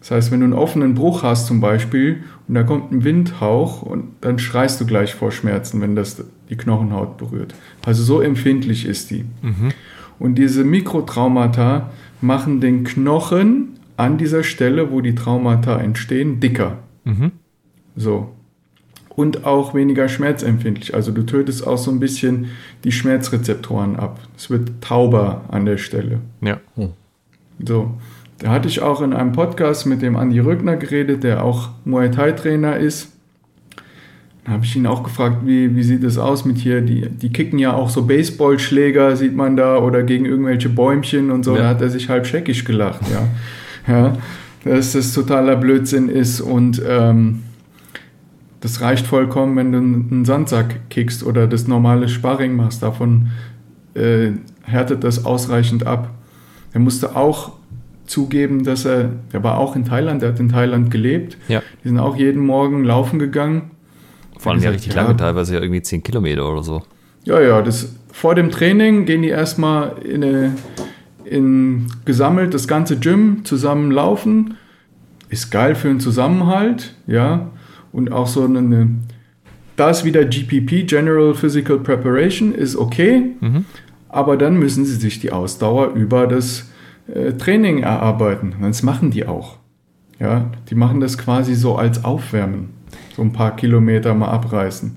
Das heißt, wenn du einen offenen Bruch hast zum Beispiel und da kommt ein Windhauch und dann schreist du gleich vor Schmerzen, wenn das die Knochenhaut berührt. Also so empfindlich ist die. Und diese Mikrotraumata machen den Knochen an dieser Stelle, wo die Traumata entstehen, dicker. Mhm. So. Und auch weniger schmerzempfindlich. Also du tötest auch so ein bisschen die Schmerzrezeptoren ab. Es wird tauber an der Stelle. Ja. So. Da hatte ich auch in einem Podcast mit dem Andi Rückner geredet, der auch Muay Thai Trainer ist. Da habe ich ihn auch gefragt, wie, wie sieht es aus mit hier? Die, die kicken ja auch so Baseballschläger, sieht man da, oder gegen irgendwelche Bäumchen und so. Ja. Da hat er sich halb scheckig gelacht, ja. ja. Dass das totaler Blödsinn ist und ähm, das reicht vollkommen, wenn du einen Sandsack kickst oder das normale Sparring machst. Davon äh, härtet das ausreichend ab. Er musste auch zugeben, dass er, der war auch in Thailand, der hat in Thailand gelebt. Ja. Die sind auch jeden Morgen laufen gegangen. Vor allem ja richtig ja. lange, teilweise ja irgendwie 10 Kilometer oder so. Ja, ja, das, vor dem Training gehen die erstmal in, eine, in gesammelt das ganze Gym zusammen laufen. Ist geil für den Zusammenhalt, ja. Und auch so eine, da ist wieder GPP, General Physical Preparation, ist okay. Aber dann müssen sie sich die Ausdauer über das äh, Training erarbeiten. Und Das machen die auch. Ja, die machen das quasi so als Aufwärmen. So ein paar Kilometer mal abreißen.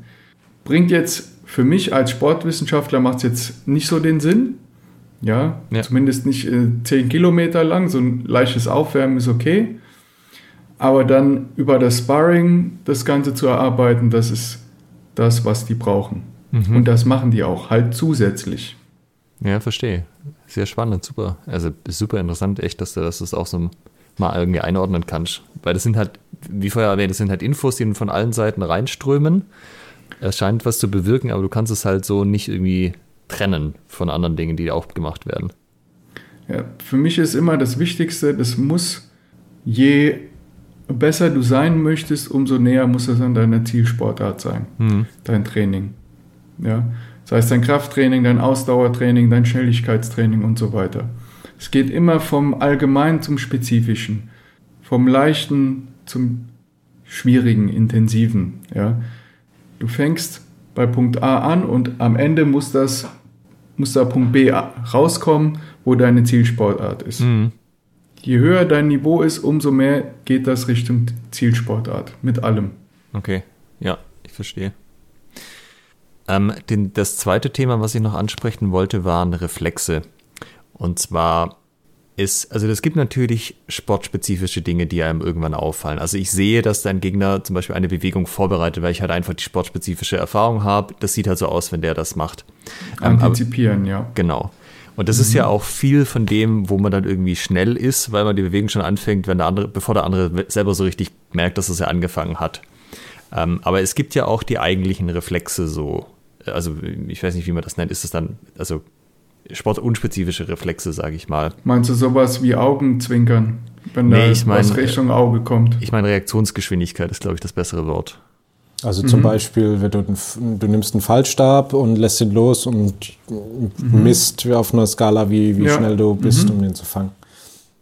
Bringt jetzt für mich als Sportwissenschaftler macht es jetzt nicht so den Sinn. Ja, Ja. zumindest nicht äh, 10 Kilometer lang. So ein leichtes Aufwärmen ist okay. Aber dann über das Sparring das Ganze zu erarbeiten, das ist das, was die brauchen. Und das machen die auch, halt zusätzlich. Ja, verstehe. Sehr spannend, super. Also ist super interessant, echt, dass du das das auch so mal irgendwie einordnen kannst. Weil das sind halt, wie vorher erwähnt, das sind halt Infos, die von allen Seiten reinströmen. Es scheint was zu bewirken, aber du kannst es halt so nicht irgendwie trennen von anderen Dingen, die auch gemacht werden. Ja, für mich ist immer das Wichtigste, das muss, je besser du sein möchtest, umso näher muss es an deiner Zielsportart sein, dein Training. Ja, das heißt dein Krafttraining, dein Ausdauertraining, dein Schnelligkeitstraining und so weiter. Es geht immer vom Allgemeinen zum Spezifischen, vom Leichten zum Schwierigen, Intensiven. Ja, du fängst bei Punkt A an und am Ende muss das muss da Punkt B rauskommen, wo deine Zielsportart ist. Je höher dein Niveau ist, umso mehr geht das Richtung Zielsportart mit allem. Okay, ja, ich verstehe. Ähm, den, das zweite Thema, was ich noch ansprechen wollte, waren Reflexe. Und zwar ist, also es gibt natürlich sportspezifische Dinge, die einem irgendwann auffallen. Also ich sehe, dass dein Gegner zum Beispiel eine Bewegung vorbereitet, weil ich halt einfach die sportspezifische Erfahrung habe. Das sieht halt so aus, wenn der das macht. Ähm, aber- Antizipieren, ja. Genau. Und das ist ja auch viel von dem, wo man dann irgendwie schnell ist, weil man die Bewegung schon anfängt, wenn der andere, bevor der andere selber so richtig merkt, dass es ja angefangen hat. Ähm, aber es gibt ja auch die eigentlichen Reflexe so, also ich weiß nicht, wie man das nennt, ist das dann, also sportunspezifische Reflexe, sage ich mal. Meinst du sowas wie Augenzwinkern, wenn Nee, da ich mein, was Richtung Auge kommt? Ich meine, Reaktionsgeschwindigkeit ist, glaube ich, das bessere Wort. Also zum Beispiel, wenn du, du nimmst einen Fallstab und lässt ihn los und misst auf einer Skala, wie, wie Ja. schnell du bist, um den zu fangen.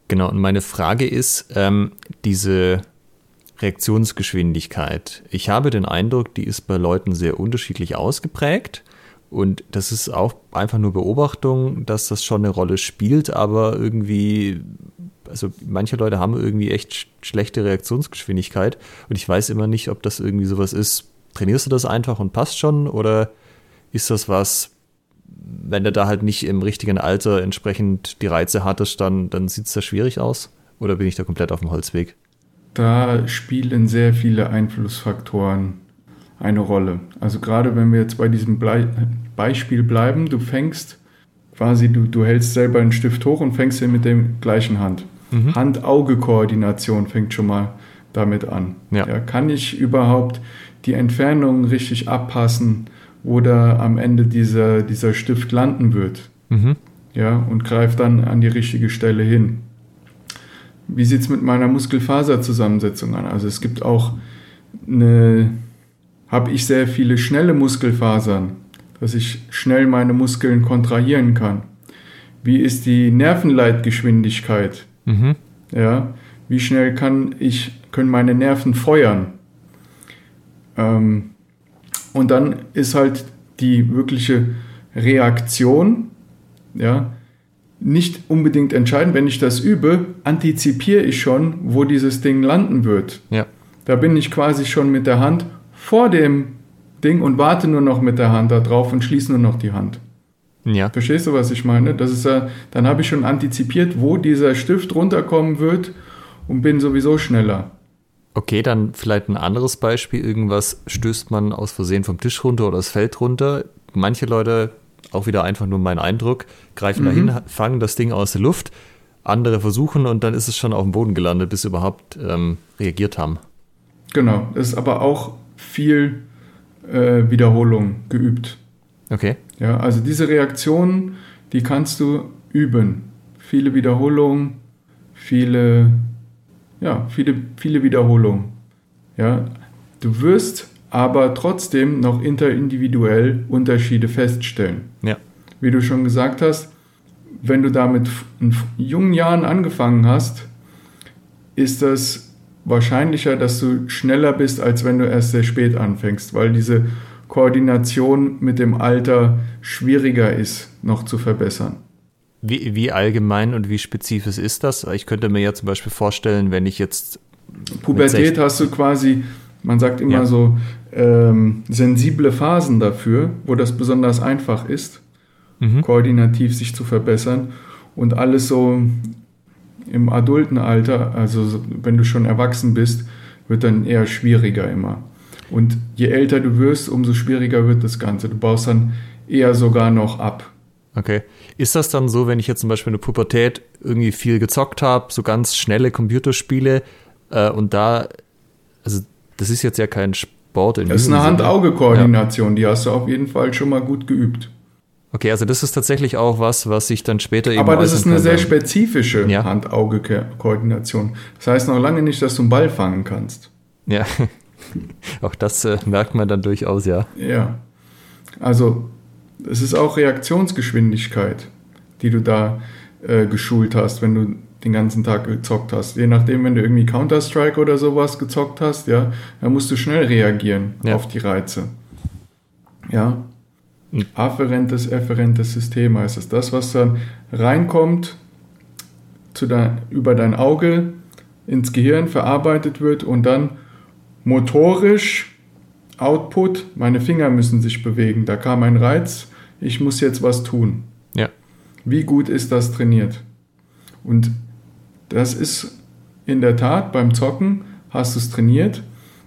Genau, und meine Frage ist, ähm, diese Reaktionsgeschwindigkeit. Ich habe den Eindruck, die ist bei Leuten sehr unterschiedlich ausgeprägt. Und das ist auch einfach nur Beobachtung, dass das schon eine Rolle spielt, aber irgendwie, also manche Leute haben irgendwie echt sch schlechte Reaktionsgeschwindigkeit. Und ich weiß immer nicht, ob das irgendwie sowas ist. Trainierst du das einfach und passt schon? Oder ist das was, wenn du da halt nicht im richtigen Alter entsprechend die Reize hattest, dann, dann sieht es da schwierig aus? Oder bin ich da komplett auf dem Holzweg? Da spielen sehr viele Einflussfaktoren eine Rolle. Also gerade wenn wir jetzt bei diesem Blei Beispiel bleiben, du fängst quasi, du, du hältst selber einen Stift hoch und fängst ihn mit der gleichen Hand. Hand-Auge-Koordination fängt schon mal damit an. Ja. kann ich überhaupt die Entfernung richtig abpassen, wo da am Ende dieser, dieser Stift landen wird? Mhm. ja, und greife dann an die richtige Stelle hin. Wie sieht es mit meiner Muskelfaserzusammensetzung an? Also es gibt auch eine, habe ich sehr viele schnelle Muskelfasern, dass ich schnell meine Muskeln kontrahieren kann. Wie ist die Nervenleitgeschwindigkeit? Mhm. Ja, wie schnell kann ich, können meine Nerven feuern? Ähm, und dann ist halt die wirkliche Reaktion, ja, nicht unbedingt entscheidend. Wenn ich das übe, antizipiere ich schon, wo dieses Ding landen wird. Ja. Da bin ich quasi schon mit der Hand vor dem Ding und warte nur noch mit der Hand da drauf und schließe nur noch die Hand. Ja. Verstehst du, was ich meine? Das ist ja, dann habe ich schon antizipiert, wo dieser Stift runterkommen wird und bin sowieso schneller. Okay, dann vielleicht ein anderes Beispiel. Irgendwas stößt man aus Versehen vom Tisch runter oder das Feld runter. Manche Leute, auch wieder einfach nur mein Eindruck, greifen dahin, fangen das Ding aus der Luft. Andere versuchen und dann ist es schon auf dem Boden gelandet, bis sie überhaupt ähm, reagiert haben. Genau. Das ist aber auch viel äh, Wiederholung geübt. Okay. Ja, also diese Reaktionen, die kannst du üben. Viele Wiederholungen, viele, ja, viele, viele Wiederholungen. Ja, du wirst aber trotzdem noch interindividuell Unterschiede feststellen. Ja. Wie du schon gesagt hast, wenn du da mit f- in jungen Jahren angefangen hast, ist das wahrscheinlicher, dass du schneller bist, als wenn du erst sehr spät anfängst, weil diese Koordination mit dem Alter schwieriger ist, noch zu verbessern. Wie, wie allgemein und wie spezifisch ist das? Ich könnte mir ja zum Beispiel vorstellen, wenn ich jetzt. Pubertät 16. hast du quasi, man sagt immer Ja. so, ähm, sensible Phasen dafür, wo das besonders einfach ist, Mhm. koordinativ sich zu verbessern. Und alles so im adulten Alter, also so- wenn du schon erwachsen bist, wird dann eher schwieriger immer. Und je älter du wirst, umso schwieriger wird das Ganze. Du baust dann eher sogar noch ab. Okay. Ist das dann so, wenn ich jetzt zum Beispiel in der Pubertät irgendwie viel gezockt habe, so ganz schnelle Computerspiele äh, und da, also das ist jetzt ja kein Sport in Das ist eine. Hand-Auge-Koordination, die hast du auf jeden Fall schon mal gut geübt. Okay, also das ist tatsächlich auch was, was sich dann später eben Aber das ist eine sehr kann. spezifische Ja. Hand-Auge-Koordination. Das heißt noch lange nicht, dass du einen Ball fangen kannst. Ja, auch das äh, merkt man dann durchaus, ja. Ja. Also, es ist auch Reaktionsgeschwindigkeit, die du da äh, geschult hast, wenn du den ganzen Tag gezockt hast. Je nachdem, wenn du irgendwie Counter-Strike oder sowas gezockt hast, ja, dann musst du schnell reagieren Ja. auf die Reize. Ja. Mhm. Afferentes, efferentes System heißt es. Das, was dann reinkommt, zu dein, über dein Auge ins Gehirn verarbeitet wird und dann motorisch Output, meine Finger müssen sich bewegen. Da kam ein Reiz, ich muss jetzt was tun. Ja. Wie gut ist das trainiert? Und das ist in der Tat beim Zocken hast du es trainiert,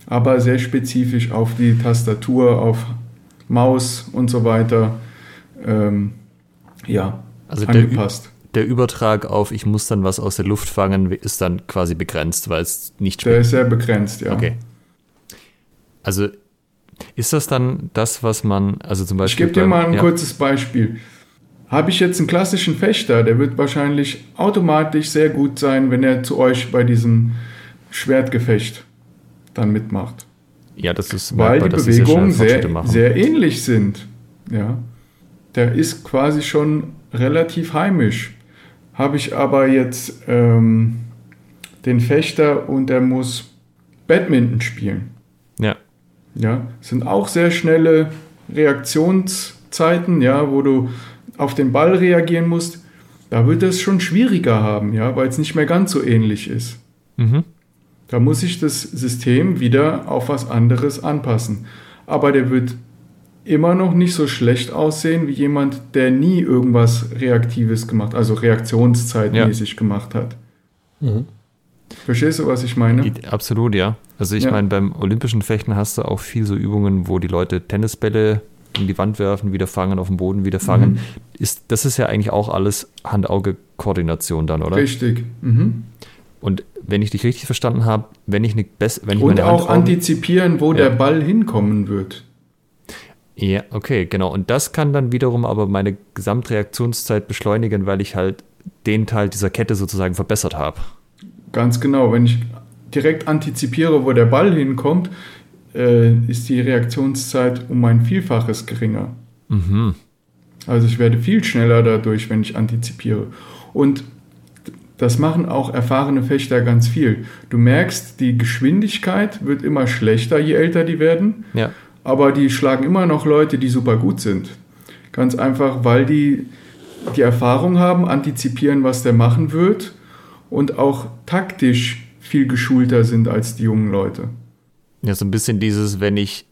aber sehr spezifisch auf die Tastatur, auf Maus und so weiter. Ähm, ja, Also der, angepasst. der Übertrag auf, ich muss dann was aus der Luft fangen, ist dann quasi begrenzt, weil es nicht Der ist sehr begrenzt, ja. Okay. Also Ist das dann das, was man, also zum Beispiel. Ich gebe dir mal ein ja. kurzes Beispiel. Habe ich jetzt einen klassischen Fechter, der wird wahrscheinlich automatisch sehr gut sein, wenn er zu euch bei diesem Schwertgefecht dann mitmacht. Ja, das ist weil die Bewegungen sehr, sehr ähnlich sind. Ja, der ist quasi schon relativ heimisch. Habe ich aber jetzt ähm, den Fechter und der muss Badminton spielen. Ja. Sind auch sehr schnelle Reaktionszeiten, ja, wo du auf den Ball reagieren musst. Da wird es schon schwieriger haben, ja, weil es nicht mehr ganz so ähnlich ist. Mhm. Da muss ich das System wieder auf was anderes anpassen. Aber der wird immer noch nicht so schlecht aussehen wie jemand, der nie irgendwas Reaktives gemacht, also reaktionszeitmäßig ja. gemacht hat. Mhm. Verstehst du, was ich meine? Absolut, ja. Also ich ja. meine, beim olympischen Fechten hast du auch viel so Übungen, wo die Leute Tennisbälle in die Wand werfen, wieder fangen, auf dem Boden wieder fangen. Mhm. Ist, das ist ja eigentlich auch alles Hand-Auge-Koordination dann, oder? Richtig. Mhm. Und wenn ich dich richtig verstanden habe, wenn ich eine best, wenn ich Und auch antizipieren, wo ja. der Ball hinkommen wird. Ja, okay, genau. Und das kann dann wiederum aber meine Gesamtreaktionszeit beschleunigen, weil ich halt den Teil dieser Kette sozusagen verbessert habe. Ganz genau. Wenn ich direkt antizipiere, wo der Ball hinkommt, äh, ist die Reaktionszeit um ein Vielfaches geringer. Mhm. Also ich werde viel schneller dadurch, wenn ich antizipiere. Und das machen auch erfahrene Fechter ganz viel. Du merkst, die Geschwindigkeit wird immer schlechter, je älter die werden. Ja. Aber die schlagen immer noch Leute, die super gut sind. Ganz einfach, weil die die Erfahrung haben, antizipieren, was der machen wird und auch taktisch viel geschulter sind als die jungen Leute. Ja, so ein bisschen dieses, wenn ich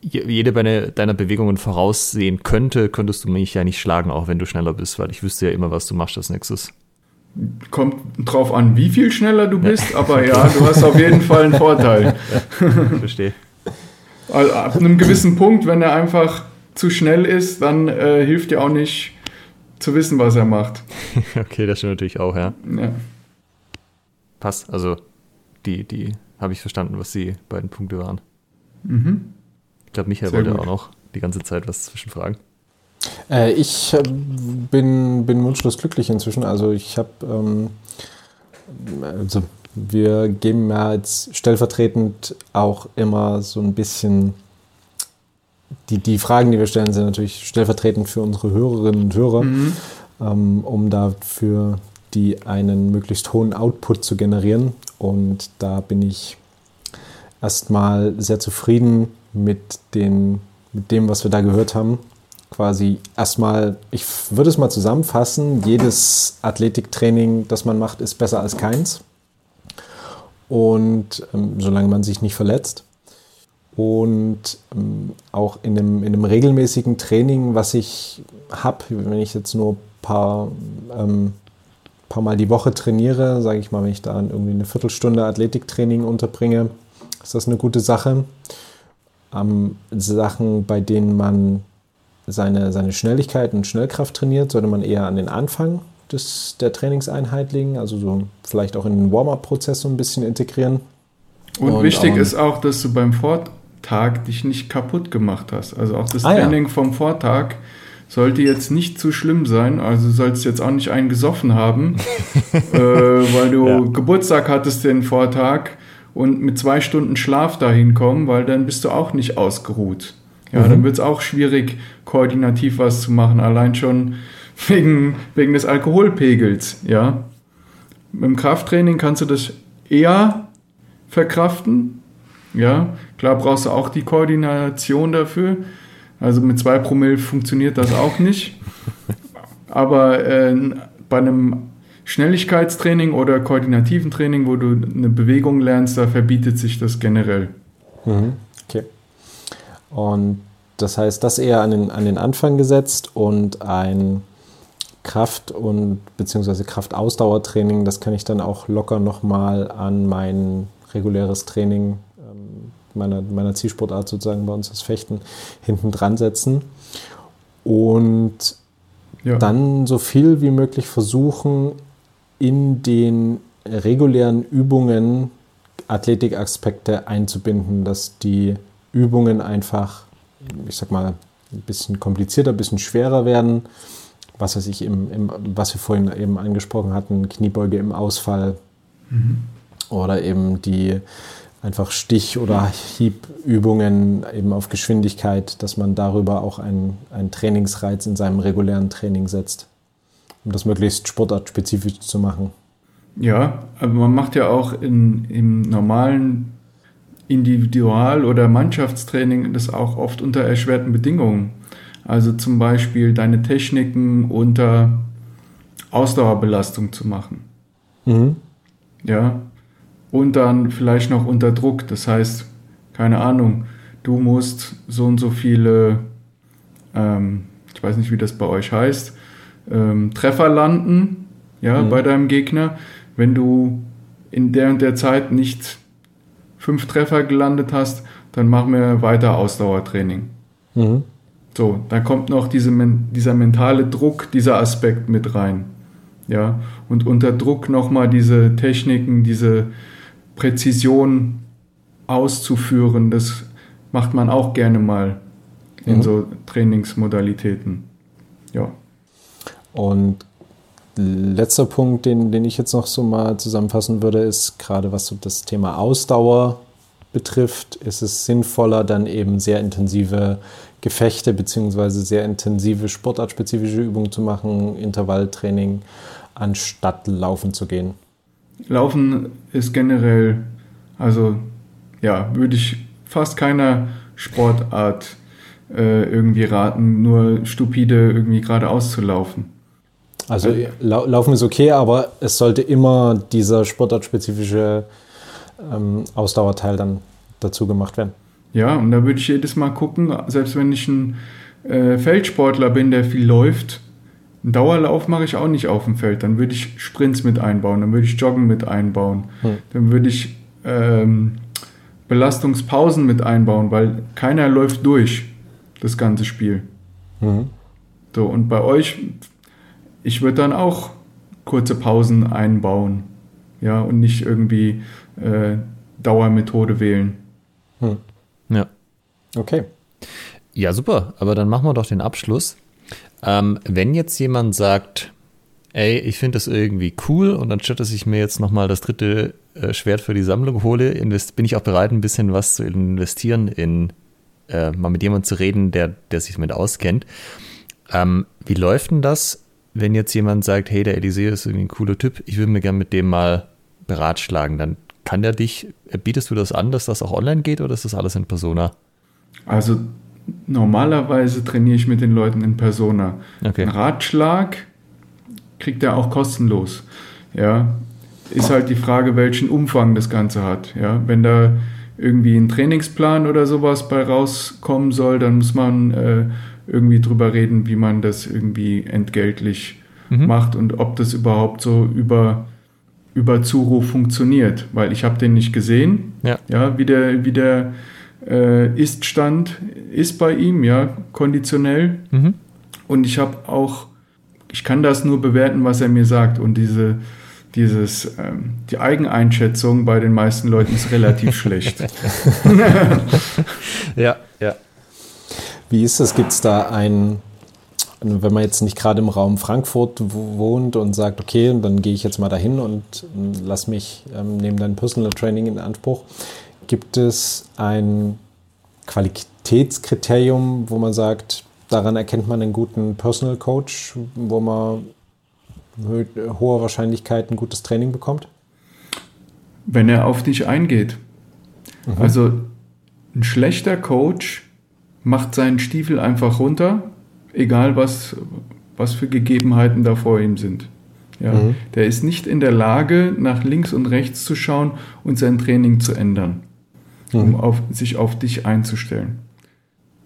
jede deiner Bewegungen voraussehen könnte, könntest du mich ja nicht schlagen, auch wenn du schneller bist, weil ich wüsste ja immer, was du machst als nächstes. Kommt drauf an, wie viel schneller du bist, ja. aber ja, du hast auf jeden Fall einen Vorteil. Verstehe. Also ab einem gewissen Punkt, wenn er einfach zu schnell ist, dann äh, hilft dir auch nicht zu wissen, was er macht. okay, das stimmt natürlich auch, ja. ja. Passt, also die, die habe ich verstanden, was die beiden Punkte waren. Mhm. Ich glaube, Michael Sehr wollte gut. auch noch die ganze Zeit was zwischenfragen. Äh, ich äh, bin, bin wunschlos glücklich inzwischen. Also ich habe, ähm, also wir geben ja jetzt stellvertretend auch immer so ein bisschen, die, die Fragen, die wir stellen, sind natürlich stellvertretend für unsere Hörerinnen und Hörer, mhm. ähm, um dafür die einen möglichst hohen Output zu generieren. Und da bin ich erstmal sehr zufrieden mit, den, mit dem, was wir da gehört haben. Quasi erstmal, ich würde es mal zusammenfassen, jedes Athletiktraining, das man macht, ist besser als keins. Und ähm, solange man sich nicht verletzt. Und ähm, auch in einem, in einem regelmäßigen Training, was ich habe, wenn ich jetzt nur ein paar ähm, paar Mal die Woche trainiere, sage ich mal, wenn ich da irgendwie eine Viertelstunde Athletiktraining unterbringe, ist das eine gute Sache. Ähm, Sachen, bei denen man seine, seine Schnelligkeit und Schnellkraft trainiert, sollte man eher an den Anfang des, der Trainingseinheit legen, also so vielleicht auch in den Warm-up-Prozess so ein bisschen integrieren. Und, und wichtig auch, ist auch, dass du beim Vortag dich nicht kaputt gemacht hast. Also auch das ah, Training ja. vom Vortag sollte jetzt nicht zu schlimm sein. Also sollst jetzt auch nicht einen gesoffen haben, äh, weil du ja. Geburtstag hattest den Vortag und mit zwei Stunden Schlaf dahin kommen, weil dann bist du auch nicht ausgeruht. Ja, mhm. dann wird es auch schwierig, koordinativ was zu machen, allein schon wegen, wegen des Alkoholpegels. Ja, dem Krafttraining kannst du das eher verkraften. Ja, klar brauchst du auch die Koordination dafür. Also mit zwei Promille funktioniert das auch nicht. Aber äh, bei einem Schnelligkeitstraining oder koordinativen Training, wo du eine Bewegung lernst, da verbietet sich das generell. Mhm. Okay. Und das heißt, das eher an den, an den Anfang gesetzt und ein Kraft- und beziehungsweise Kraftausdauertraining, das kann ich dann auch locker nochmal an mein reguläres Training meiner, meiner Zielsportart sozusagen bei uns das Fechten hinten dran setzen. Und ja. dann so viel wie möglich versuchen, in den regulären Übungen Athletikaspekte einzubinden, dass die Übungen einfach, ich sag mal, ein bisschen komplizierter, ein bisschen schwerer werden. Was weiß ich, im, im, was wir vorhin eben angesprochen hatten, Kniebeuge im Ausfall mhm. oder eben die einfach Stich- oder Hiebübungen eben auf Geschwindigkeit, dass man darüber auch einen, einen Trainingsreiz in seinem regulären Training setzt, um das möglichst sportartspezifisch zu machen. Ja, aber man macht ja auch in, im normalen Individual- oder Mannschaftstraining das auch oft unter erschwerten Bedingungen. Also zum Beispiel deine Techniken unter Ausdauerbelastung zu machen. Mhm. Ja. Und dann vielleicht noch unter Druck. Das heißt, keine Ahnung, du musst so und so viele, ähm, ich weiß nicht, wie das bei euch heißt, ähm, Treffer landen, ja, mhm. bei deinem Gegner. Wenn du in der und der Zeit nicht fünf Treffer gelandet hast, dann machen wir weiter Ausdauertraining. Mhm. So, da kommt noch diese, dieser mentale Druck, dieser Aspekt mit rein. Ja, und unter Druck nochmal diese Techniken, diese Präzision auszuführen, das macht man auch gerne mal in mhm. so Trainingsmodalitäten. Ja. Und letzter Punkt, den, den ich jetzt noch so mal zusammenfassen würde, ist gerade was so das Thema Ausdauer betrifft, ist es sinnvoller, dann eben sehr intensive Gefechte bzw. sehr intensive sportartspezifische Übungen zu machen, Intervalltraining, anstatt laufen zu gehen. Laufen ist generell, also ja, würde ich fast keiner Sportart äh, irgendwie raten, nur stupide irgendwie geradeaus zu laufen. Also lau Laufen ist okay, aber es sollte immer dieser sportartspezifische ähm, Ausdauerteil dann dazu gemacht werden. Ja, und da würde ich jedes Mal gucken, selbst wenn ich ein äh, Feldsportler bin, der viel läuft, einen Dauerlauf mache ich auch nicht auf dem Feld. Dann würde ich Sprints mit einbauen, dann würde ich Joggen mit einbauen, hm. dann würde ich ähm, Belastungspausen mit einbauen, weil keiner läuft durch das ganze Spiel. Mhm. So, und bei euch ich würde dann auch kurze Pausen einbauen. Ja, und nicht irgendwie äh, Dauermethode wählen. Hm. Ja. Okay. Ja, super. Aber dann machen wir doch den Abschluss. Ähm, wenn jetzt jemand sagt, ey, ich finde das irgendwie cool und anstatt dass ich mir jetzt nochmal das dritte äh, Schwert für die Sammlung hole, bin ich auch bereit, ein bisschen was zu investieren in äh, mal mit jemandem zu reden, der, der sich damit auskennt. Ähm, wie läuft denn das? wenn jetzt jemand sagt, hey, der Eliseo ist irgendwie ein cooler Typ, ich würde mir gerne mit dem mal beratschlagen, dann kann der dich, bietest du das an, dass das auch online geht oder ist das alles in Persona? Also normalerweise trainiere ich mit den Leuten in Persona. Okay. Ein Ratschlag kriegt er auch kostenlos. Ja, ist halt die Frage, welchen Umfang das Ganze hat. Ja, wenn da irgendwie ein Trainingsplan oder sowas bei rauskommen soll, dann muss man äh, irgendwie drüber reden, wie man das irgendwie entgeltlich mhm. macht und ob das überhaupt so über, über Zuruf funktioniert. Weil ich habe den nicht gesehen, ja. ja, wie der, wie der äh, Ist-Stand ist bei ihm, ja, konditionell. Mhm. Und ich habe auch, ich kann das nur bewerten, was er mir sagt. Und diese, dieses, ähm, die Eigeneinschätzung bei den meisten Leuten ist relativ schlecht. ja, ja. Wie ist das? Gibt es da ein, wenn man jetzt nicht gerade im Raum Frankfurt wohnt und sagt, okay, dann gehe ich jetzt mal dahin und ähm, lass mich ähm, neben dein Personal Training in Anspruch, gibt es ein Qualitätskriterium, wo man sagt, daran erkennt man einen guten Personal Coach, wo man mit hoher Wahrscheinlichkeit ein gutes Training bekommt? Wenn er auf dich eingeht. Mhm. Also ein schlechter Coach macht seinen Stiefel einfach runter, egal was, was für Gegebenheiten da vor ihm sind. Ja, mhm. Der ist nicht in der Lage, nach links und rechts zu schauen und sein Training zu ändern, mhm. um auf, sich auf dich einzustellen.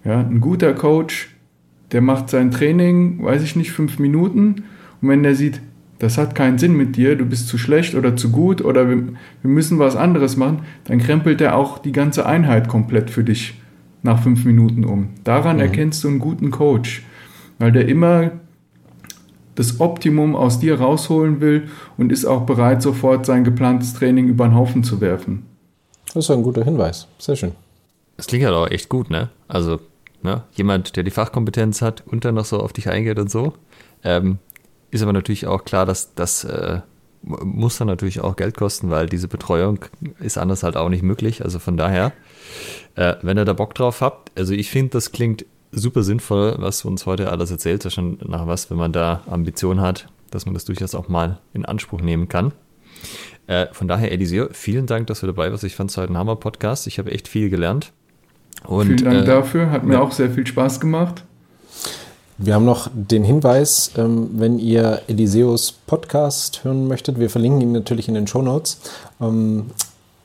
Ja, ein guter Coach, der macht sein Training, weiß ich nicht, fünf Minuten und wenn der sieht, das hat keinen Sinn mit dir, du bist zu schlecht oder zu gut oder wir, wir müssen was anderes machen, dann krempelt er auch die ganze Einheit komplett für dich nach fünf Minuten um. Daran mhm. erkennst du einen guten Coach, weil der immer das Optimum aus dir rausholen will und ist auch bereit, sofort sein geplantes Training über den Haufen zu werfen. Das ist ein guter Hinweis. Sehr schön. Das klingt halt auch echt gut, ne? Also, ne? jemand, der die Fachkompetenz hat und dann noch so auf dich eingeht und so. Ähm, ist aber natürlich auch klar, dass das äh, muss dann natürlich auch Geld kosten, weil diese Betreuung ist anders halt auch nicht möglich. Also von daher, äh, wenn ihr da Bock drauf habt, also ich finde, das klingt super sinnvoll, was du uns heute alles erzählt hast, schon nach was, wenn man da Ambition hat, dass man das durchaus auch mal in Anspruch nehmen kann. Äh, von daher, Eliseo, vielen Dank, dass du dabei warst. Ich fand es heute ein Hammer-Podcast. Ich habe echt viel gelernt. Und, vielen Dank äh, dafür. Hat mir ja. auch sehr viel Spaß gemacht. Wir haben noch den Hinweis, ähm, wenn ihr Eliseos Podcast hören möchtet, wir verlinken ihn natürlich in den Show Notes. Ähm,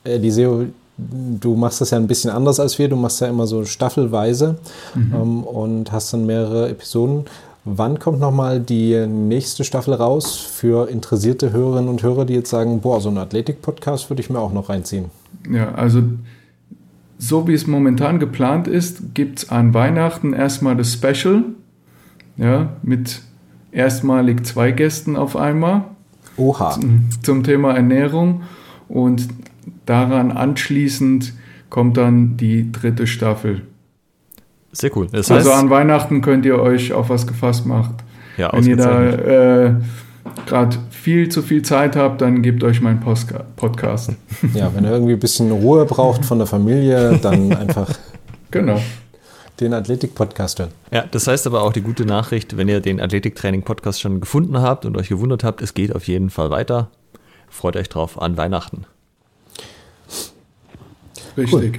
Eliseo, du machst das ja ein bisschen anders als wir. Du machst ja immer so staffelweise mhm. ähm, und hast dann mehrere Episoden. Wann kommt nochmal die nächste Staffel raus für interessierte Hörerinnen und Hörer, die jetzt sagen, boah, so einen Athletik-Podcast würde ich mir auch noch reinziehen? Ja, also so wie es momentan geplant ist, gibt es an Weihnachten erstmal das Special ja, mit erstmalig zwei Gästen auf einmal. Oha. Zum, zum Thema Ernährung und daran anschließend kommt dann die dritte Staffel. Sehr cool. Das also an Weihnachten könnt ihr euch auf was gefasst machen. Ja, Wenn ihr da äh, gerade viel zu viel Zeit habt, dann gebt euch meinen Podcast. Ja, wenn ihr irgendwie ein bisschen Ruhe braucht von der Familie, dann einfach. Genau den Athletik-Podcast hören. Ja, das heißt aber auch die gute Nachricht, wenn ihr den Athletiktraining-Podcast schon gefunden habt und euch gewundert habt, es geht auf jeden Fall weiter. Freut euch drauf an Weihnachten. Richtig. Cool.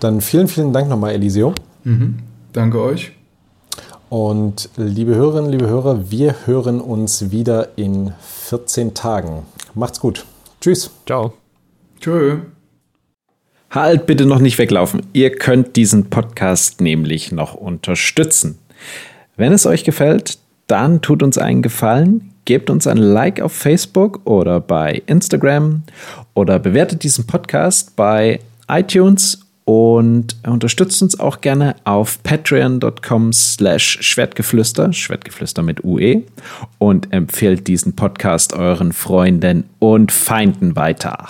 Dann vielen, vielen Dank nochmal, Eliseo. Mhm. Danke euch. Und liebe Hörerinnen, liebe Hörer, wir hören uns wieder in 14 Tagen. Macht's gut. Tschüss. Ciao. Tschö. Halt bitte noch nicht weglaufen. Ihr könnt diesen Podcast nämlich noch unterstützen. Wenn es euch gefällt, dann tut uns einen Gefallen, gebt uns ein Like auf Facebook oder bei Instagram oder bewertet diesen Podcast bei iTunes und unterstützt uns auch gerne auf patreon.com slash schwertgeflüster, Schwertgeflüster mit UE und empfehlt diesen Podcast euren Freunden und Feinden weiter.